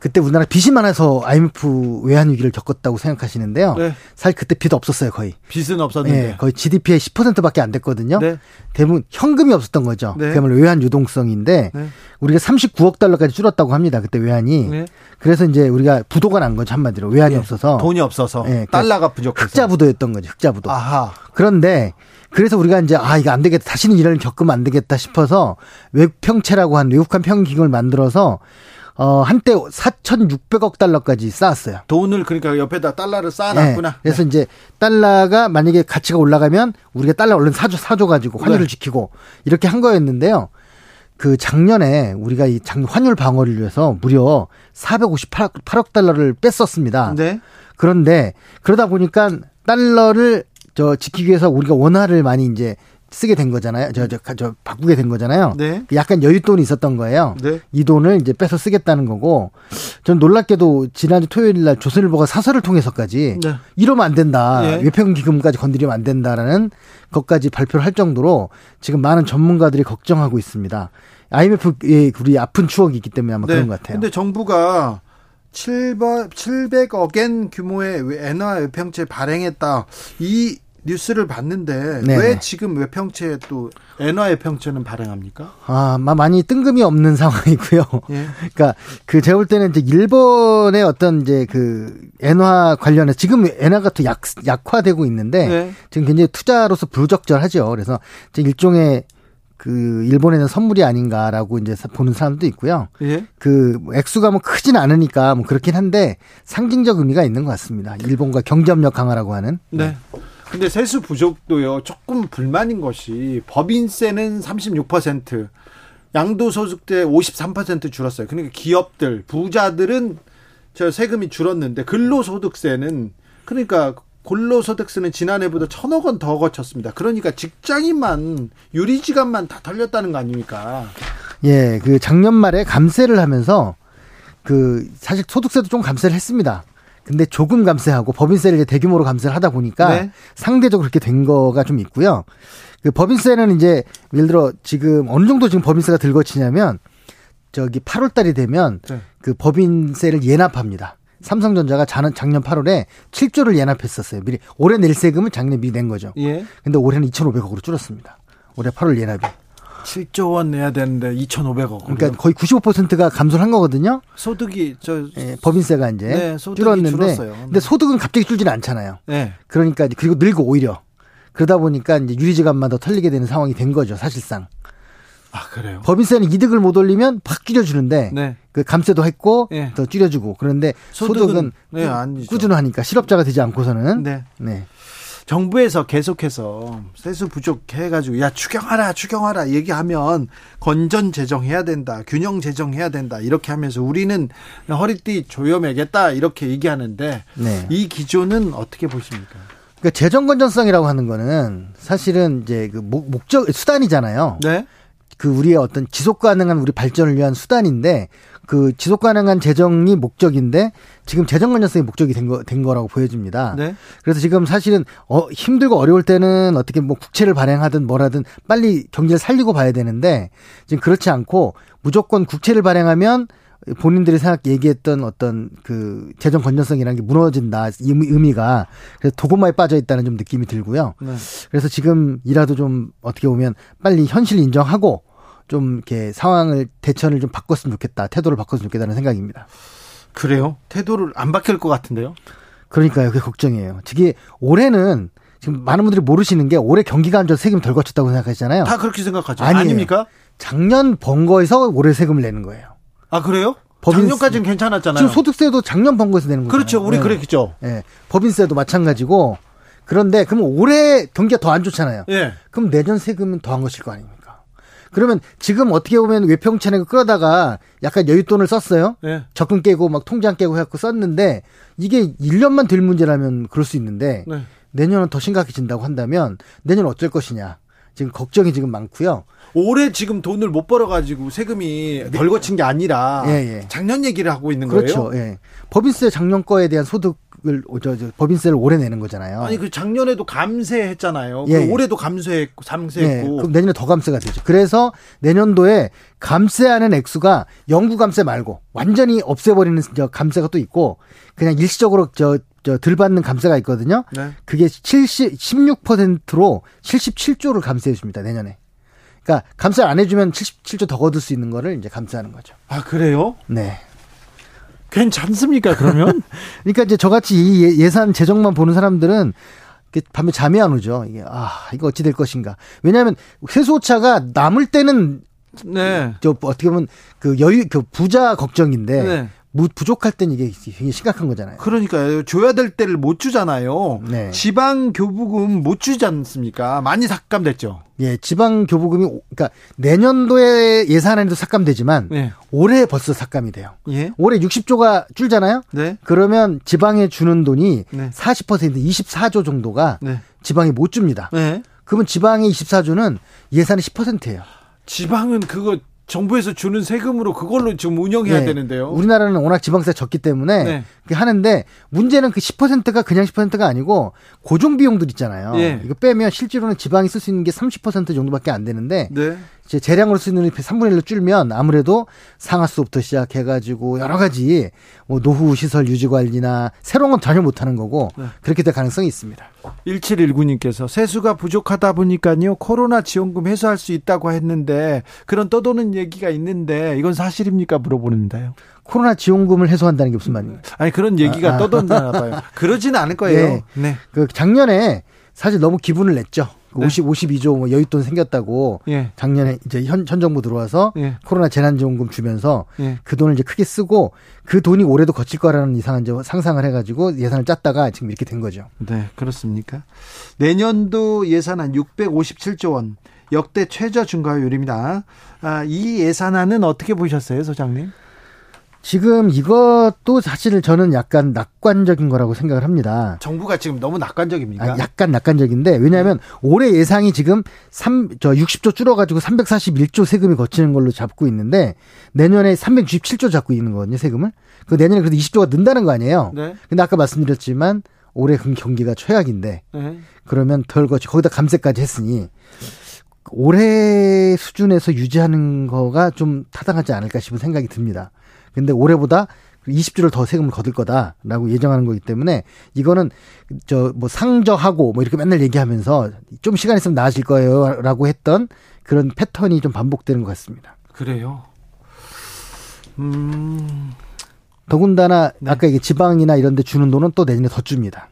그때 우리나라 빚이 많아서 IMF 외환 위기를 겪었다고 생각하시는데요. 네. 사실 그때 빚 없었어요, 거의. 빚은 없었는데. 네, 거의 GDP의 10%밖에 안 됐거든요. 네. 대부분 현금이 없었던 거죠. 네. 그야말로 외환 유동성인데 네. 우리가 39억 달러까지 줄었다고 합니다. 그때 외환이. 네. 그래서 이제 우리가 부도가 난 거죠, 한마디로. 외환이 네. 없어서. 돈이 없어서. 네, 달러가 부족해서. 흑자 부도였던 거죠, 흑자 부도. 아하. 그런데 그래서 우리가 이제 아 이거 안 되겠다 다시는 이런 일 겪으면 안 되겠다 싶어서 외평채라고 한 외국한 평균을 만들어서 어, 한때 4,600억 달러까지 쌓았어요. 돈을 그러니까 옆에다 달러를 쌓아놨구나. 네. 그래서 네. 이제 달러가 만약에 가치가 올라가면 우리가 달러 얼른 사줘, 사줘가지고 환율을 네. 지키고 이렇게 한 거였는데요. 그 작년에 우리가 이 장, 환율 방어를 위해서 무려 458억 달러를 뺐었습니다. 네. 그런데 그러다 보니까 달러를 저 지키기 위해서 우리가 원화를 많이 이제 쓰게 된 거잖아요. 저, 저, 저, 바꾸게 된 거잖아요. 네. 약간 여윳돈이 있었던 거예요. 네. 이 돈을 이제 빼서 쓰겠다는 거고, 전 놀랍게도 지난주 토요일 날 조선일보가 사설을 통해서까지 네. 이러면 안 된다. 예. 외평 기금까지 건드리면 안 된다라는 것까지 발표를 할 정도로 지금 많은 전문가들이 걱정하고 있습니다. IMF의 우리 아픈 추억이 있기 때문에 아마 네. 그런 것 같아요. 근데 정부가 700, 700억엔 규모의 엔화 외평채 발행했다. 이 뉴스를 봤는데 네네. 왜 지금 외평채 또 엔화 외평채는 발행합니까? 아, 많이 뜬금이 없는 [LAUGHS] 상황이고요. 예. 그러니까 그 제가 볼 때는 이제 일본의 어떤 이제 그 엔화 관련해 지금 엔화가 또 약, 약화되고 있는데 예. 지금 굉장히 투자로서 부적절하죠. 그래서 일종의 그 일본에는 선물이 아닌가라고 이제 보는 사람도 있고요. 예? 그 액수가 뭐 크진 않으니까 뭐 그렇긴 한데 상징적 의미가 있는 것 같습니다. 일본과 경제협력 강화라고 하는. 네. 근데 세수 부족도요 조금 불만인 것이 법인세는 36% 양도소득세 53% 줄었어요. 그러니까 기업들 부자들은 저 세금이 줄었는데 근로소득세는 그러니까 근로소득세는 지난해보다 천억 원 더 거쳤습니다. 그러니까 직장인만 유리지갑만 다 털렸다는 거 아닙니까? 예, 그 작년 말에 감세를 하면서 그 사실 소득세도 좀 감세를 했습니다. 근데 조금 감세하고 법인세를 이제 대규모로 감세를 하다 보니까 네. 상대적으로 그렇게 된 거가 좀 있고요. 그 법인세는 이제 예를 들어 지금 어느 정도 지금 법인세가 들거치냐면 저기 8월 달이 되면 네. 그 법인세를 예납합니다. 삼성전자가 작년 8월에 7조를 예납했었어요. 미리 올해 낼 세금은 작년에 미리 낸 거죠. 예. 근데 올해는 2,500억으로 줄었습니다. 올해 8월 예납이. 7조 원 내야 되는데 2,500억. 그러니까 거의 95%가 감소를 한 거거든요. 소득이 저 예, 법인세가 이제 네, 줄었는데 줄었어요. 근데 소득은 갑자기 줄지는 않잖아요. 네. 그러니까 그리고 늘고 오히려 그러다 보니까 이제 유리지갑만 더 털리게 되는 상황이 된 거죠, 사실상. 아, 그래요? 법인세는 이득을 못 올리면 확 줄여주는데, 네. 그 감세도 했고, 네. 더 줄여주고, 그런데 소득은, 소득은 네, 꾸준하니까 실업자가 되지 않고서는. 네. 네. 정부에서 계속해서 세수 부족해가지고 야 추경하라 추경하라 얘기하면 건전 재정해야 된다 균형 재정해야 된다 이렇게 하면서 우리는 허리띠 조여매겠다 이렇게 얘기하는데 네. 이 기조는 어떻게 보십니까? 그러니까 재정 건전성이라고 하는 거는 사실은 이제 그 목 적 수단이잖아요. 네. 그 우리의 어떤 지속 가능한 우리 발전을 위한 수단인데 그 지속 가능한 재정이 목적인데 지금 재정 건전성이 목적이 된, 거, 된 거라고 보여집니다. 네. 그래서 지금 사실은 어, 힘들고 어려울 때는 어떻게 뭐 국채를 발행하든 뭐라든 빨리 경제를 살리고 봐야 되는데 지금 그렇지 않고 무조건 국채를 발행하면 본인들이 생각 얘기했던 어떤 그 재정 건전성이라는 게 무너진다 의미가 그래서 도구마에 빠져 있다는 좀 느낌이 들고요. 네. 그래서 지금 이라도 좀 어떻게 보면 빨리 현실 인정하고 좀 이렇게 상황을 대처를 좀 바꿨으면 좋겠다. 태도를 바꿨으면 좋겠다는 생각입니다. 그래요? 태도를 안 바뀔 것 같은데요? 그러니까요. 그게 걱정이에요. 특히 올해는 지금 많은 분들이 모르시는 게 올해 경기가 안 좋아서 세금 덜 거쳤다고 생각하시잖아요. 다 그렇게 생각하죠. 아니에요. 아닙니까? 작년 번 거에서 올해 세금을 내는 거예요. 아, 그래요? 법인 작년까지는 괜찮았잖아요. 지금 소득세도 작년 번 거에서 내는 거죠. 그렇죠. 우리 네. 그랬겠죠. 네. 법인세도 마찬가지고. 그런데 그럼 올해 경기가 더 안 좋잖아요. 예. 그럼 내년 세금은 더 한 것일 거 아닙니까? 그러면 지금 어떻게 보면 외평 채내고 끌어다가 약간 여윳돈을 썼어요. 네. 적금 깨고 막 통장 깨고 해갖고 썼는데 이게 1년만 될 문제라면 그럴 수 있는데 네. 내년은 더 심각해진다고 한다면 내년 어쩔 것이냐. 지금 걱정이 지금 많고요. 올해 지금 돈을 못 벌어가지고 세금이 네. 덜 거친 게 아니라 예, 예. 작년 얘기를 하고 있는 그렇죠, 거예요. 예. 법인세 작년 거에 대한 소득 을 저, 저, 법인세를 올해 내는 거잖아요. 아니 그 작년에도 감세했잖아요. 예, 그 올해도 감세했고 감세했고. 예, 그럼 내년에 더 감세가 되죠. 그래서 내년도에 감세하는 액수가 영구 감세 말고 완전히 없애버리는 저 감세가 또 있고 그냥 일시적으로 저 저들 받는 감세가 있거든요. 네. 그게 70 16%로 77조를 감세해 줍니다 내년에. 그러니까 감세 안 해주면 77조 더 거둘 수 있는 거를 이제 감세하는 거죠. 아 그래요? 네. 괜찮습니까, 그러면? [LAUGHS] 그러니까 이제 저같이 이 예, 예산 재정만 보는 사람들은 밤에 잠이 안 오죠. 이게 아 이거 어찌 될 것인가. 왜냐하면 세수오차가 남을 때는 네. 저 어떻게 보면 그 여유 그 부자 걱정인데 네. 부족할 땐 이게 굉장히 심각한 거잖아요. 그러니까요. 줘야 될 때를 못 주잖아요. 네. 지방 교부금 못 주지 않습니까? 많이 삭감됐죠. 예, 지방 교부금이 그러니까 내년도에 예산안에도 삭감되지만 네. 올해 벌써 삭감이 돼요. 예. 올해 60조가 줄잖아요. 네. 그러면 지방에 주는 돈이 네. 40% 24조 정도가 네. 지방에 못 줍니다. 네. 그러면 지방의 24조는 예산의 10%예요. 지방은 그거 정부에서 주는 세금으로 그걸로 지금 운영해야 네. 되는데요. 우리나라는 워낙 지방세 적기 때문에 네. 하는데 문제는 그 10%가 그냥 10%가 아니고 고정 비용들 있잖아요. 네. 이거 빼면 실제로는 지방이 쓸 수 있는 게 30% 정도밖에 안 되는데 네. 이제 재량으로 쓰는 3분의 1로 줄면 아무래도 상하수부터 시작해가지고 여러 가지 뭐 노후 시설 유지 관리나 새로운 건 전혀 못하는 거고 네. 그렇게 될 가능성이 있습니다. 1719님께서 세수가 부족하다 보니까요 코로나 지원금 회수할 수 있다고 했는데 그런 떠도는 얘기가 있는데 이건 사실입니까 물어보는데요. 코로나 지원금을 해소한다는 게 무슨 말이에요? 아니 그런 얘기가 아, 아. 떠도나 봐요. 그러지는 않을 거예요. 네. [LAUGHS] 네. 그 작년에 사실 너무 기분을 냈죠. 네. 50, 52조 뭐 여윳돈 생겼다고 예. 작년에 이제 현, 현 정부 들어와서 예. 코로나 재난지원금 주면서 예. 그 돈을 이제 크게 쓰고 그 돈이 올해도 거칠 거라는 이상한 이제 상상을 해가지고 예산을 짰다가 지금 이렇게 된 거죠. 네, 그렇습니까? 내년도 예산안 657조 원 역대 최저 증가율입니다. 아, 이 예산안은 어떻게 보셨어요, 소장님? 지금 이것도 사실 저는 약간 낙관적인 거라고 생각을 합니다. 정부가 지금 너무 낙관적입니까? 아, 약간 낙관적인데 왜냐하면 올해 예상이 지금 3, 저 60조 줄어가지고 341조 세금이 거치는 걸로 잡고 있는데 내년에 367조 잡고 있는 거거든요 세금을. 그 내년에 그래도 20조가 는다는 거 아니에요. 네. 근데 아까 말씀드렸지만 올해 경기가 최악인데 네. 그러면 덜 거치 거기다 감세까지 했으니 올해 수준에서 유지하는 거가 좀 타당하지 않을까 싶은 생각이 듭니다. 근데 올해보다 20주를 더 세금을 거둘 거다라고 예정하는 거기 때문에 이거는 저 뭐 상저하고 뭐 이렇게 맨날 얘기하면서 좀 시간 있으면 나아질 거예요라고 했던 그런 패턴이 좀 반복되는 것 같습니다. 그래요. 음. 더군다나 네. 아까 이게 지방이나 이런 데 주는 돈은 또 내년에 더 줍니다.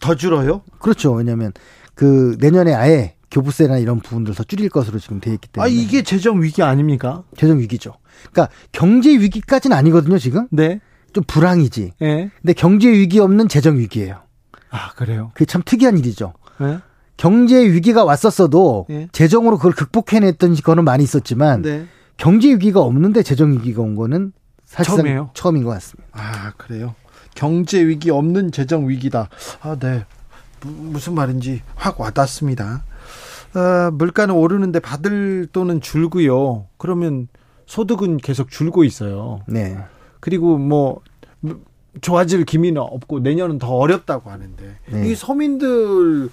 더 줄어요? 그렇죠. 왜냐면 하그 내년에 아예 교부세나 이런 부분들 더 줄일 것으로 지금 돼 있기 때문에. 아, 이게 재정 위기 아닙니까? 재정 위기죠. 그러니까 경제 위기까지는 아니거든요, 지금. 네. 좀 불황이지. 네. 근데 경제 위기 없는 재정 위기예요. 아, 그래요? 그게 참 특이한 일이죠. 네. 경제 위기가 왔었어도 네. 재정으로 그걸 극복해냈던 거는 많이 있었지만 네. 경제 위기가 없는데 재정 위기가 온 거는 사실상 처음이에요? 처음인 것 같습니다. 아, 그래요? 경제 위기 없는 재정 위기다. 아, 네. 무슨 말인지 확 와닿습니다. 어, 물가는 오르는데 받을 돈은 줄고요. 그러면 소득은 계속 줄고 있어요. 네. 그리고 뭐 좋아질 기미는 없고 내년은 더 어렵다고 하는데 네. 이 서민들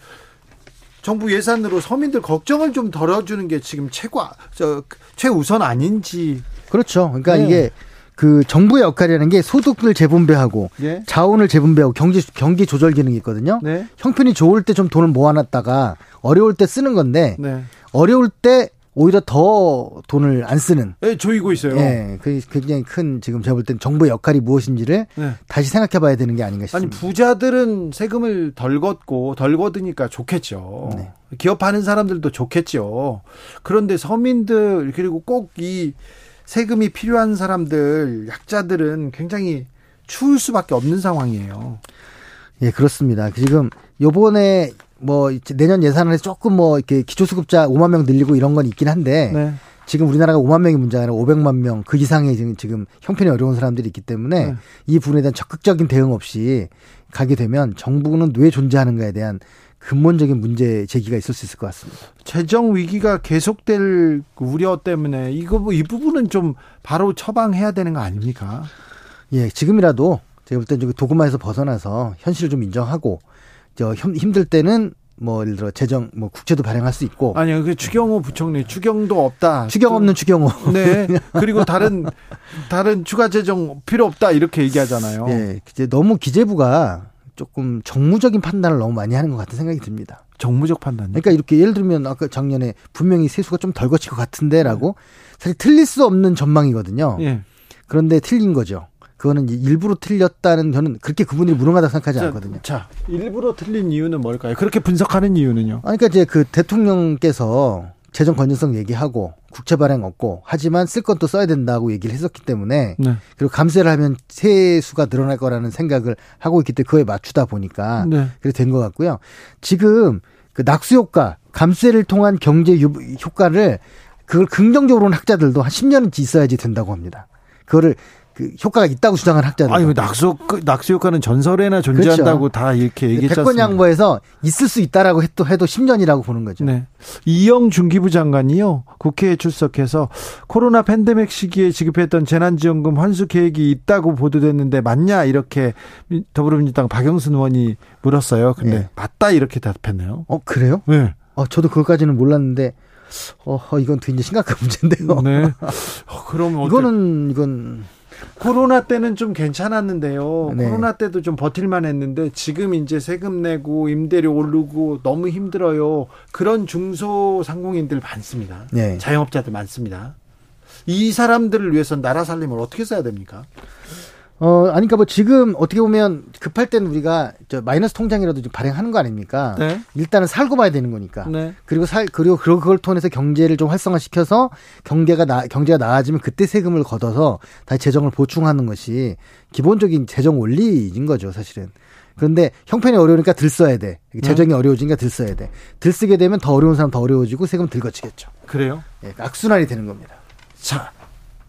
정부 예산으로 서민들 걱정을 좀 덜어주는 게 지금 최고 저 최우선 아닌지 그렇죠. 그러니까 네. 이게 그 정부의 역할이라는 게 소득을 재분배하고 네. 자원을 재분배하고 경제 경기 조절 기능이 있거든요. 네. 형편이 좋을 때 좀 돈을 모아놨다가 어려울 때 쓰는 건데 네. 어려울 때 오히려 더 돈을 안 쓰는. 네, 조이고 있어요. 예, 그 굉장히 큰 지금 제가 볼 땐 정부의 역할이 무엇인지를 네. 다시 생각해 봐야 되는 게 아닌가 싶습니다. 아니 부자들은 세금을 덜 걷고 덜 걷으니까 좋겠죠. 네. 기업하는 사람들도 좋겠죠. 그런데 서민들 그리고 꼭이 세금이 필요한 사람들 약자들은 굉장히 추울 수밖에 없는 상황이에요. 예, 그렇습니다. 지금 요번에 뭐 내년 예산안에 조금 뭐 이렇게 기초수급자 5만 명 늘리고 이런 건 있긴 한데 네. 지금 우리나라가 5만 명이 문제가 아니라 500만 명 그 이상의 지금 지금 형편이 어려운 사람들이 있기 때문에 네. 이 부분에 대한 적극적인 대응 없이 가게 되면 정부는 왜 존재하는가에 대한 근본적인 문제 제기가 있을 수 있을 것 같습니다. 재정 위기가 계속될 우려 때문에 이거 이 부분은 좀 바로 처방해야 되는 거 아닙니까? 예, 지금이라도 제가 볼땐 도구마에서 벗어나서 현실을 좀 인정하고 저 힘들 때는 뭐 예를 들어 재정 뭐 국채도 발행할 수 있고. 아니요 그 추경호 부총리 추경도 없다. 추경 없는 추경호. 네. [LAUGHS] 그리고 다른 다른 추가 재정 필요 없다 이렇게 얘기하잖아요. 예 이제 너무 기재부가 조금 정무적인 판단을 너무 많이 하는 것 같은 생각이 듭니다 정무적 판단 그러니까 이렇게 예를 들면 아까 작년에 분명히 세수가 좀 덜 거칠 것 같은데라고 네. 사실 틀릴 수 없는 전망이거든요 예. 그런데 틀린 거죠 그거는 일부러 틀렸다는 저는 그렇게 그분들이 무능하다고 생각하지 자, 않거든요. 자, 일부러 틀린 이유는 뭘까요? 그렇게 분석하는 이유는요? 아니, 그러니까 이제 그 대통령께서 재정 건전성 얘기하고 국채 발행 없고 하지만 쓸 건 또 써야 된다고 얘기를 했었기 때문에 네. 그리고 감세를 하면 세수가 늘어날 거라는 생각을 하고 있기 때문에 그거에 맞추다 보니까 네. 그렇게 된 것 같고요. 지금 그 낙수 효과, 감세를 통한 경제 효과를 그걸 긍정적으로는 학자들도 한 10년은 있어야지 된다고 합니다. 그거를 그 효과가 있다고 주장하는 학자들. 아니, 낙수, 낙수 효과는 전설에나 존재한다고 그렇죠. 다 이렇게 얘기했죠. 백권 양보해서 있을 수 있다라고 해도, 해도 10년이라고 보는 거죠. 네. 이영 중기부 장관이요. 국회에 출석해서 코로나 팬데믹 시기에 지급했던 재난지원금 환수 계획이 있다고 보도됐는데 맞냐? 이렇게 더불어민주당 박영순 의원이 물었어요. 근데 네. 맞다 이렇게 답했네요. 어, 그래요? 네. 어, 저도 그것까지는 몰랐는데 어, 이건 굉장히 심각한 [LAUGHS] 문제인데요. 네. [LAUGHS] 어, 그럼 이거는 이건 코로나 때는 좀 괜찮았는데요. 네. 코로나 때도 좀 버틸만 했는데 지금 이제 세금 내고 임대료 오르고 너무 힘들어요. 그런 중소상공인들 많습니다. 네. 자영업자들 많습니다. 이 사람들을 위해서 나라 살림을 어떻게 써야 됩니까? 어, 아니, 그니까 뭐 지금 어떻게 보면 급할 때는 우리가 저 마이너스 통장이라도 좀 발행하는 거 아닙니까? 네. 일단은 살고 봐야 되는 거니까. 네. 그리고 살, 그리고 그걸 통해서 경제를 좀 활성화시켜서 경제가 나, 경제가 나아지면 그때 세금을 걷어서 다시 재정을 보충하는 것이 기본적인 재정 원리인 거죠, 사실은. 그런데 형편이 어려우니까 들 써야 돼. 재정이 네. 어려워지니까 들 써야 돼. 들 쓰게 되면 더 어려운 사람 더 어려워지고 세금 들 거치겠죠. 그래요? 예, 악순환이 되는 겁니다. 자,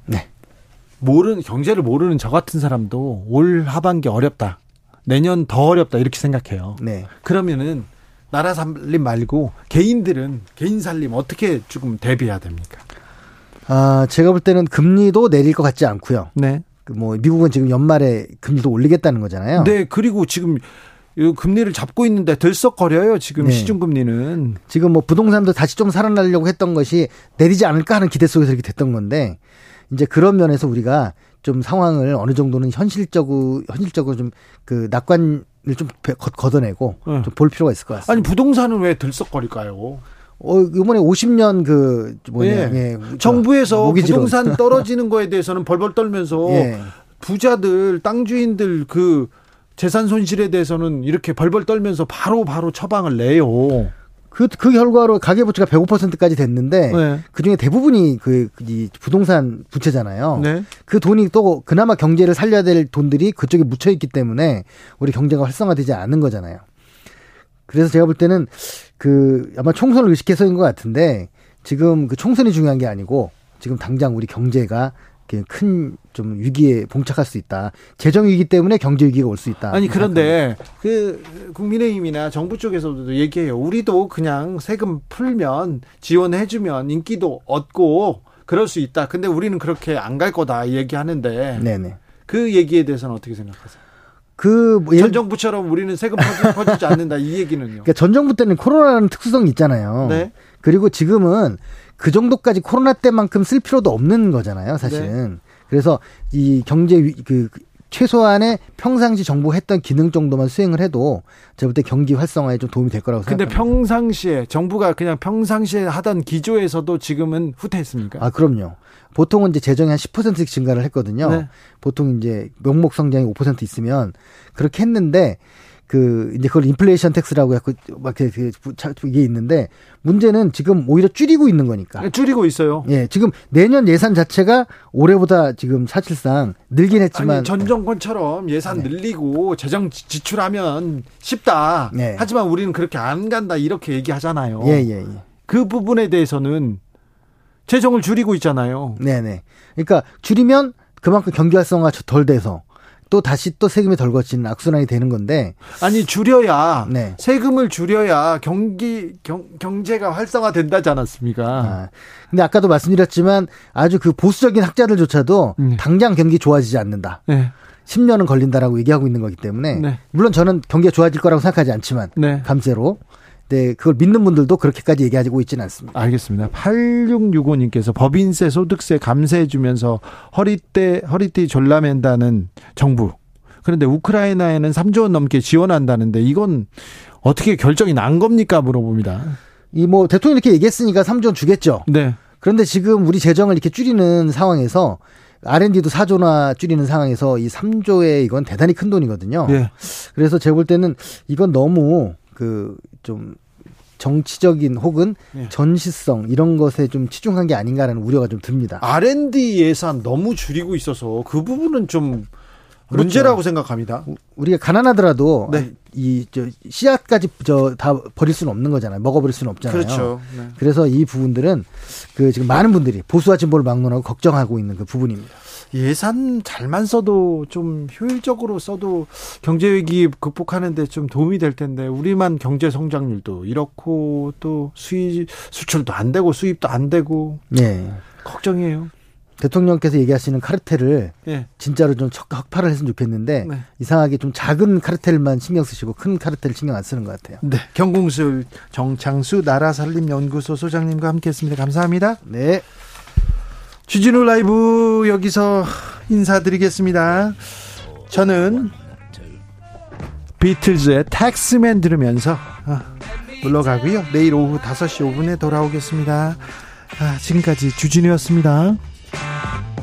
네. 모르는 경제를 모르는 저 같은 사람도 올 하반기 어렵다. 내년 더 어렵다 이렇게 생각해요. 네. 그러면은 나라 살림 말고 개인들은 개인 살림 어떻게 조금 대비해야 됩니까? 아, 제가 볼 때는 금리도 내릴 것 같지 않고요. 네. 그뭐 미국은 지금 연말에 금리도 올리겠다는 거잖아요. 네, 그리고 지금 금리를 잡고 있는데 들썩거려요. 지금 네. 시중 금리는 지금 뭐 부동산도 다시 좀 살아나려고 했던 것이 내리지 않을까 하는 기대 속에서 이렇게 됐던 건데 이제 그런 면에서 우리가 좀 상황을 어느 정도는 현실적으로 현실적으로 좀 그 낙관을 좀 걷어내고 네. 좀볼 필요가 있을 것 같습니다. 아니 부동산은 왜 들썩거릴까요? 어, 이번에 50년 그, 뭐냐, 예. 예. 정부에서 부동산 [LAUGHS] 떨어지는 거에 대해서는 벌벌 떨면서 예. 부자들, 땅 주인들 그 재산 손실에 대해서는 이렇게 벌벌 떨면서 바로 바로 처방을 내요. 그, 그 결과로 가계부채가 105%까지 됐는데 네. 그 중에 대부분이 그, 이 부동산 부채잖아요. 네. 그 돈이 또 그나마 경제를 살려야 될 돈들이 그쪽에 묻혀 있기 때문에 우리 경제가 활성화되지 않는 거잖아요. 그래서 제가 볼 때는 그 아마 총선을 의식해서인 것 같은데 지금 그 총선이 중요한 게 아니고 지금 당장 우리 경제가 큰 좀 위기에 봉착할 수 있다. 재정 위기 때문에 경제 위기가 올 수 있다. 아니 그런데 그 국민의힘이나 정부 쪽에서도 얘기해요. 우리도 그냥 세금 풀면 지원해 주면 인기도 얻고 그럴 수 있다. 근데 우리는 그렇게 안 갈 거다 얘기하는데 네네. 그 얘기에 대해서는 어떻게 생각하세요? 그전 정부처럼 우리는 세금 퍼지, 퍼지지 않는다 이 얘기는요. 그러니까 전 정부 때는 코로나라는 특수성이 있잖아요. 네. 그리고 지금은 그 정도까지 코로나 때만큼 쓸 필요도 없는 거잖아요, 사실은. 네. 그래서 이 경제 그 최소한의 평상시 정부 했던 기능 정도만 수행을 해도 제가 볼 때 경기 활성화에 좀 도움이 될 거라고 생각합니다. 근데 평상시에 정부가 그냥 평상시에 하던 기조에서도 지금은 후퇴했습니까? 아, 그럼요. 보통은 이제 재정이 한 10%씩 증가를 했거든요. 네. 보통 이제 명목 성장이 5% 있으면 그렇게 했는데 그 이제 그걸 inflation tax라고 해서 막 이렇게 이게 있는데 문제는 지금 오히려 줄이고 있는 거니까. 네, 줄이고 있어요. 예, 지금 내년 예산 자체가 올해보다 지금 사실상 늘긴 했지만 아니, 전 정권처럼 예산 네. 늘리고 재정 지출하면 쉽다. 네. 하지만 우리는 그렇게 안 간다 이렇게 얘기하잖아요. 예, 예, 예. 그 부분에 대해서는 재정을 줄이고 있잖아요. 네, 네. 그러니까 줄이면 그만큼 경기 활성화가 덜 돼서 또 다시 또 세금이 덜 거치는 악순환이 되는 건데 아니 줄여야 네. 세금을 줄여야 경기 경, 경제가 활성화된다지 않았습니까? 아, 근데 아까도 말씀드렸지만 아주 그 보수적인 학자들조차도 네. 당장 경기 좋아지지 않는다. 네. 10년은 걸린다라고 얘기하고 있는 거기 때문에 네. 물론 저는 경기가 좋아질 거라고 생각하지 않지만 네. 감세로 네, 그걸 믿는 분들도 그렇게까지 얘기하고 있지는 않습니다. 알겠습니다. 8665님께서 법인세, 소득세 감세해 주면서 허리띠, 허리띠 졸라맨다는 정부. 그런데 우크라이나에는 3조 원 넘게 지원한다는데 이건 어떻게 결정이 난 겁니까? 물어봅니다. 이 뭐 대통령이 이렇게 얘기했으니까 3조 원 주겠죠. 네. 그런데 지금 우리 재정을 이렇게 줄이는 상황에서 R&D도 4조나 줄이는 상황에서 이 3조에 이건 대단히 큰 돈이거든요. 예. 그래서 제가 볼 때는 이건 너무 그좀 정치적인 혹은 예. 전시성 이런 것에 좀 치중한 게 아닌가라는 우려가 좀 듭니다. R&D 예산 너무 줄이고 있어서 그 부분은 좀 그렇죠. 문제라고 생각합니다. 우리가 가난하더라도 네. 이저 씨앗까지 저 다 버릴 수는 없는 거잖아요. 먹어버릴 수는 없잖아요. 그렇죠. 네. 그래서 이 부분들은 그 지금 많은 분들이 보수와 진보를 막론하고 걱정하고 있는 그 부분입니다. 예산 잘만 써도 좀 효율적으로 써도 경제 위기 극복하는데 좀 도움이 될 텐데 우리만 경제 성장률도 이렇고 또 수입 수출도 안 되고 수입도 안 되고 네. 걱정이에요. 대통령께서 얘기하시는 카르텔을 네. 진짜로 좀 척박파를 했으면 좋겠는데 네. 이상하게 좀 작은 카르텔만 신경 쓰시고 큰 카르텔 신경 안 쓰는 것 같아요. 네. 경공술 정창수 나라살림연구소 소장님과 함께했습니다. 감사합니다. 네. 주진우 라이브 여기서 인사드리겠습니다. 저는 비틀즈의 텍스맨 들으면서 아, 물러가고요. 내일 오후 5시 5분에 돌아오겠습니다. 아, 지금까지 주진우였습니다. Bye.